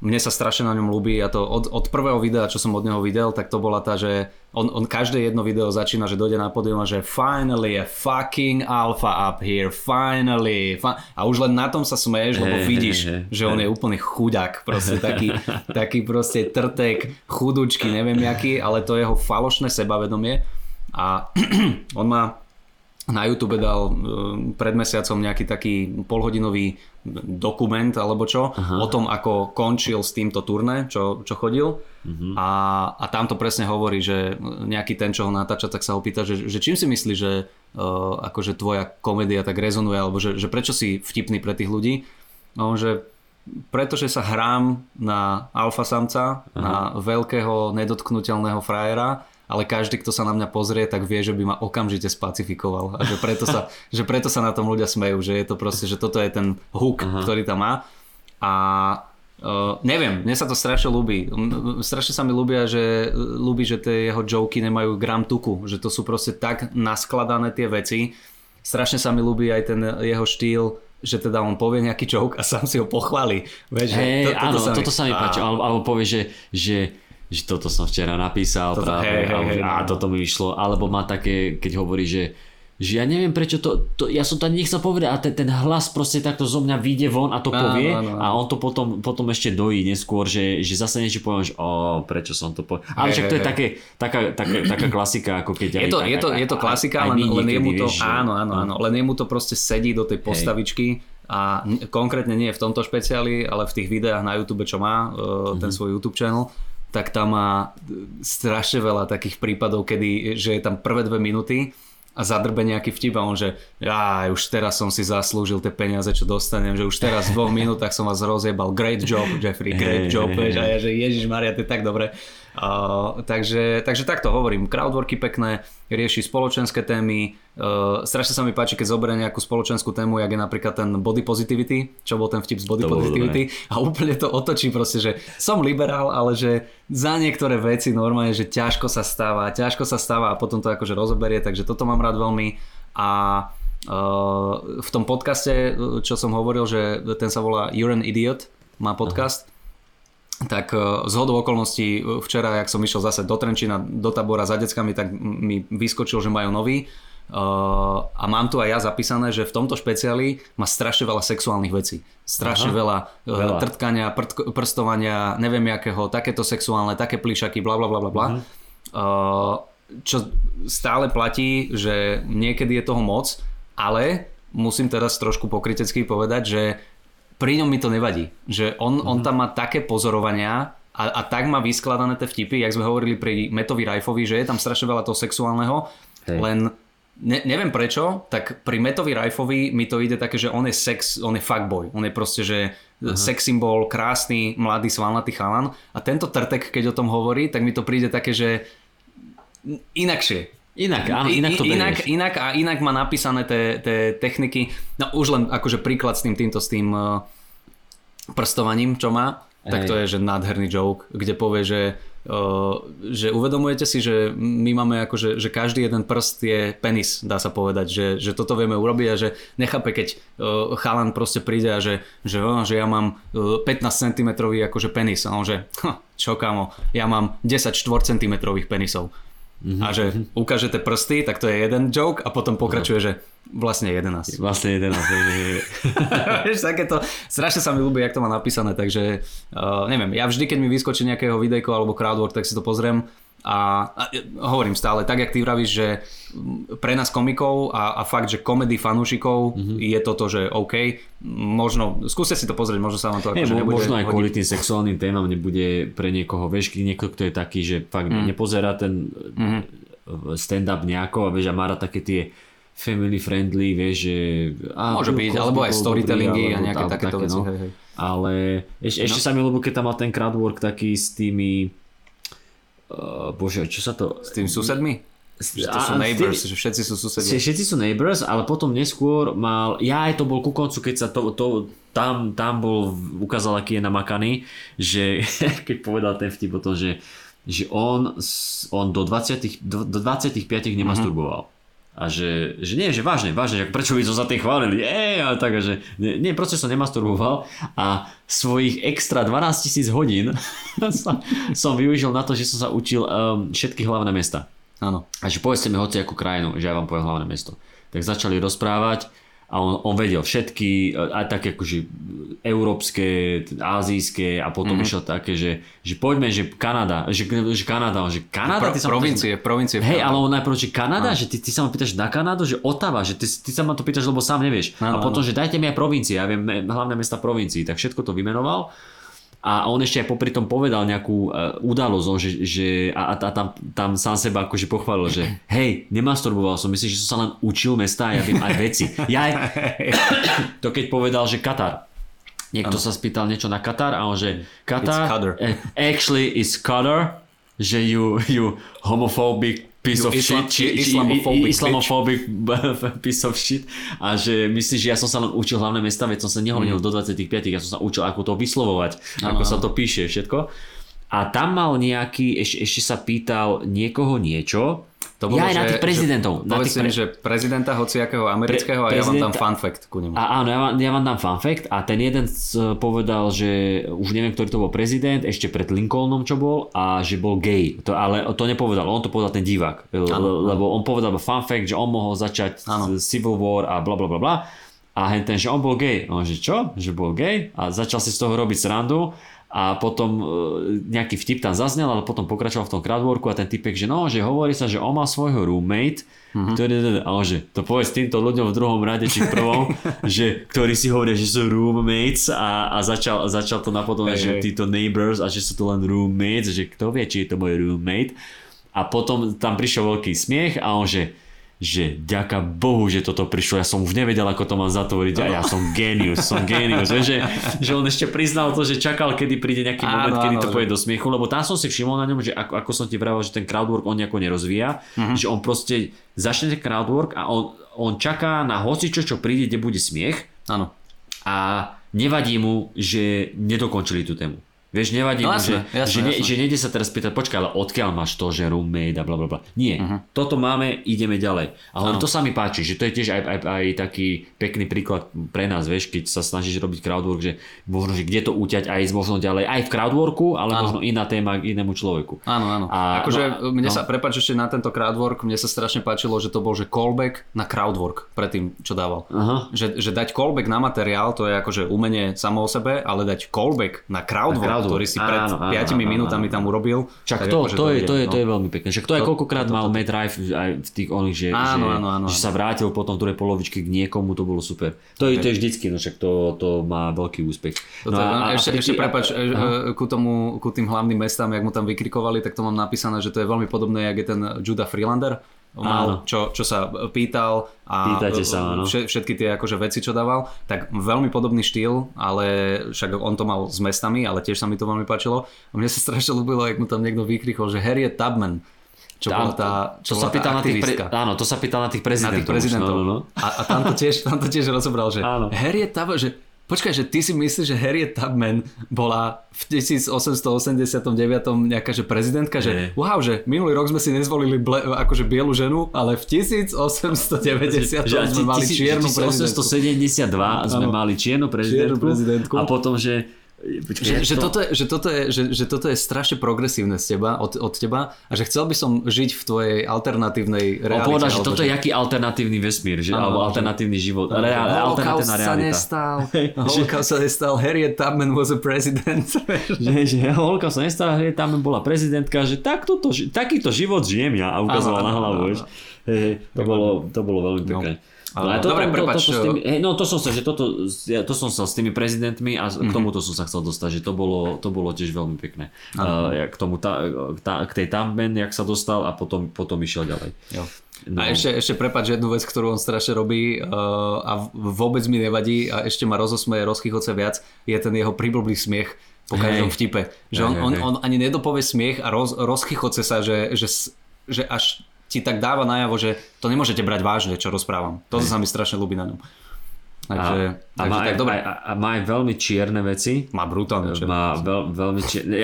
mne sa strašne na ňom ľúbi a to od, od prvého videa, čo som od neho videl, tak to bola tá, že on, on každé jedno video začína, že dojde na podium a že finally a fucking alpha up here, finally. Fi-. A už len na tom sa smeješ, lebo vidíš, že on je úplný chudák, proste taký, taký proste trtek, chudučky, neviem jaký, ale to jeho falošné sebavedomie a on má na YouTube dal pred mesiacom nejaký taký polhodinový dokument alebo čo Aha. o tom, ako končil s týmto turné, čo, čo chodil uh-huh. a, a tam to presne hovorí, že nejaký ten, čo ho natáča, tak sa ho pýta, že, že čím si myslí, že uh, akože tvoja komédia tak rezonuje, alebo že, že prečo si vtipný pre tých ľudí. No, že pretože sa hrám na alfa samca, Aha. na veľkého nedotknutelného frajera ale každý, kto sa na mňa pozrie, tak vie, že by ma okamžite spacifikoval a že preto sa, že preto sa na tom ľudia smejú, že je to proste, že toto je ten hook, Aha. ktorý tam má a Uh, neviem, mne sa to strašne ľúbi. Strašne sa mi ľúbia, že ľúbi, že tie jeho joky nemajú gram tuku, že to sú proste tak naskladané tie veci. Strašne sa mi ľúbi aj ten jeho štýl, že teda on povie nejaký joke a sám si ho pochváli. Vieš, hey, to, toto áno, sa mi... toto sa mi páči. Alebo, alebo povie, že, že že toto som včera napísal toto, práve hej, hej, hej, a, no. toto mi vyšlo. Alebo má také, keď hovorí, že že ja neviem prečo to, to ja som to nechcel povedať a ten, ten hlas proste takto zo mňa vyjde von a to áno, povie áno, áno. a on to potom, potom ešte dojí neskôr, že, že zase niečo poviem, že o, prečo som to povedal. Ale však to je také, taká, taká, taká klasika, ako keď je aj, to, je to, je to klasika, aj, len, len jemu to, vieš, áno, áno, áno, len jemu to proste sedí do tej postavičky a konkrétne nie v tomto špeciáli, ale v tých videách na YouTube, čo má, ten mm-hmm. svoj YouTube channel, tak tam má strašne veľa takých prípadov, kedy, že je tam prvé dve minúty a zadrbe nejaký vtip a on že ja už teraz som si zaslúžil tie peniaze, čo dostanem, že už teraz v dvoch minútach som vás rozjebal, great job Jeffrey, great job, hey, a ja že Ježiš Maria, to je tak dobre. Uh, takže, takže takto hovorím, crowdworky pekné, rieši spoločenské témy, uh, strašne sa mi páči, keď zoberie nejakú spoločenskú tému, jak je napríklad ten body positivity, čo bol ten vtip z body to positivity. A úplne to otočí proste, že som liberál, ale že za niektoré veci normálne, že ťažko sa stáva, ťažko sa stáva a potom to akože rozoberie, takže toto mám rád veľmi. A uh, v tom podcaste, čo som hovoril, že ten sa volá You're an Idiot, má podcast, Aha tak e, z hodou okolností e, včera, jak som išiel zase do Trenčína, do tabora za deckami, tak mi vyskočil, že majú nový. Uh, a mám tu aj ja zapísané, že v tomto špeciáli má strašne veľa sexuálnych vecí. Strašne Aha, veľa, veľa trtkania, prt, prstovania, neviem jakého, takéto sexuálne, také plišaky, bla bla bla bla bla. Uh-huh. Uh, čo stále platí, že niekedy je toho moc, ale musím teraz trošku pokrytecky povedať, že pri ňom mi to nevadí. Že on, mm-hmm. on mhm. tam má také pozorovania a, a tak má vyskladané tie vtipy, jak sme hovorili pri Metovi Rajfovi, že je tam strašne veľa toho sexuálneho, Hej. len ne, neviem prečo, tak pri Metovi Rajfovi mi to ide také, že on je sex, on je fuckboy, on je proste, že uh-huh. sex symbol, krásny, mladý, svalnatý chalan a tento trtek, keď o tom hovorí, tak mi to príde také, že inakšie. Inak, áno, inak to inak, inak a inak má napísané tie techniky. No už len akože príklad s tým týmto, s tým uh, prstovaním, čo má, Hej. tak to je, že nádherný joke, kde povie, že Uh, že uvedomujete si, že my máme akože, že každý jeden prst je penis, dá sa povedať, že, že toto vieme urobiť a že nechápe, keď uh, chalan proste príde a že, že, uh, že ja mám uh, 15 cm akože penis a on že, čo kamo, ja mám 10 4 cm penisov Mm-hmm. A že ukážete prsty, tak to je jeden joke a potom pokračuje, no. že vlastne 11. Vlastne 11. Vieš, takéto, strašne sa mi ľúbi, jak to má napísané, takže uh, neviem, ja vždy, keď mi vyskočí nejakého videjko alebo crowdwork, tak si to pozriem a, a hovorím stále, tak jak ty vravíš, že pre nás komikov a, a fakt, že komedy fanúšikov mm-hmm. je toto, že OK, možno, skúste si to pozrieť, možno sa vám to akože nebude Možno aj kvôli tým sexuálnym témam nebude pre niekoho, vieš, niekto, kto je taký, že fakt mm. nepozerá ten mm-hmm. stand-up nejako a vieš, a má také tie family friendly, vieš, že... A, Môže byť, alebo aj storytellingy a nejaké takéto také, veci. No. Hej, hej. Ale ešte, no. sa mi ľúbi, keď tam mal ten crowdwork taký s tými Uh, bože, čo sa to... S tými susedmi? Že to sú neighbors, že všetci sú susedia. Všetci sú neighbors, ale potom neskôr mal, ja aj to bol ku koncu, keď sa to, to tam, tam bol, ukázal, aký je namakaný, že keď povedal ten vtip o to, že, že on, on do, 20, do, do 25 nemasturboval. Mm-hmm a že, že nie, že vážne, vážne, že prečo by som sa tým chválil, nie, ale tak, že nie proste som nemasturboval a svojich extra 12 tisíc hodín som, som využil na to, že som sa učil um, všetky hlavné mesta. Áno. A že povedzte mi hoci akú krajinu, že ja vám poviem hlavné mesto. Tak začali rozprávať a on, on vedel všetky, aj také akože európske, azijské a potom mm-hmm. išiel také, že, že poďme, že Kanada, že, že Kanada, že Kanada, Pro, ty sa provincie, pýtaš, provincie. Hej, ale on najprv, že Kanada, no. že ty, ty sa ma pýtaš na Kanadu, že Otava, že ty, ty sa ma to pýtaš, lebo sám nevieš. No, a potom, no. že dajte mi aj provincie, ja viem hlavné mesta provincií, tak všetko to vymenoval a on ešte aj popri tom povedal nejakú uh, udalosť, že, že a, a tam, tam sám seba akože pochválil, že hej, nemasturboval som, myslím, že som sa len učil mesta a ja viem aj veci. Ja aj, to keď povedal, že Katar. Niekto ano. sa spýtal niečo na Katar a on že Katar actually is Qatar, že you, you homophobic piece of Islam, shit, islamophobic, islamophobic piece of shit a že myslíš, že ja som sa len učil hlavné mesta, veď som sa nehovoril mm. do 25, ja som sa učil ako to vyslovovať, ano, ako sa to píše, všetko. A tam mal nejaký, ešte, ešte sa pýtal niekoho niečo, to bolo, ja aj na tých prezidentov. Že, na tých pre... mi, že prezidenta hociakého amerického pre, a ja vám dám fun fact ku nemu. A, áno, ja vám, ja vám dám fun fact a ten jeden povedal, že už neviem, ktorý to bol prezident, ešte pred Lincolnom čo bol a že bol gay. To, ale to nepovedal, on to povedal ten divák. Lebo on povedal fun fact, že on mohol začať áno. Civil War a bla bla bla bla. A ten, že on bol gay. On že čo? Že bol gay? A začal si z toho robiť srandu a potom e, nejaký vtip tam zaznel, ale potom pokračoval v tom crowdworku a ten typek, že no, že hovorí sa, že on má svojho roommate, mm-hmm. ktorý, a on, že to povedz týmto ľuďom v druhom rade či v prvom, že, ktorí si hovoria, že sú roommates a, a začal, začal to napodobne, hey, že hey. títo neighbors a že sú to len roommates, že kto vie, či je to môj roommate. A potom tam prišiel veľký smiech a on, že že ďaká Bohu, že toto prišlo, ja som už nevedel, ako to mám zatvoriť a ja som genius, som genius, že, že on ešte priznal to, že čakal, kedy príde nejaký Áno, moment, kedy áno, to že- pôjde do smiechu, lebo tam som si všimol na ňom, že ako, ako som ti vravel, že ten crowdwork on nejako nerozvíja, Mhm. že on proste začne ten crowdwork a on, on čaká na hocičo, čo príde, kde bude smiech Áno. a nevadí mu, že nedokončili tú tému. Vieš, nevadí No mu, že, jasné, že, ne, jasné. že nejde sa teraz pýtať, počkaj, ale odkiaľ máš to, že roommate a bla. Nie, Mhm. toto máme, ideme ďalej. Ale to sa mi páči, že to je tiež aj, aj, aj taký pekný príklad pre nás, vieš, keď sa snažíš robiť crowdwork, že možno, že kde to uťať aj možno ďalej, aj v crowdworku, ale Áno. možno iná téma k inému človeku. Áno, áno. A- akože no, mne no. sa, prepáč ešte na tento crowdwork, mne sa strašne páčilo, že to bol, že callback na crowdwork predtým, čo dával. Aha. Že, že dať callback na materiál, to je akože umenie samo o sebe, ale dať callback na crowdwork, Na crowdwork. Ktorý si pred Áno, áno, 5 áno, minútami áno, tam urobil. Čak to, akože to, je, to, je, no. to je veľmi pekné. Však to aj To- koľkokrát to- to- mal to- Matt Rife aj v tých oných, že, Áno, že, áno, áno, že sa vrátil potom v druhej polovičke k niekomu, to bolo super. To je, to je vždycky, no však to, to má veľký úspech. No a, a, ešte, ešte prepač, e, e, ku, tomu, ku tým hlavným mestám, jak mu tam vykrikovali, tak to mám napísané, že to je veľmi podobné, jak je ten Judah Freelander, Áno. mal, čo, čo sa pýtal a Pýtajte sa, áno. vše- všetky tie akože veci, čo dával, tak veľmi podobný štýl, ale však on to mal s mestami, ale tiež sa mi to veľmi páčilo. A mne sa strašne ľúbilo, jak mu tam niekto vykrikol, že Harriet Tubman, čo bola tá, to čo sa bola tá pýtal na tých, pre, áno, to sa pýtal na tých na prezidentov. tých prezidentov. No, no, no. A, a tam, to tiež, tam to tiež rozobral, že Áno. Harriet Tubman, že počkaj, že ty si myslíš, že Harriet Tubman bola v 1889 nejaká že prezidentka, že Nie. wow, že minulý rok sme si nezvolili ble, akože bielu ženu, ale v 1890 Že sme mali čiernu prezidentku. 1872 sme mali čiernu prezidentku, prezidentku. a potom, že... Že, že, to- toto je, že, toto je, že, že toto je strašne progresívne z teba, od, od teba a že chcel by som žiť v tvojej alternatívnej On realite. povedal, že toto je jaký alternatívny vesmír, že, Áno, alebo že- alternatívny život, reál, Holokaust alternatívna sa nestal. Holokaust sa nestal. Harriet Tubman was a president. že, že holka sa nestala, hej, tam bola prezidentka, že takto to, ži- takýto život žijem ja a ukazoval na hlavu, áno, vieš. Hej, to, bolo, to bolo veľmi pekné. No. A Dobre, prepáč, s tými, hej, no to som sa, že toto, to som sa s tými prezidentmi a k tomuto som sa chcel dostať, že to bolo, to bolo tiež veľmi pekné. Uh, k tomu, tá, tá, k tej Tamben, jak sa dostal a potom, potom išiel ďalej. Jo. No. A ešte, ešte prepáč jednu vec, ktorú on strašne robí uh, a vôbec mi nevadí a ešte ma rozosmeje, rozchychoce viac, je ten jeho príblblý smiech po každom Hej. vtipe. Že Hej, on, hej, on, on ani nedopovie smiech a roz, rozchychoce sa, že, že, že až ti tak dáva najavo, že to nemôžete brať vážne, čo rozprávam. To sa mi strašne ľúbi na ňom. Takže, a, a, takže má tak aj, dobre. aj, a má aj veľmi čierne veci. Má brutálne čo. Má veľ, veľmi čierne.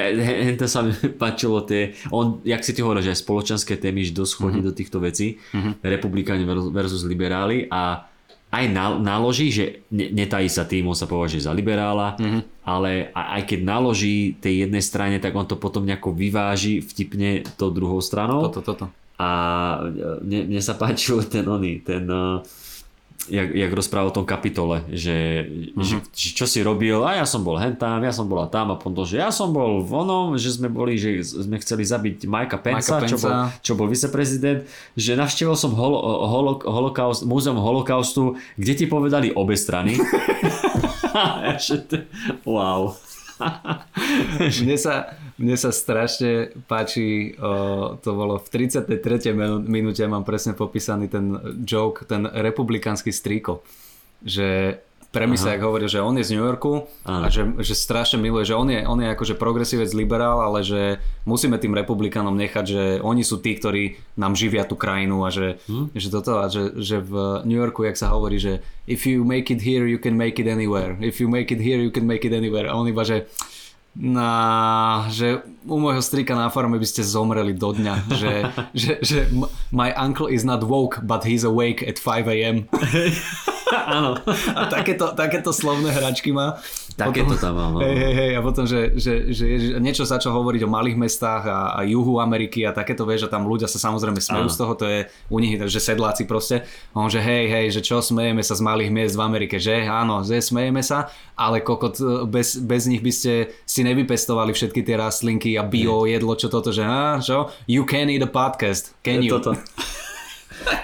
Hento sa mi páčilo tie, on, jak si ty hovoríš, aj spoločenské témy, že dosť chodí Mhm. do týchto vecí, republikáni versus- liberáli a aj na, naloží, že ne, netají sa tým, on sa považuje za liberála, Mhm. ale a- aj keď naloží tej jednej strane, tak on to potom nejako vyváži vtipne to druhou stranou. Toto, toto. A e, mne, mne sa páčil ten oný, ten, uh, jak, jak rozprával o tom kapitole, že, Mhm. že, že čo si robil, a ja som bol hentam, ja som bola tam a potom, že ja som bol v onom, že sme boli, že sme chceli zabiť Mikea Pensa, Mikea čo, bol, Pensa. čo bol viceprezident, že navštívil som holo, holo, holokaust, múzeum holokaustu, kde ti povedali obe strany. Wow. Mne sa, mne sa strašne páči, o, to bolo v 33. minu- minúte, mám presne popísaný ten joke, ten republikánsky strýko. Že premisa, jak hovorí, že on je z New Yorku Áno. a že, že strašne miluje, že on je, on je akože progresívec liberál, ale že musíme tým republikánom nechať, že oni sú tí, ktorí nám živia tú krajinu a že, Hm? že toto a že, že v New Yorku, jak sa hovorí, že if you make it here, you can make it anywhere. If you make it here, you can make it anywhere. A on iba, že na, že u môjho strika na farme by ste zomreli do dňa, že, že, že my uncle is not woke, but he's awake at 5 a.m. Áno. A takéto, takéto slovné hračky má. Takéto tam mám, no. Hej, hej, hej, a potom, že, že, že ježiš, niečo začal hovoriť o malých mestách a, a juhu Ameriky a takéto, vieš, a tam ľudia sa samozrejme smejú Áno. z toho, to je u nich, že sedláci proste. A on, že hej, hej, že čo, smejeme sa z malých miest v Amerike, že áno, že smejeme sa, ale kokot, bez, bez nich by ste si nevypestovali všetky tie rastlinky a bio jedlo, čo toto, že á, čo? You can eat a podcast, can you? Toto.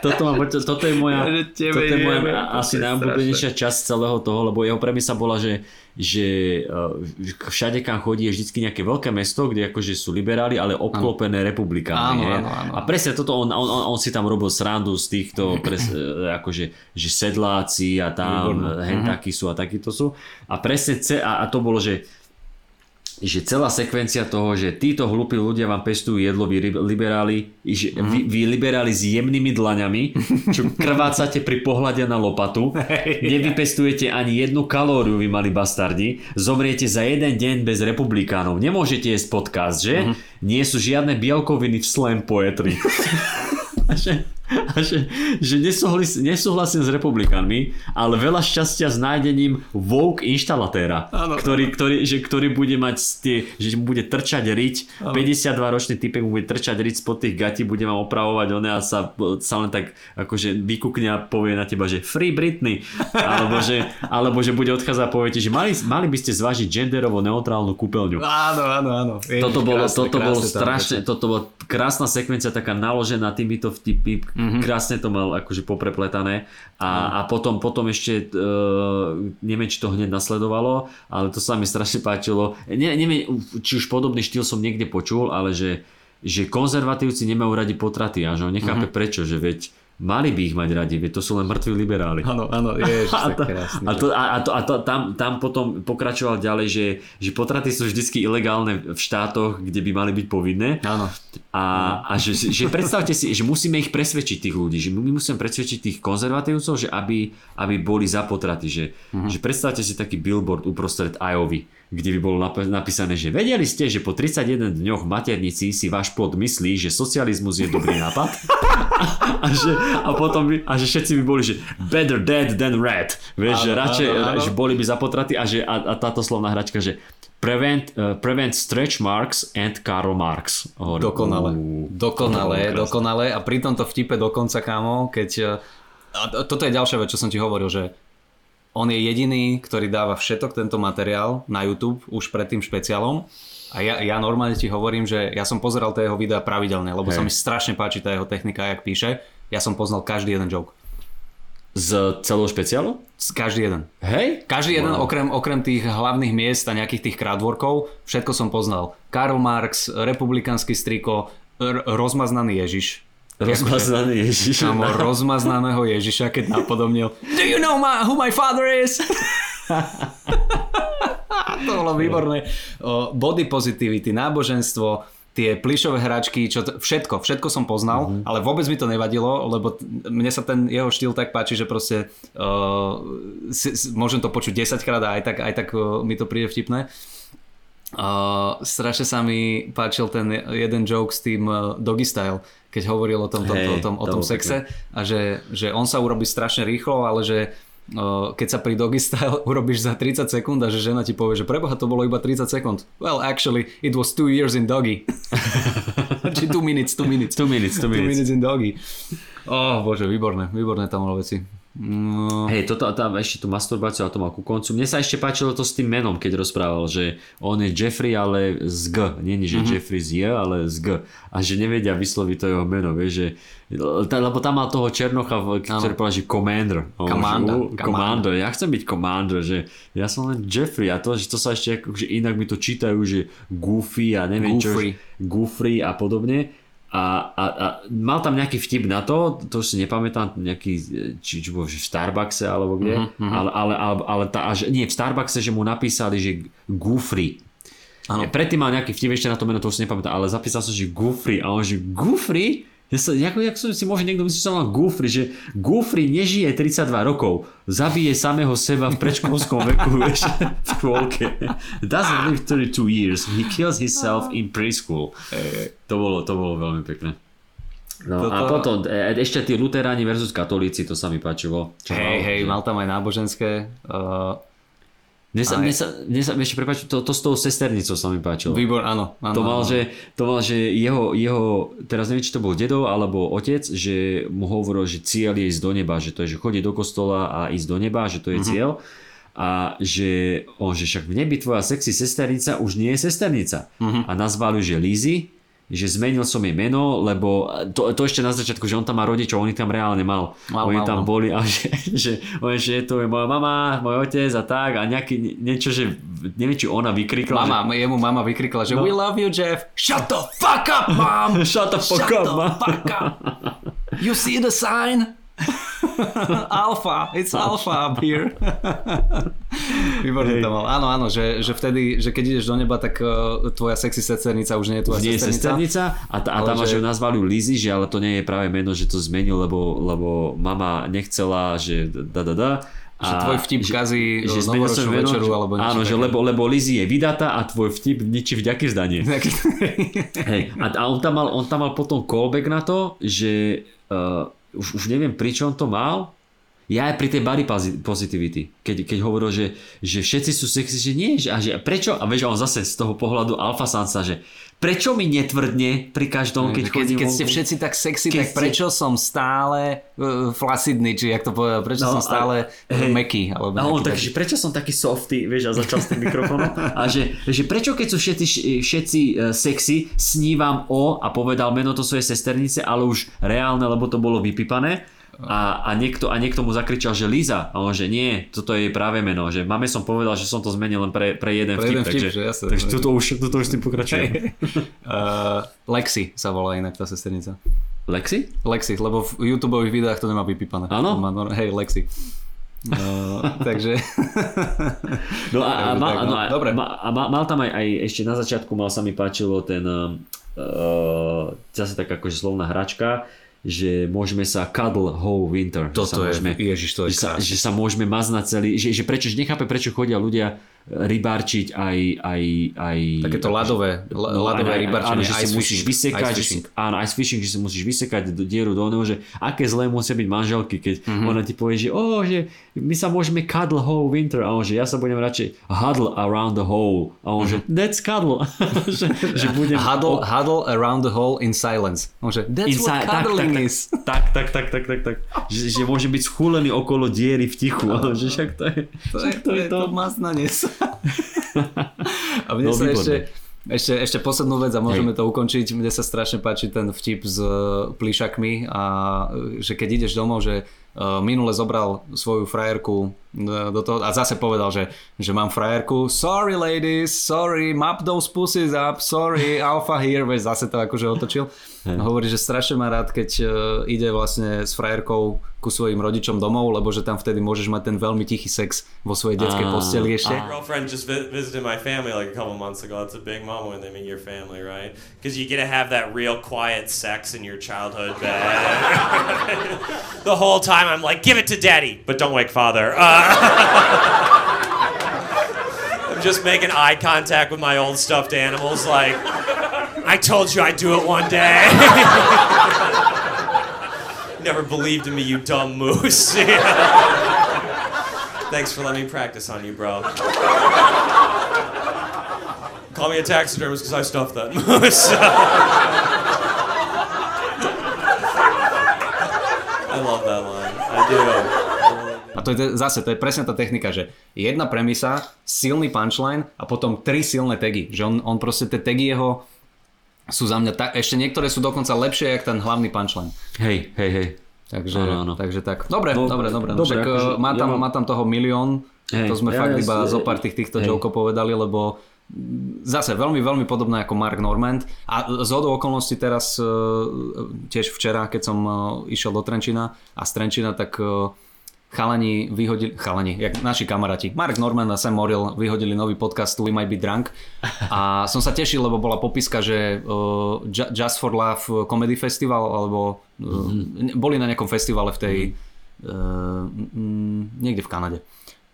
toto, ma, toto je moja, toto je moja asi najobľúbenejšia časť celého toho, lebo jeho premisa bola, že, že eh, všade kam chodí je vždy nejaké veľké mesto, kde akože sú liberáli, ale obklopené republikánmi. Áno, hej. áno, áno. A presne toto, on, on, on, on si tam robil srandu z týchto, pres, eh, akože, že sedláci a tam, hen takí sú a takíto sú. A presne, a, a to bolo, že že celá sekvencia toho, že títo hlupí ľudia vám pestujú jedlo, vy liberáli, že Mhm. vy, vy liberáli s jemnými dlaňami, čo krvácate pri pohľade na lopatu, nevypestujete ani jednu kalóriu, vy mali bastardi, zomriete za jeden deň bez republikánov. Nemôžete jesť podcast, že? Mhm. Nie sú žiadne bielkoviny v slam poetry. A že, že, nesúhlas, nesúhlasím s republikánmi, ale veľa šťastia s nájdením woke inštalatéra, Áno. ktorý, ktorý, že, ktorý bude mať tie, že mu bude trčať riť, 52 ročný typek mu bude trčať riť spod tých gatí, bude vám opravovať one a sa, sa len tak akože vykúkne a povie na teba, že Free Britney, alebo že, alebo že bude odchádzať a povie ti, že mali, mali by ste zvážiť genderovo neutrálnu kúpeľňu. Áno, áno, áno. Ježiš, Toto bolo, krásne, toto bolo krásne tam strašne, toto bola krásna sekvencia taká naložená týmito vtipy. Mm-hmm. krásne to mal akože poprepletané a, a potom, potom ešte uh, neviem, či to hneď nasledovalo, ale to sa mi strašne páčilo. Ne, neviem, či už podobný štýl som niekde počul, ale že, že konzervatívci nemajú radi potraty a že on nechápe Mhm. mm-hmm. prečo, že veď mali by ich mať radi, veď to sú len mŕtvi liberáli. Áno, áno, ježiš, A, to, krásne. a, to, a, to, a to, tam, tam potom pokračoval ďalej, že, že potraty sú vždycky ilegálne v štátoch, kde by mali byť povinné. Áno. A, a že, že predstavte si, že musíme ich presvedčiť tých ľudí, že my musíme presvedčiť tých konzervatívcov, že aby, aby boli za potraty. Že, Mhm. že predstavte si taký billboard uprostred Iovy, kde by bolo nap- napísané, že vedeli ste, že po 31 dňoch maternici si váš plod myslí, že socializmus je dobrý nápad. a, že, a potom by, a že všetci by boli, že better dead than red. Vieš, že Áno, radšej, áno, áno. že boli by za potraty a, že, a, a táto slovná hračka, že prevent, uh, prevent stretch marks and Karl Marx. Hovorím, Dokonale. "Ú, Dokonale, to bolo krásne." dokonale. A pri tomto vtipe dokonca, kámo, keď... eh, A to- toto je ďalšia vec, čo som ti hovoril, že on je jediný, ktorý dáva všetok tento materiál na YouTube už pred tým špeciálom. A ja, ja normálne ti hovorím, že ja som pozeral tie jeho videá pravidelne, lebo Hej. sa mi strašne páči tá jeho technika, jak píše. Ja som poznal každý jeden joke. Z celého špeciálu? S- Každý jeden. Hej? Každý jeden, Wow. okrem, okrem tých hlavných miest a nejakých tých crowdworkov, všetko som poznal. Karl Marx, republikánsky striko, r- rozmaznaný Ježiš. Rozmaznaný Ježiš. Kamo, rozmaznaného Ježiša, keď napodobnil Do you know my, who my father is? to bolo výborné. Body positivity, náboženstvo, tie plišové hračky, čo to, všetko, všetko som poznal, mm-hmm. ale vôbec mi to nevadilo, lebo t- mne sa ten jeho štýl tak páči, že proste uh, si, si, môžem to počuť 10 krát a aj tak, aj tak uh, mi to príde vtipné. Uh, strašne sa mi páčil ten jeden joke s tým uh, Doggy Style, keď hovoril o tom, tom, Hej, tom, tom, o to tom sexe a že, že on sa urobí strašne rýchlo, ale že uh, keď sa pri Doggy Style urobíš za 30 sekúnd a že žena ti povie, že preboha to bolo iba 30 sekúnd. Well, actually, it was 2 years in Doggy. Či 2 minutes, 2 minutes. Two minutes, two Two minutes. minutes in Doggy. Oh, bože, výborné, výborné tam veci. No, Hej, toto tam ešte tú masturbáciu a to mal ku koncu. Mne sa ešte páčilo to s tým menom, keď rozprával, že on je Jeffrey, ale z G. Nie, nie že mm-hmm. Jeffrey z J, ale z G. A že nevedia vysloviť to jeho meno, vieš, že lebo tam mal toho Černocha, ktorý povedal, že Commander. Že, Commander, "Ú, Commander." Ja chcem byť Commander, že ja som len Jeffrey a to, že to sa ešte akože inak mi to čítajú, že Goofy a neviem Goofy. čo, Goofy a podobne. A, a, a mal tam nejaký vtip na to, to už si nepamätám, nejaký, či, či bol že v Starbuckse alebo kde, uh-huh. ale, ale, ale, ale tá, až, nie, v Starbuckse, že mu napísali, že Goofy. Áno. Predtým mal nejaký vtip, ešte na to meno, to už si nepamätám, ale zapísal som, že Goofy a on, že Goofy? Ja sa, jak som si môže niekto myslieť, že som mal Goofy, že Goofy nežije 32 rokov, zabije samého seba v predškolskom veku, vieš, v škôlke. Doesn't live 32 years, he kills himself in preschool. To bolo, to bolo veľmi pekné. No Toto- a potom e, ešte tí luteráni versus katolíci, to sa mi páčilo. Čo hej, mal, hej, mal tam aj náboženské. Uh, Mne sa, aj- mne sa, mne sa ešte prepáč, to, to s tou sesternicou sa mi páčilo. výbor, áno. áno To mal, áno. že, to mal, že jeho, jeho, teraz neviem, či to bol dedo alebo otec, že mu hovoril, že cieľ je ísť do neba, že to je, že chodí do kostola a ísť do neba, že to je cieľ. A že on, že však v nebi tvoja sexy sesternica už nie je sesternica. A nazvali že Lizzy, že zmenil som jej meno, lebo to, to ešte na začiatku, že on tam má rodičov, oni tam reálne mal. Mal, oni mal, tam mal. boli a že, že, že, že to je moja mama, môj otec a tak a nejaký niečo, že neviem, či ona vykrikla. Mama, jemu mama vykrikla, že No. we love you, Jeff. Shut the fuck up, mom! Že, shut the fuck Shut up, the fuck up. You see the sign? alpha, it's alpha up here. Výborne to mal. Áno, áno, že, že vtedy, že keď ideš do neba, tak uh, tvoja sexy sesternica už nie je tvoja nie sesternica. sesternica a, t- a tam že... že- že ju nazvali Lizzy, že ale to nie je práve meno, že to zmenil, lebo, lebo mama nechcela, že da da da. Že tvoj vtip kazí že novoročnú večeru že- alebo niečo Áno, že také. lebo, lebo Lizzy je vydatá a tvoj vtip ničí vďaky vzdanie. Hej, a, a on, tam mal, on tam mal potom callback na to, že uh, už, už neviem, pri čom to mal, ja aj pri tej body posi- positivity, keď, keď hovoril, že, že všetci sú sexy, že nie, že, a že prečo, a vieš, on zase z toho pohľadu alfa sansa, že prečo mi netvrdne pri každom, keď, keď, chodím keď ste všetci tak sexy, Keď tak ste- prečo som stále uh, flacidný, či jak to povedal, prečo No, som stále a- hej. meký. Alebo A on tak, že prečo som taký softy, vieš, a začal s tým mikrofónom. A že, že prečo keď sú všetci, všetci uh, sexy, snívam o a povedal meno to svojej sesternice, ale už reálne, lebo to bolo vypípané. A, a, niekto, a niekto mu zakričal, že Liza. A on, že nie, toto je práve meno. Že mame som povedal, že som to zmenil len pre, pre jeden Pre vtip. jeden vtip, takže, že jasné. takže toto už, toto už s tým pokračujem. Uh, Lexi sa volá inak tá sesternica. Lexi? Lexi, lebo v YouTube videách to nemá vypípané. Áno? Hej, Lexi. Uh, takže... No a, a, mal, no. no, a, Dobre. ma, a mal, mal tam aj, aj ešte na začiatku mal sa mi páčilo ten uh, zase tak akože slovná hračka, že môžeme sa cuddle whole winter. že sa Toto je, môžeme, ježiš, to je že, sa, že sa môžeme maznať celý, že, že prečo, že nechápe prečo chodia ľudia rybárčiť aj, aj, aj Takéto ľadové, aj- rybarčenie, áno, že ice musíš fishing, vysekať, ice že si, fishing. áno, ice fishing, že si musíš vysekať do, dieru do oného, že aké zlé musia byť manželky, keď Mhm. mm-hmm. ona ti povie, že, oh, že my sa môžeme cuddle whole winter, a on, že ja sa budem radšej huddle around the hole, a on, že that's cuddle, že, že budem. Huddle, huddle around the hole in silence. Môže, that's Inside- what cuddling tak, is. tak, tak, tak, tak, tak, tak, že, že môže byť schúlený okolo diery v tichu, a on, že však to je, To je, však to je to maznanie sa. A mne No, sa výborné. ešte, ešte, ešte poslednú vec a môžeme to ukončiť. Mne sa strašne páči ten vtip s uh, plišakmi a uh, že keď ideš domov, že uh, minule zobral svoju frajerku uh, do toho a zase povedal, že, že mám frajerku. Sorry ladies, sorry, map those pussies up, sorry, alpha here, vieš, zase to akože otočil. A hovorí, že strašne má rád, keď ide vlastne s frajerkou ku svojim rodičom domov, lebo že tam vtedy môžeš mať ten veľmi tichý sex vo svojej detskej Á, posteli ešte. á. girlfriend just visited my family like a couple months ago. It's a big moment when they meet your family, right? Because you get to have that real quiet sex in your childhood bed. the whole time I'm like, give it to daddy, but don't wake father. Uh, I'm just making eye contact with my old stuffed animals, like, I told you I'd do it one day. Never believed in me, you dumb moose. Thanks for letting me practice on you, bro. Call me a taxidermist because I stuffed that moose. I love that line. I do. A to je zase, to je presne tá technika, že jedna premisa, silný punchline a potom tri silné tagy. Že on, on proste tie tagy jeho sú za mňa tak, ešte niektoré sú dokonca lepšie, jak ten hlavný punchline. hej, hej, hej. Takže, Áno, áno. takže tak. Dobre, No, dobre, dobre. dobre, Však, akože uh, má, ja tam, mám- má tam toho milión. Hej, to sme ja- fakt ja- iba ja- zo pár tých týchto hej. jokov povedali, lebo zase veľmi, veľmi podobné ako Mark Normand. A z hodou okolností teraz, uh, tiež včera, keď som uh, išiel do Trenčina a z Trenčina, tak chalani vyhodili, chalani, jak naši kamaráti, Mark Norman a Sam Morrill vyhodili nový podcast We Might Be Drunk a som sa tešil, lebo bola popiska, že uh, Ju- Just for Love Comedy Festival, alebo uh, mm-hmm. boli na nejakom festivale v tej, uh, niekde v Kanade.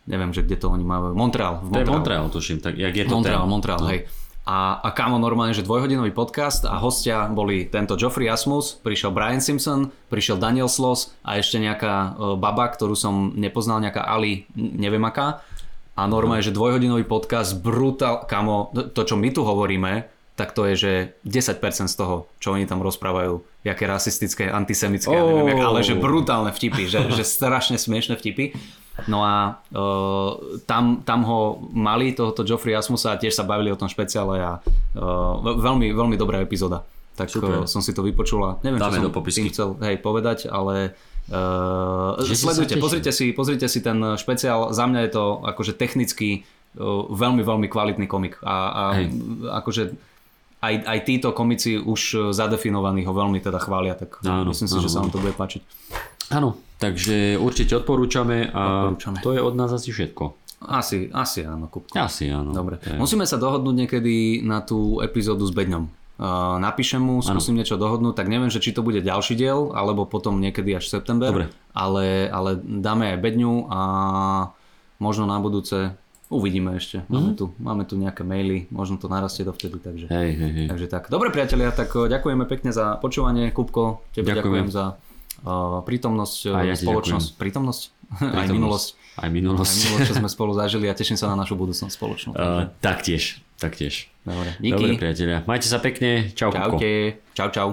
Neviem, že kde to oni majú. Montreal. V To je Montreal. Montreal, tuším, tak jak je to Montreal, ten? Montreal, No. hej. A, a kámo normálne, že dvojhodinový podcast a hostia boli tento Geoffrey Asmus, prišiel Brian Simpson, prišiel Daniel Sloss a ešte nejaká uh, baba, ktorú som nepoznal, nejaká Ali, neviem aká. A normálne, že dvojhodinový podcast, brutál, kamo, to- čo my tu hovoríme, tak to je, že 10% z toho, čo oni tam rozprávajú, jaké rasistické, antisemické, ja neviem, jak, Oh. ale že brutálne vtipy, že, že strašne smiešne vtipy. No a uh, tam, tam ho mali, tohoto Geoffrey Asmusa a tiež sa bavili o tom špeciále a uh, veľmi, veľmi dobrá epizóda. tak Super. Super. som si to vypočul a neviem, Dáme čo som do popisky. tým chcel hej, povedať, ale uh, si sa sledujte, teším. pozrite si, pozrite si ten špeciál, za mňa je to akože technicky uh, veľmi, veľmi kvalitný komik a, a Hej. akože aj, aj títo komici už zadefinovaní ho veľmi teda chvália, tak Áno, myslím si, áno, že sa vám to bude páčiť. Áno, takže určite odporúčame a Odporúčame. to je od nás asi všetko. Asi, asi áno, Kupko. Asi áno. Dobre. Je- Musíme sa dohodnúť niekedy na tú epizódu s Bedňom. Uh, napíšem mu, skúsim niečo dohodnúť, tak neviem, že či to bude ďalší diel, alebo potom niekedy až september. Dobre. Ale, ale dáme aj Bedňu a možno na budúce uvidíme ešte. Máme, tu, máme tu nejaké maily, možno to narastie dovtedy, takže, Hej, hej, hej. takže tak. Dobre priatelia, tak uh, ďakujeme pekne za počúvanie. Kupko, tebe Ďakujem. ďakujem za prítomnosť, A ja ti spoločnosť. Prítomnosť? aj minulosť. Aj Aj minulosť. minulosť, čo sme spolu zažili a teším sa na našu budúcnosť spoločnú. Uh, taktiež, taktiež. Dobre, díky. Dobre priatelia, majte sa pekne, čau. Čaute. Čau, čau.